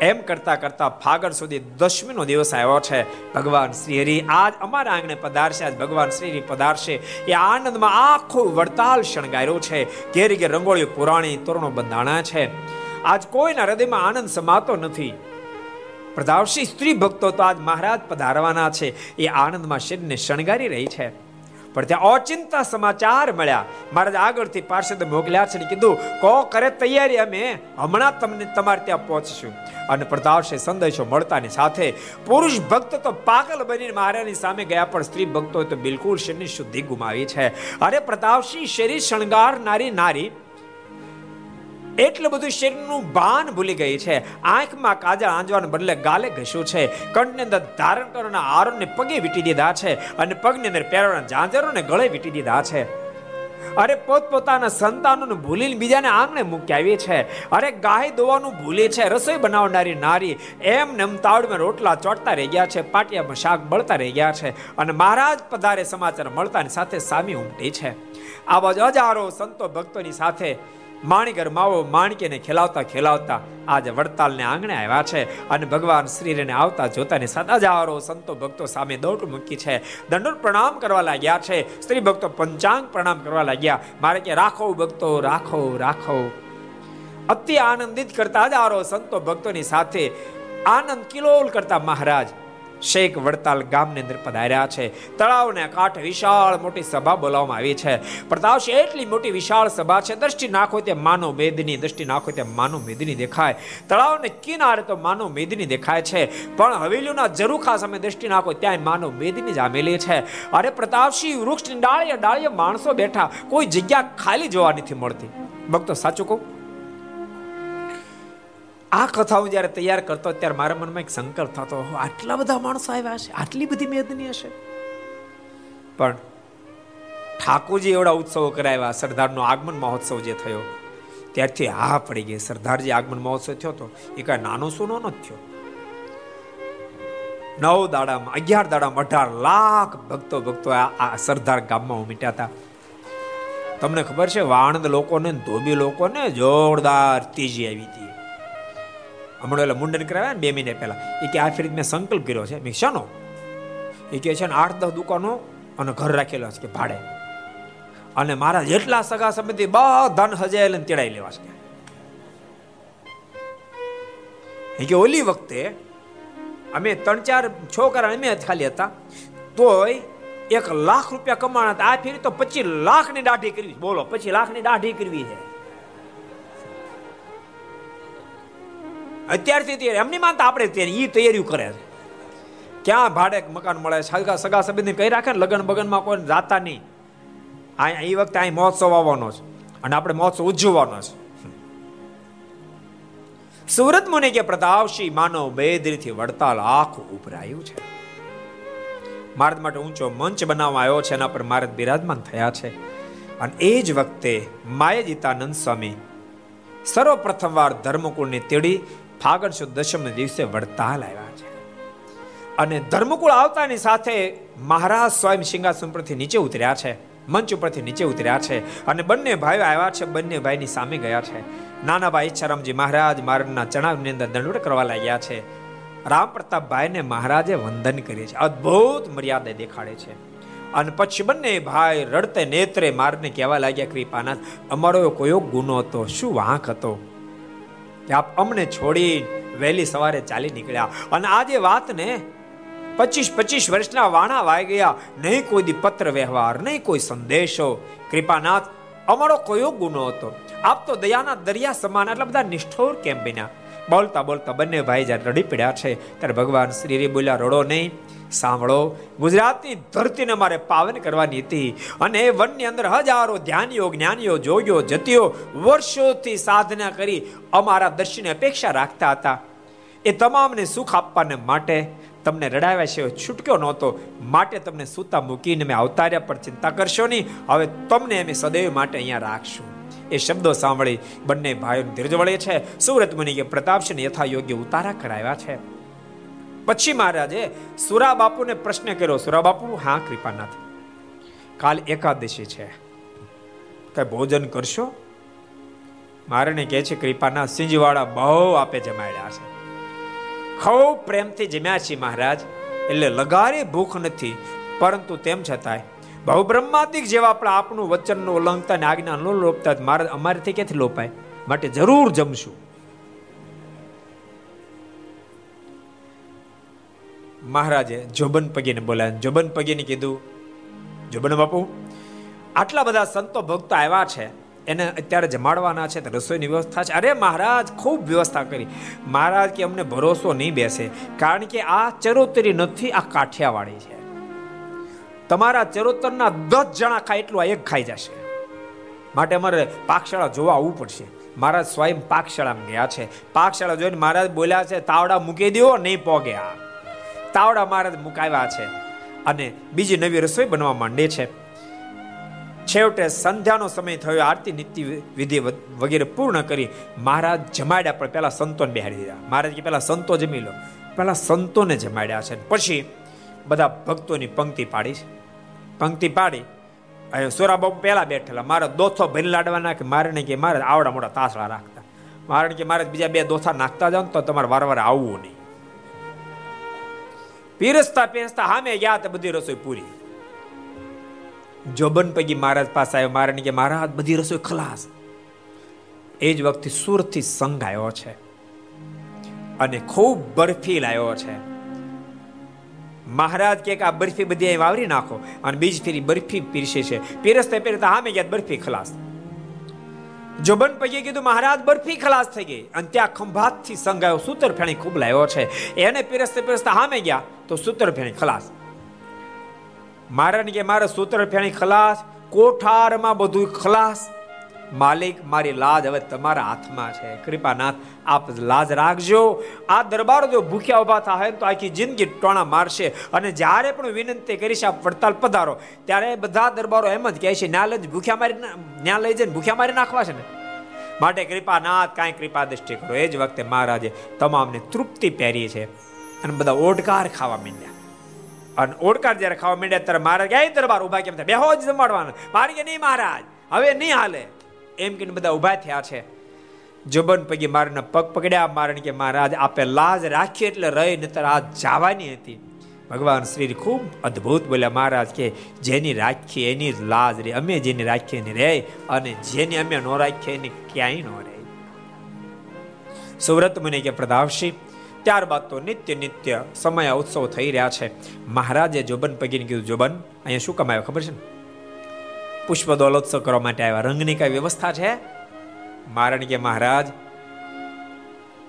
એમ કરતા કરતા ફાગણ સુધી દશમીનો દિવસ આવ્યો છે. ભગવાન શ્રી હરિ આજ અમારા આંગણે પધારશે, આજ ભગવાન શ્રી હરિ પધારશે. એ આનંદમાં આખો વડતાલ શણગાર્યો છે. ઘેર ઘેર રંગોળીઓ પુરાણી, તોરણો બંધાણા છે. આજ કોઈના હૃદયમાં આનંદ સમાતો નથી. પ્રધાવશી સ્ત્રી ભક્તો તો આજ મહારાજ પધારવાના છે. એ આનંદમાં શરીરને શણગારી રહી છે. પણ ત્યાં અચિંતા સમાચાર મળ્યા. મહારાજ આગળથી પાર્ષદ મોકલ્યા છે કીધું, કો કરે તૈયારી અમે, હમણાં તમને તમારે ત્યાં પહોંચશું. અને પ્રતાપશે સંદેશો મળતાની સાથે પુરુષ ભક્ત તો પાગલ બનીને મહારાજની સામે ગયા, પણ સ્ત્રી ભક્તો તો બિલકુલ શરીરની શુદ્ધિ ગુમાવી છે. અરે પ્રતાપસિંહ શરીર શણગારનારી નારી એટલું બધું શરીરનું ભાન ભૂલી ગઈ છે. આંખમાં કાજળ આંજવાને બદલે ગાલે ઘસ્યું છે. કંઠની અંદર ધારણ કરવાના આરોને પગે વીટી દીધા છે અને પગની અંદર પહેરવાના ઝાંઝરોને ગળે વીટી દીધા છે. અરે પોતપોતાના સંતાનોને ભૂલીને બીજાને આંગણે મૂકી આવી છે. અરે ગાય દોવાનું ભૂલે છે, રસોઈ બનાવનારી નારી. એમ નેમ તાવડમાં રોટલા ચોટતા રહી ગયા છે, પાટિયામાં શાક બળતા રહી ગયા છે અને મહારાજ પધારે સમાચાર મળતાની સાથે સામી ઉમટી છે. આવા જ હજારો સંતો ભક્તોની સાથે માણિકર માવો માણકીને ખેલાવતા ખેલાવતા આજે વડતાલને આંગણે આવ્યા છે અને ભગવાન શ્રીને આવતા જોતાને સદા હજારો સંતો ભક્તો સામે દોટ મૂકી છે. દંડોર પ્રણામ કરવા લાગ્યા છે. સ્ત્રી ભક્તો પંચાંગ પ્રણામ કરવા લાગ્યા. મારે કે રાખો ભક્તો, રાખો રાખો. અતિ આનંદિત કરતા જ આરો સંતો ભક્તોની સાથે આનંદ કિલોલ કરતા મહારાજ. શેખ વડતાલ ગામની અંદર પધાર્યા છે. તળાવને કાંઠે વિશાળ મોટી સભા બોલાવવામાં આવી છે. પ્રતાપસિંહ એટલી મોટી વિશાળ સભા છે, દ્રષ્ટિ નાખો તે માનવ મેદની, દ્રષ્ટિ નાખો તે માનવ મેદની દેખાય. તળાવને કિનારે તો માનવ મેદની દેખાય છે, પણ હવેલીના જરૂખા સામે દ્રષ્ટિ નાખો ત્યાં માનવ મેદની જામેલી છે. અરે પ્રતાપસિંહ વૃક્ષની ડાળીએ ડાળીએ માણસો બેઠા, કોઈ જગ્યા ખાલી જોવા નથી મળતી. ભક્તો, સાચું કહું? આ કથા હું જ્યારે તૈયાર કરતો ત્યારે મારા મનમાં એક સંકલ્પ થતો આટલા બધા માણસો આવ્યા છે આટલી બધી મેદની હશે. પણ ઠાકોરજી એવડા ઉત્સવો કરાવ્યા, સરદારનો આગમન મહોત્સવ જે થયો, ત્યારથી હા પડી ગઈ. સરદારજી આગમન મહોત્સવ થયો તો એ કાંઈ નાનો સોનો ન થયો. નવ દાડામાં, અગિયાર દાડામાં અઢાર લાખ ભક્તો ભક્તો આ સરદાર ગામમાં ઉમટ્યા હતા. તમને ખબર છે, વાણંદ લોકોને ધોબી લોકોને જોરદાર તેજી આવી હતી. હમણાં એટલે મુંડન કરાવ્યા ને બે મહિને પહેલા. એ કે આ ફેરી મેં સંકલ્પ કર્યો છે. મેં શાનો? એ કે છે ને, આઠ દસ દુકાનો અને ઘર રાખેલા છે કે ભાડે. અને મારા જેટલા સગા સંબંધી બધાને હજાયેલ ને તેડાઈ લેવા છે. એ કે ઓલી વખતે અમે ત્રણ ચાર છોકરા અમે ખાલી હતા, તોય એક લાખ રૂપિયા કમાણા હતા. આ ફેરી તો પચીસ લાખની દાઢી કરવી બોલો, પચીસ લાખની દાઢી કરવી છે. અત્યારથી તૈયારી એમની માનતા આપણે તૈયારી એ તૈયારીઓ કરે છે. ક્યાં ભાડે મકાન મળે સગા સગા સંબંધી કઈ રાખે ને? લગ્ન બગનમાં કોઈ જાતા નહીં. આ એ વખતે અહીં મહોત્સવ આવવાનો છે. અને આપણે મહોત્સવ ઉજવવાનો છે. સુરત મુનિ કે પ્રતાપસિંહ માનવ બેદરીથી વડતાલ આખું ઉભરાયું છે. મારદ માટે ઊંચો મંચ બનાવવામાં આવ્યો છે. એના પર મારદ બિરાજમાન થયા છે. અને એ જ વખતે માયાજીતાનંદ સ્વામી સર્વપ્રથમવાર ધર્મકુળની તેડી ફાગણ સુદ દશમ દિવસે વડતાલ આવ્યા છે. અને ધર્મકુળ આવતાની સાથે મહારાજ સ્વયં સિંહાસન પરથી નીચે ઉતર્યા છે, મંચ ઉપરથી નીચે ઉતર્યા છે અને બંને ભાઈઓ આવ્યા છે, બંને ભાઈની સામે ગયા છે. નાના ભાઈ ઈચ્છારામજી મહારાજ મારના ચણાવની અંદર દંડવટ કરવા લાગ્યા છે. રામ પ્રતાપભાઈને મહારાજે વંદન કરે છે, અદ્ભુત મર્યાદા દેખાડે છે. અને પછી બંને ભાઈ રડતે નેત્રે મારને કહેવા લાગ્યા, કૃપાનાથ, અમારો કોયો ગુનો હતો? શું વાંક હતો? કે આપ અમને છોડી વહેલી સવારે ચાલી નીકળ્યા. અને આજે વાતને પચીસ પચીસ વર્ષના વાણા વાઈ ગયા. નહીં કોઈ દી પત્ર વ્યવહાર, નહીં કોઈ સંદેશો. કૃપાનાથ, અમારો કયો ગુનો હતો? આપ તો દયાના દરિયા સમાન આટલા બધા નિષ્ઠોર કેમ બન્યા? બોલતા બોલતા બંને ભાઈ જ્યારે રડી પડ્યા છે. ત્યારે ભગવાન શ્રી બોલ્યા, રડો નહીં સાંભળો, ગુજરાતની ધરતીને મારે પાવન કરવાની હતી અને વનની અંદર હજારો ધ્યાનીઓ, જ્ઞાનીઓ જોગ્યો જતીઓ વર્ષોથી સાધના કરી અમારા દર્શનની અપેક્ષા રાખતા હતા. એ તમામને સુખ આપવાને માટે તમને રડાવ્યા છે છૂટક્યો નહોતો. માટે તમને સૂતા મૂકીને મેં અવતાર્યા પર ચિંતા કરશો નહીં. હવે તમને અમે સદૈવ માટે અહીંયા રાખશું. એ શબ્દો સાંભળી બંને ભાઈઓ ધીરજ વળે છે. સુરત મુનિ કે પ્રતાપસિંહ યથા યોગ્ય ઉતારા કરાવ્યા છે. પછી મહારાજે સુરા બાપુને પ્રશ્ન કર્યો, સુરા બાપુ, હા, કૃપાનાથ. કાલ એકાદશી છે. કઈ ભોજન કરશો? મારને કહે છે કૃપાના સિંજવાળા બહુ આપે જમાડ્યા છે. ખૂબ પ્રેમથી જમ્યા છે મહારાજ, એટલે લગારે ભૂખ નથી, પરંતુ તેમ છતાંય બહુ બ્રહ્માદિક જેવા આપણે આપણું વચનનું ઉલ્લંઘતા ને આજ્ઞા ન લોપતા મારે અમારેથી ક્યાંથી લોપાય? માટે જરૂર જમશું. મહારાજે જોબન પગીને બોલાયા જોબન પગીને કીધું, જોબન બાપુ, આટલા બધા સંતો ભક્તો આવ્યા છે, એને અત્યારે જમાડવાના છે, તો રસોઈની વ્યવસ્થા છે. અરે મહારાજ, ખૂબ વ્યવસ્થા કરી. મહારાજ, કે અમને ભરોસો નહીં બેસે, કારણ કે આ ચરોતરી નથી, આ કાઠિયાવાડી છે. તમારા ચરોતરના દસ જણા ખાય એટલું આ એક ખાઈ જશે. માટે અમારે પાકશાળા જોવા આવવું પડશે. મહારાજ સ્વયં પાકશાળામાં ગયા છે. પાકશાળા જોઈને મહારાજ બોલ્યા છે, તાવડા મૂકી દો નહીં પોગ્યા. તાવડા મહારાજ મુકાવ્યા છે અને બીજી નવી રસોઈ બનવા માંડે છે. છેવટે સંધ્યાનો સમય થયો, આરતી નીતિ વિધિ વગેરે પૂર્ણ કરી મહારાજ જમાડ્યા, પણ પેલા સંતોને બેહાડી દીધા. મહારાજ કે પેલા સંતો જમી લો. પેલા સંતોને જમાડ્યા છે. પછી બધા ભક્તોની પંક્તિ પાડી છે. પંક્તિ પાડી અહીં સોરાબાબુ પહેલા બેઠેલા. મારે દોથો ભરી લાડવાના કે મારે કે મારે આવડા મોટા તાસળા રાખતા. મારે કે મારે બીજા બે દોથા નાખતા જાઓ તો તમારે વારવાર આવવું નહીં. પીરસતા પીરસતા સામે ગયા બધી રસોઈ પૂરી. જોબન પૈકી મહારાજ પાસે આવ્યો, મારે કે, મહારાજ, બધી રસોઈ ખલાસ. એ જ વખતે સુરથી સંઘ આવ્યો છે અને ખૂબ બરફી લાવ્યો છે. મહારાજ કે આ બરફી બધી વાવરી નાખો. અને બીજ ફેરી બરફી પીરસે છે. પીરસતા પીરસતા સામે ગયા બરફી ખલાસ. જોબન પૈયે કીધું, મહારાજ, બરફી ખલાસ થઈ ગઈ. અને ત્યાં ખંભાતથી સંગાયો, સૂતર ફેણી ખૂબ લાવ્યો છે. એને પીરસતા પીરસતા સામે ગયા, તો સૂતર ફેણી ખલાસ. મારે કે, મારે સૂતર ફેણી ખલાસ, કોઠારમાં બધું ખલાસ. માલિક, મારી લાજ હવે તમારા હાથમાં છે. કૃપાનાથ, આપ લાજ રાખજો. આ દરબાર જો ભૂખ્યા ઊભા થાય તો આખી જિંદગી ટોણા મારશે. અને જ્યારે પણ વિનંતી કરીશ, આપ વડતાલ પધારો. ત્યારે બધા દરબારો એમ જ કહે છે, ન્યા લઈ ભૂખ્યા મારી ન્યા લઈ જઈને ભૂખ્યા મારી નાખવા છે ને? માટે કૃપાનાથ કાંઈ કૃપા દ્રષ્ટિ કરો. એ જ વખતે મહારાજે તમામને તૃપ્તિ પહેરી છે. અને બધા ઓડકાર ખાવા માંડ્યા. અને ઓડકાર જ્યારે ખાવા માંડ્યા, ત્યારે મહારાજ ક્યાંય દરબાર ઊભા કેમ થાય બેહો જ જમાડવાના. મારી કે, નહીં મહારાજ, હવે નહીં હાલે. એમ કે બધા ઊભા થયા છે. જોબન પગી મારના પગ પકડ્યા મારણ કે મહારાજ, આપે લાજ રાખી એટલે રહી નતર આ જવાની હતી. ભગવાન શ્રી ખૂબ અદ્ભુત બોલ્યા, મહારાજ, કે જેની રાખી એની લાજ રે અમે જેની રાખીએ એની રે અને જેની અમે નો રાખીએ એની ક્યાંય નો રહે. સુવ્રત મને કે પ્રદાવશી ત્યારબાદ તો નિત્ય નિત્ય સમય ઉત્સવ થઈ રહ્યા છે. મહારાજે જોબન પગીને કીધું, જોબન, અહીંયા શું કમાયો ખબર છે ને? પુષ્પ દોલોત્સવ કરવા માટે આવ્યા. રંગની કઈ વ્યવસ્થા છે? મારણ કે મહારાજ?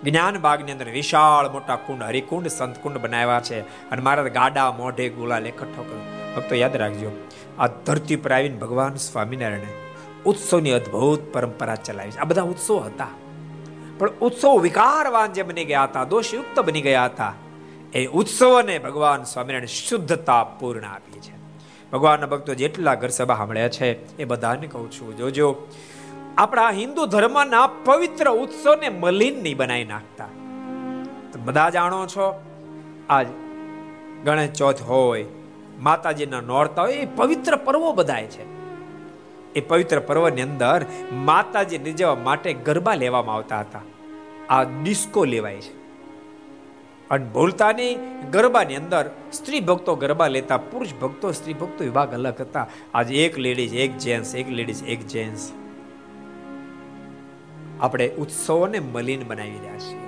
જ્ઞાન બાગની અંદર વિશાળ મોટા કુંડ, હરિકુંડ સંત કુંડ બનાવ્યા છે. અને મારા ગાડા, મોઢે, ગુલાલ એકઠો કર્યો. ભક્તો, યાદ રાખજો, આ ધરતી પર આવીને ભગવાન સ્વામિનારાયણે ઉત્સવની અદ્ભુત પરંપરા ચલાવી છે. આ બધા ઉત્સવ હતા. પણ ઉત્સવ વિકારવાન જે બની ગયા હતા, દોષયુક્ત બની ગયા હતા, એ ઉત્સવને ભગવાન સ્વામિનારાયણ શુદ્ધતા પૂર્ણ આપી છે. ભગવાનના ભક્તો જેટલા ઘર સભા સાંભળ્યા છે, એ બધાને કહું છું, જોજો, આપણા હિન્દુ ધર્મના પવિત્ર ઉત્સવને મલિન નહીં બનાવી નાખતા. બધા જાણો છો, આજ ગણેશ ચોથ હોય, માતાજીના નોરતા હોય, એ પવિત્ર પર્વો બધાય છે. એ પવિત્ર પર્વની અંદર માતાજી રીઝવવા માટે ગરબા લેવામાં આવતા હતા. આ ડિસ્કો લેવાય છે. અને ભૂલતાની ગરબાની અંદર સ્ત્રી ભક્તો ગરબા લેતા, પુરુષ ભક્તો, સ્ત્રી ભક્તો વિભાગ અલગ હતા. આજે એક લેડીઝ એક જેન્ટ્સ એક લેડીઝ એક જેન્ટ્સ આપણે ઉત્સવોને મલિન બનાવી રહ્યા છીએ.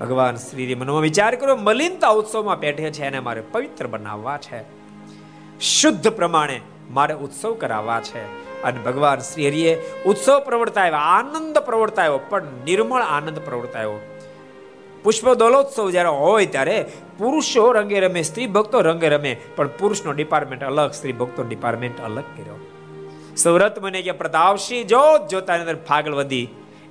ભગવાન શ્રી મનમાં વિચાર કરો મલિનતા ઉત્સવમાં બેઠે છે, એને મારે પવિત્ર બનાવવા છે. શુદ્ધ પ્રમાણે મારે ઉત્સવ કરાવવા છે. અને ભગવાન શ્રી હરિએ ઉત્સવ પ્રવર્તાયો આનંદ પ્રવર્તાયો પણ નિર્મળ આનંદ પ્રવર્તાયો પુષ્પ દોલોત્સવ જ્યારે હોય ત્યારે પુરુષો રંગે રમે, સ્ત્રી ભક્તો રંગે રમે, પણ પુરુષનો ડિપાર્ટમેન્ટ અલગ, સ્ત્રી ભક્તો ડિપાર્ટમેન્ટ અલગ કર્યો. સૌરત મને કે પ્રતાપસિંહ જોત જોતાની અંદર ફાગળવદી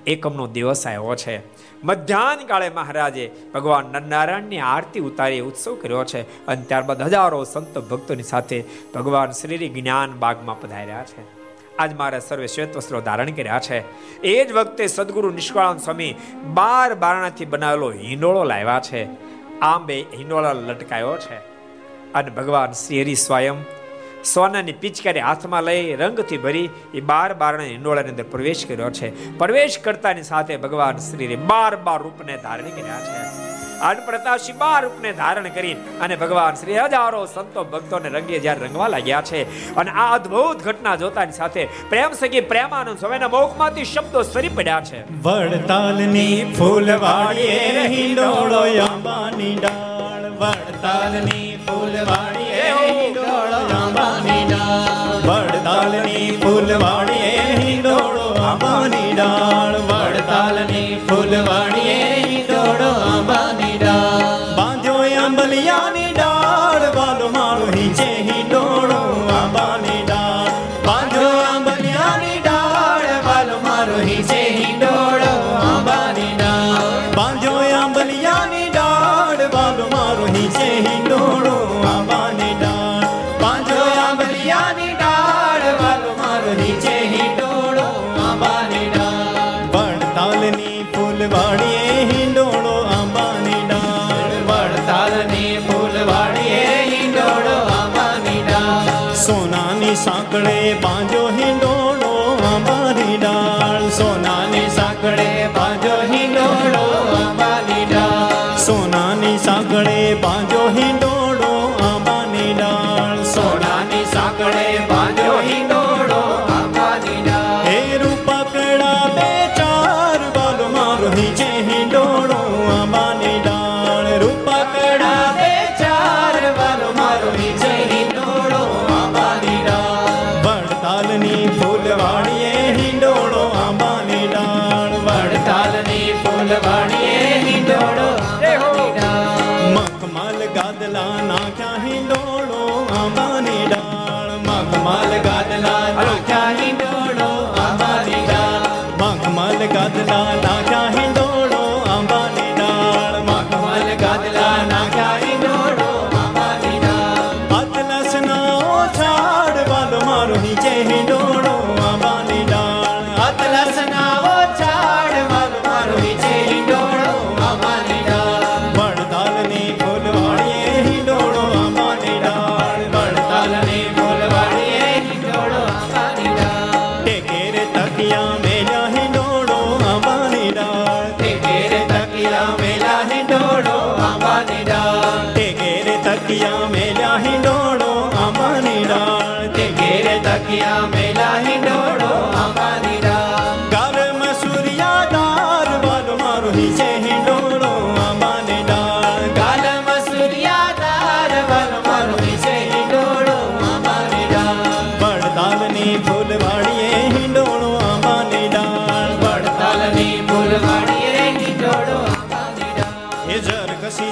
એકમનો દિવસ આવ્યો છે. મધ્યાહન કાળે મહારાજે ભગવાન નરનારાયણની આરતી ઉતારી ઉત્સવ કર્યો છે અને ત્યારબાદ હજારો સંત ભક્તોની સાથે ભગવાન શ્રી જ્ઞાન બાગમાં પધાર્યા છે. આજ મારે સર્વે શ્વેત વસ્ત્રો ધારણ કર્યા છે. એ જ વખતે સદગુરુ નિષ્કળાનંદ સ્વામી બાર બારણાથી બનાવેલો હિંડોળો લાવ્યા છે. આંબે હિંડોળા લટકાયો છે. અને ભગવાન શ્રી હરિ સ્વયં સોનાની પિચકારી હાથમાં લઈ રંગથી ભરી એ બાર બારણા હિંડોળાની અંદર પ્રવેશ કર્યો છે. પ્રવેશ કરતાની સાથે ભગવાન શ્રી બાર બાર રૂપને ધારણ કર્યા છે. અનપ્રતાશી બા રૂપને ધારણ કરી અને ભગવાન શ્રી હજારો સંતો ભક્તોને રંગે જ્યારે રંગવા લાગ્યા છે. અને આ અદ્ભુત ઘટના જોતાની સાથે પ્રેમ સગી પ્રેમાનંદ સ્વામીના મુખમાંથી શબ્દો સરી પડ્યા છે.
વડતાલની ફૂલવાડીએ રહી ડોળો અંબાની ડાળ. વડતાલની ફૂલવાડીએ ડોળો અંબાની ડાળ. વડતાલની ફૂલવાડીએ ડોળો અંબાની ડાળ. વડતાલની ફૂલવાડીએ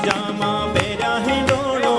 જામાં પહેર્યા હે ડોળો.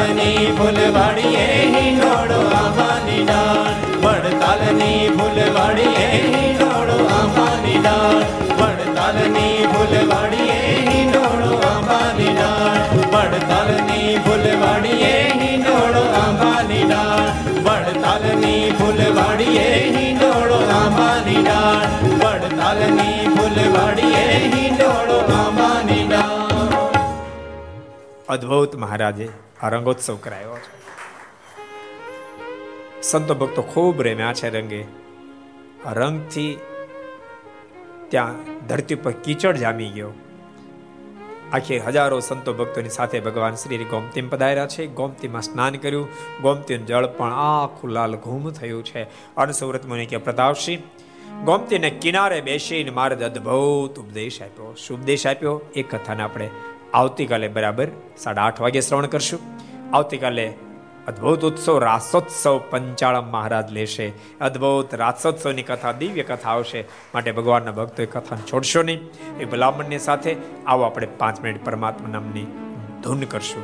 વડતાલની ફૂલવાડીએ હિંડોળો આંબાની ડાળ. વડતાલની ફૂલવાડીએ હિંડોળો આંબાની ડાળ. વડતાલની ફૂલવાડીએ હિંડોળો આંબાની ડાળ. વડતાલની ફૂલવાડીએ હિંડોળો આંબાની ડાળ. વડતાલની ફૂલવાડીએ હિંડોળો આંબાની ડાળ. વડતાલની ફૂલવાડીએ હિંડોળો ડાળ
અદ્ભુત મહારાજે આ રંગોત્સવ કરાયો છે. સંતો ભક્તો ખૂબ રેમ્યા છે રંગે. રંગથી ત્યાં ધરતી પર કીચડ જામી ગયો. આખી હજારો સંતો ભક્તોની સાથે ભગવાન શ્રી ગોમતીમ પધાર્યા છે. ગોમતીમાં સ્નાન કર્યું. ગોમતીનું જળ પણ આખું લાલ ઘૂમ થયું છે. અનસુરત મુનિ કે પ્રતાપસિંહ, ગોમતીને કિનારે બેસીને મારે અદ્ભુત ઉપદેશ આપ્યો. શું ઉપદેશ આપ્યો? એ કથાને આપણે આવતીકાલે બરાબર સાડા આઠ વાગે શ્રવણ કરશું. આવતીકાલે અદ્ભુત ઉત્સવ, રાસોત્સવ પંચાળમ મહારાજ લેશે. અદ્ભુત રાસોત્સવની કથા, દિવ્ય કથા આવશે. માટે ભગવાનના ભક્તો એ કથાને છોડશો નહીં. એ ભલામણની સાથે આવો આપણે પાંચ મિનિટ પરમાત્મા નામની ધૂન કરશું.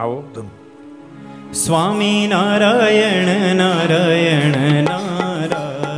આવો, ધૂન.
સ્વામી નારાયણ નારાયણ નારાયણ.